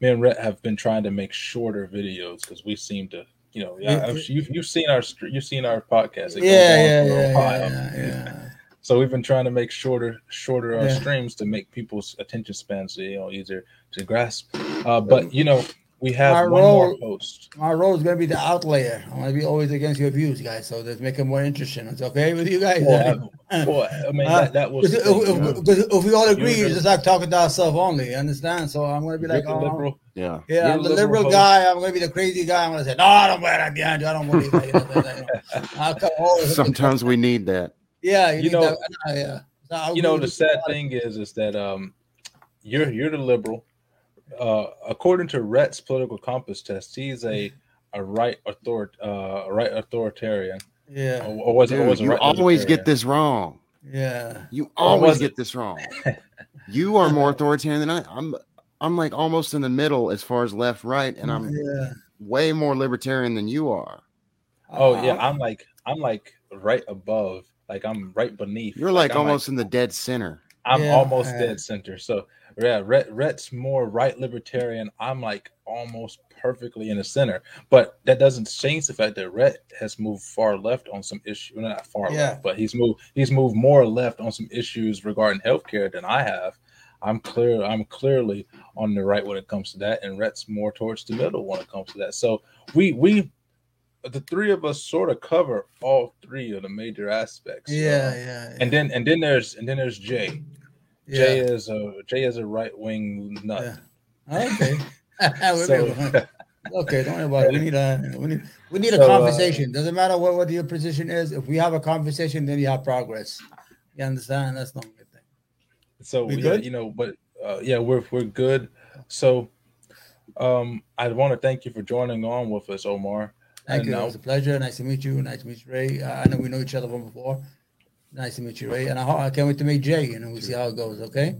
me and Rhett have been trying to make shorter videos because we seem to. You know, yeah. You've, you've seen our you've seen our podcast. It goes yeah, on yeah, for a yeah, yeah, yeah. So we've been trying to make shorter, shorter uh, Yeah. streams to make people's attention spans, you know, easier to grasp. Uh, but you know, we have My one more post. My role is gonna be the outlier. I'm gonna be always against your views, guys. So let's make it more interesting. It's okay with you guys. Well, *laughs* I, well, I mean, Uh, that, that was Because if, thing, you if- if we all agree, You're it's the- just like talking to ourselves only. You understand? So I'm gonna be like, oh, liberal. Yeah. yeah, you're I'm the the liberal liberal host. guy. I'm gonna be the crazy guy. I'm gonna say, no, I don't wear that behind you. I don't believe that. You know, that, you know. *laughs* I'll come. Sometimes we need that. Yeah, you, You know- that. Uh, yeah. So I You know, the sad thing is, is that um, you're you're the liberal. Uh, according to Rhett's political compass test, he's a *laughs* a right author uh, a right authoritarian, Yeah, or, or was it? Or was you right always get this wrong. yeah, You always get this wrong. *laughs* You are more authoritarian than I. I'm. I'm like almost in the middle as far as left, right, and I'm yeah. way more libertarian than you are. Oh yeah, Uh, I'm like I'm like right above, like I'm right beneath. You're like I'm almost in the dead center. I'm Yeah, almost uh, dead center. So yeah, Rhett, Rhett's more right libertarian. I'm like almost perfectly in the center. But that doesn't change the fact that Rhett has moved far left on some issues. Well, not far Yeah. left, but he's moved he's moved more left on some issues regarding healthcare than I have. I'm clear. I'm clearly on the right when it comes to that, and Rhett's more towards the middle when it comes to that. So we we the three of us sort of cover all three of the major aspects. yeah, Uh, yeah, and then and then there's and then there's Jay. yeah. Jay is a Jay is a right wing nut. Yeah. Okay. *laughs* *laughs* So, okay, don't worry about it. We need a we need we need a So, uh, conversation. Doesn't matter what, what your position is. If we have a conversation, then you have progress. You understand? That's not a good thing. so We yeah, good? you know, but uh, yeah, we're we're good. So um I want to thank you for joining on with us, Omar. Thank And you. It was a pleasure. Nice to meet you. Nice to meet you, Ray. Uh, I know we know each other from before. Nice to meet you, Ray. And I, I can't wait to meet Jay. You know, we'll see how it goes. Okay.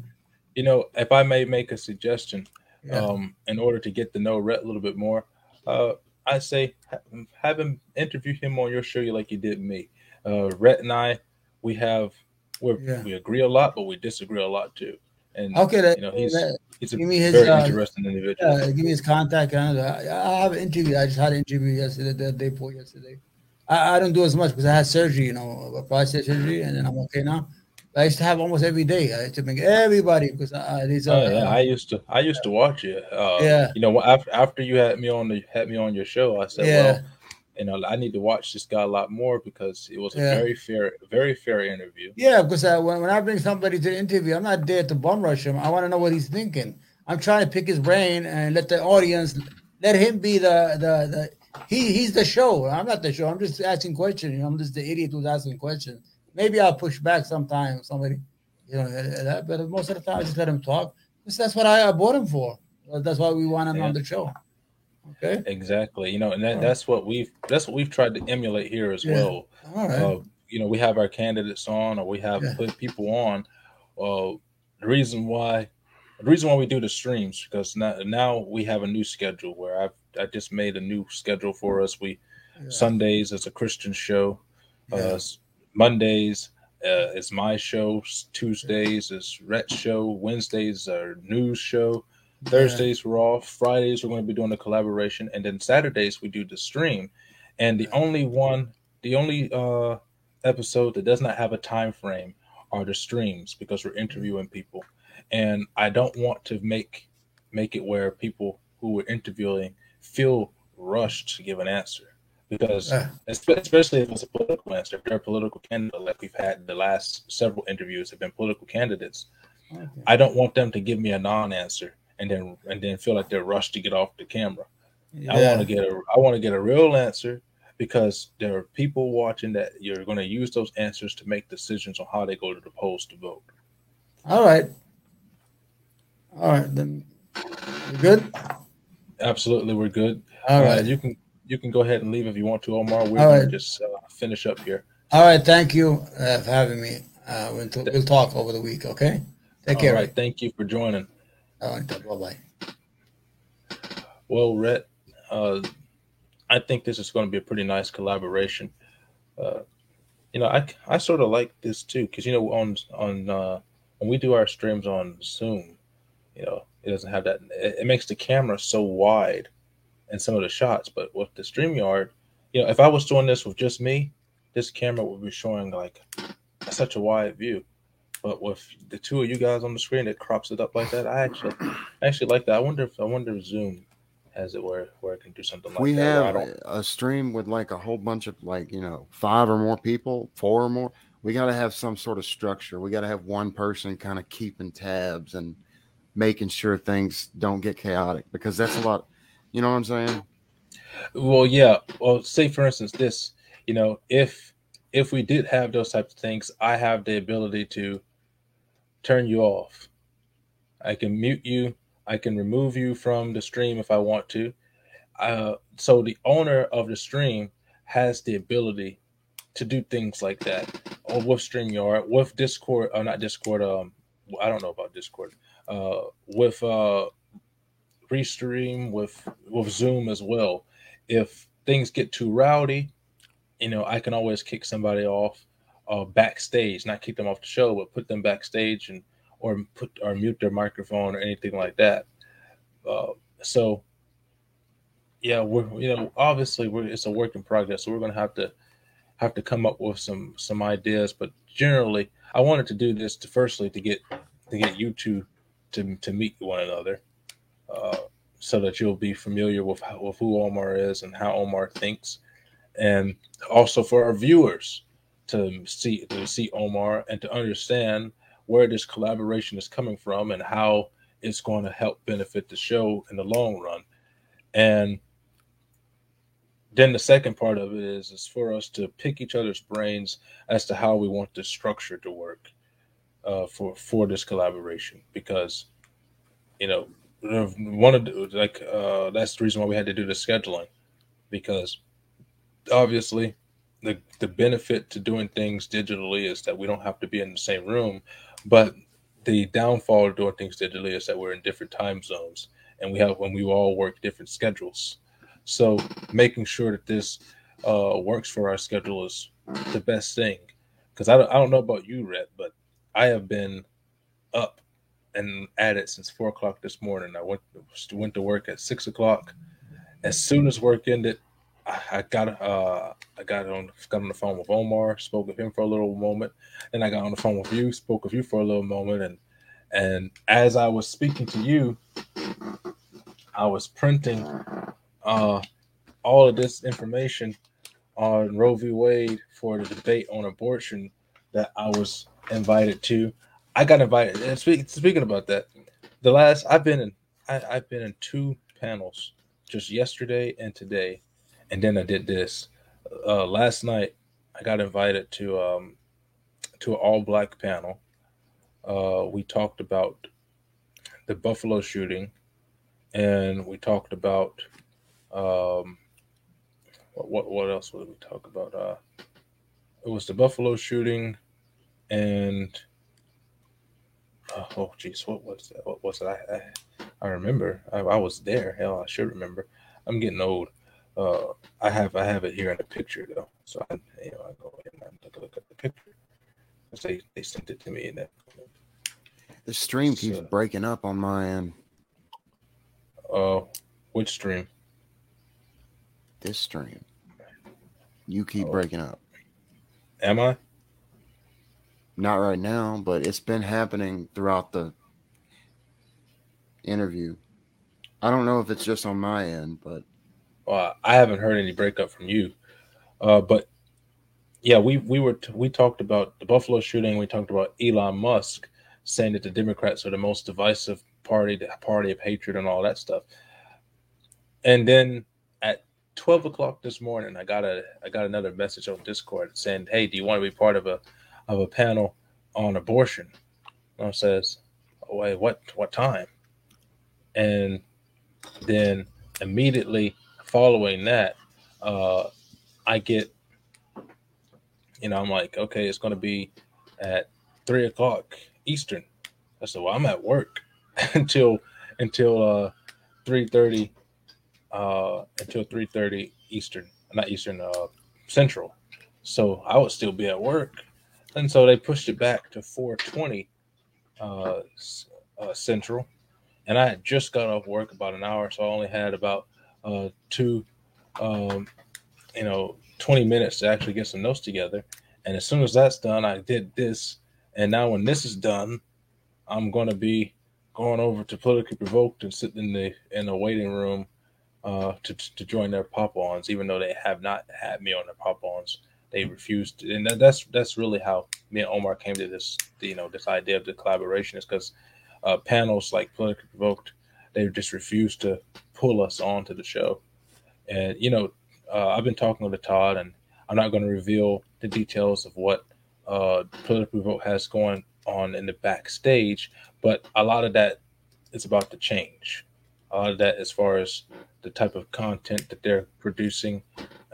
You know, if I may make a suggestion, Yeah. um, in order to get to know Rhett a little bit more, uh, I say ha- have him interview him on your show like you did me. Uh, Rhett and I, we have we Yeah. we agree a lot, but we disagree a lot too. And okay. That, you know, he's that- he's a give me his, very uh, interesting individual. yeah, give me his contact. I, I have an interview. I just had an interview yesterday, the day before yesterday. I, I don't do as much because I had surgery, you know, a prostate surgery, and then I'm okay now. I used to have almost every day. I used to bring everybody because uh, these are. Oh, yeah, I used to I used to watch it. Uh, Yeah. You know, after after you had me on the had me on your show, I said, Yeah. well, you know, I need to watch this guy a lot more because it was a Yeah. very fair, very fair interview. Yeah, because uh, when, when I bring somebody to the interview, I'm not there to bum rush him. I want to know what he's thinking. I'm trying to pick his brain and let the audience let him be the the the he he's the show. I'm not the show. I'm just asking questions. You know, I'm just the idiot who's asking questions. Maybe I'll push back sometime. Somebody, you know, uh, that, but most of the time I just let him talk. 'Cause that's what I bought him for. That's why we want him Yeah. on the show. Okay. Exactly. You know, and that, Alright. that's what we've that's what we've tried to emulate here as Yeah. well. All right. Uh, you know, we have our candidates on, or we have Yeah. put people on. Uh, the reason why, the reason why we do the streams because now now we have a new schedule where I've I just made a new schedule for us. We Yeah. Sundays is a Christian show. Uh, Mondays uh, is my show. Tuesdays is Rhett's show. Wednesdays are news show. Thursdays we're off. Fridays we're going to be doing a collaboration, and then Saturdays we do the stream. And the only one, the only uh, episode that does not have a time frame are the streams because we're interviewing people, and I don't want to make make it where people who we're interviewing feel rushed to give an answer because Yeah. espe- especially if it's a political answer, if they're a political candidate like we've had the last several interviews have been political candidates. Okay. I don't want them to give me a non-answer and then and then feel like they're rushed to get off the camera. I want to get a I want to get a real answer because there are people watching that you're going to use those answers to make decisions on how they go to the polls to vote. All right. All right. Then you good? Absolutely, we're good. All Uh, right. you can you can go ahead and leave if you want to, Omar. We're All going right. to just uh, finish up here. All right. Thank you uh, for having me. Uh, we'll, t- we'll talk over the week. Okay. Take All care. right, thank you for joining. All right. Bye bye. Well, Rhett, uh, I think this is going to be a pretty nice collaboration. Uh, you know, I, I sort of like this too because you know on on uh, when we do our streams on Zoom, you know, it doesn't have that. It, it makes the camera so wide in some of the shots, but with the Streamyard, you know, if I was doing this with just me, this camera would be showing like such a wide view. But with the two of you guys on the screen, it crops it up like that. I actually, I actually like that. I wonder if I wonder if Zoom has it where where it can do something like we that. I have a stream with like a whole bunch of like you know five or more people four or more we got to have some sort of structure we got to have one person kind of keeping tabs and making sure things don't get chaotic because that's a lot you know what i'm saying Well, yeah. Well, say for instance, this. You know, if if we did have those types of things, I have the ability to turn you off. I can mute you. I can remove you from the stream if I want to. Uh, so the owner of the stream has the ability to do things like that, or with Streamyard, with Discord, or not Discord. Um, I don't know about Discord. Uh, with uh, Restream, with with Zoom as well if things get too rowdy, you know, I can always kick somebody off uh, backstage, not kick them off the show, but put them backstage and or put or mute their microphone or anything like that. Uh, so, yeah, we're you know obviously we're it's a work in progress, so we're gonna have to have to come up with some some ideas. But generally, I wanted to do this to firstly to get to get you two to to meet one another. Uh, so that you'll be familiar with how, with who Omar is and how Omar thinks, and also for our viewers to see to see Omar and to understand where this collaboration is coming from and how it's going to help benefit the show in the long run. And then the second part of it is is for us to pick each other's brains as to how we want this structure to work uh, for for this collaboration because you know one of the, like uh, that's the reason why we had to do the scheduling because obviously the the benefit to doing things digitally is that we don't have to be in the same room but the downfall of doing things digitally is that we're in different time zones and we have when we all work different schedules so making sure that this uh, works for our schedule is the best thing because I don't, I don't know about you Rhett, but i have been up and at it since four o'clock this morning. I went went to work at six o'clock. As soon as work ended, I, got uh I got on got on the phone with Omar, spoke with him for a little moment. Then I got on the phone with you, spoke with you for a little moment, and and as I was speaking to you, I was printing uh all of this information on Roe v. Wade for the debate on abortion that I was invited to. I got invited. And speak, speaking about that, the last I've been in, I, I've been in two panels just yesterday and today, and then I did this uh, last night. I got invited to um, to an all black panel. Uh, we talked about the Buffalo shooting, and we talked about um, what, what what else did we talk about? Uh, it was the Buffalo shooting, and uh, oh geez, what was that? What was it? I I, I remember. I, I, was there. Hell, I should remember. I'm getting old. Uh, I have I have it here in a picture though, so I you know I go and I look, look at the picture. They they sent it to me in that. The stream keeps so, breaking up on my end. Oh, uh, which stream? This stream. You keep oh. breaking up. Am I? Not right now, but it's been happening throughout the interview. I don't know if it's just on my end, but well, I haven't heard any breakup from you. Uh, but yeah, we we were t- we talked about the Buffalo shooting. We talked about Elon Musk saying that the Democrats are the most divisive party, the party of hatred, and all that stuff. And then at 12 o'clock this morning, I got a I got another message on Discord saying, "Hey, do you want to be part of a of a panel on abortion?" And I says, "Wait, what what time?" And then immediately following that, uh, I get, you know, I'm like, okay, it's going to be at three o'clock Eastern. I said, well, I'm at work *laughs* until until uh, three thirty uh, until 3:30 Eastern, not Eastern, uh, Central. So I would still be at work, and so they pushed it back to 4:20 uh, uh, Central, and I had just got off work about an hour, so I only had about uh, two, um, you know, 20 minutes to actually get some notes together. And as soon as that's done, I did this, and now when this is done, I'm going to be going over to politically provoked and sitting in the in the waiting room uh, to to join their pop-ons, even though they have not had me on their pop-ons. They refused, to, and that, that's that's really how me and Omar came to this, you know, this idea of the collaboration is because uh, panels like Politically Provoked, they just refused to pull us onto the show. And you know, uh, I've been talking to Todd, and I'm not going to reveal the details of what uh, Politically Provoked has going on in the backstage, but a lot of that is about to change. A lot of that, as far as the type of content that they're producing.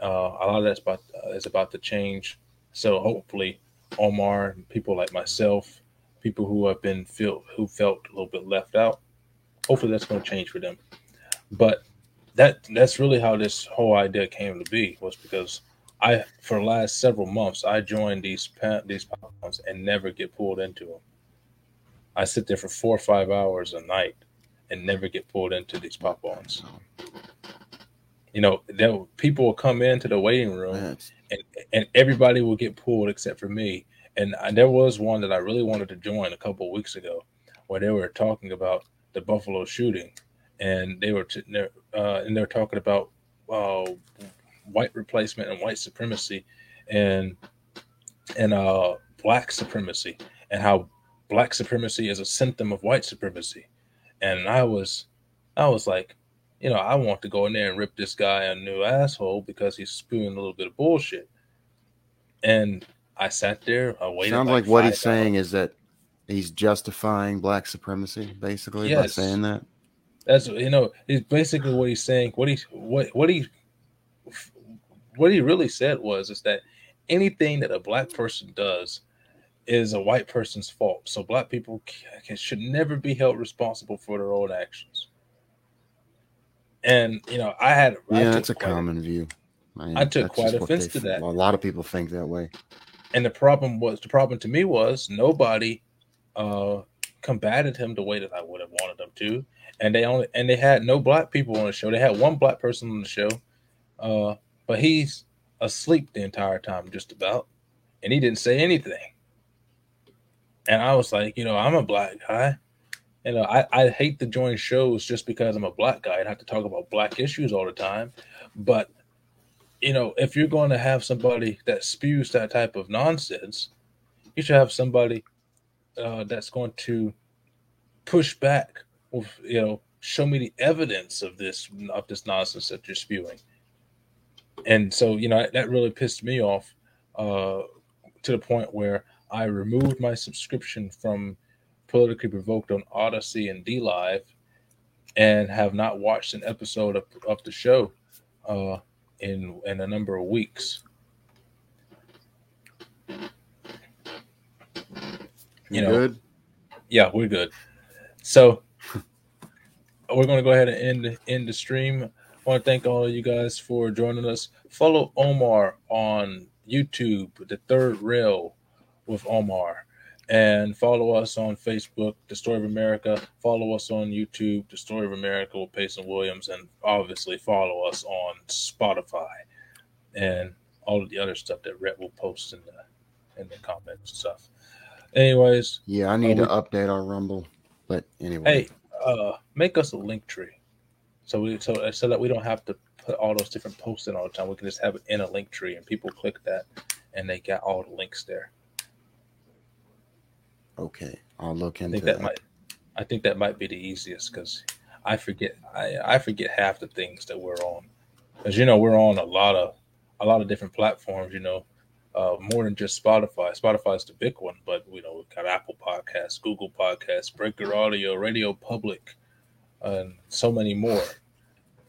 Uh, a lot of that's about uh, is about to change. So hopefully, Omar and people like myself, people who have been feel who felt a little bit left out, hopefully that's going to change for them. But that that's really how this whole idea came to be was because I for the last several months I joined these these podcasts and never get pulled into them. I sit there for four or five hours a night and never get pulled into these pop-ons. You know, there people will come into the waiting room and, and everybody will get pulled except for me. And I, there was one that I really wanted to join a couple weeks ago, where they were talking about the Buffalo shooting, and they were t- uh, and they're talking about uh, white replacement and white supremacy, and and uh, black supremacy, and how black supremacy is a symptom of white supremacy and I was, I was like, you know, I want to go in there and rip this guy a new asshole because he's spewing a little bit of bullshit. And I sat there. I waited. Sounds like, like what he's hours. saying is that he's justifying black supremacy, basically, yes. by saying that. That's you know, it's basically what he's saying. What he what what he what he really said was is that anything that a black person does is a white person's fault. So black people can, should never be held responsible for their own actions. And you know, I had yeah, that's a common view. I, I took quite offense to that. A lot of people think that way. And the problem was the problem to me was nobody uh combated him the way that I would have wanted them to. And they only and they had no black people on the show. They had one black person on the show. Uh, but he's asleep the entire time, just about. And he didn't say anything. And I was like, you know, I'm a black guy. You know, I, I hate to join shows just because I'm a black guy and have to talk about black issues all the time. But you know, if you're going to have somebody that spews that type of nonsense, you should have somebody uh, that's going to push back you know, show me the evidence of this of this nonsense that you're spewing. And so, you know, that really pissed me off uh, to the point where I removed my subscription from Politically Provoked on Odysee and DLive, and have not watched an episode of, of the show uh, in in a number of weeks. You know, good. yeah, we're good. So we're going to go ahead and end end the stream. I want to thank all of you guys for joining us. Follow Omar on YouTube, The Third Rail with Omar, and follow us on Facebook, The Story of America. Follow us on YouTube, The Story of America with Payson Williams, and obviously follow us on Spotify and all of the other stuff that Rhett will post in the in the comments and stuff. Anyways, Yeah, I need Uh, to update our Rumble. But anyway, hey, uh, make us a Linktree, so we so so that we don't have to put all those different posts in all the time. We can just have it in a Linktree, and people click that, and they got all the links there. okay, I'll look I into think that that. might, I think that might be the easiest because I forget I I forget half the things that we're on, because you know we're on a lot of a lot of different platforms. You know. Uh, more than just Spotify. Spotify is the big one, but you know we've got Apple Podcasts, Google Podcasts, Breaker Audio, Radio Public, and so many more.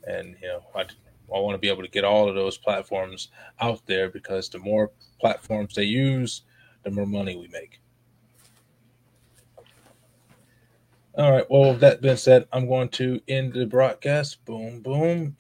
And you know, I, I want to be able to get all of those platforms out there because the more platforms they use, the more money we make. All right. Well, with that being said, I'm going to end the broadcast. Boom, boom.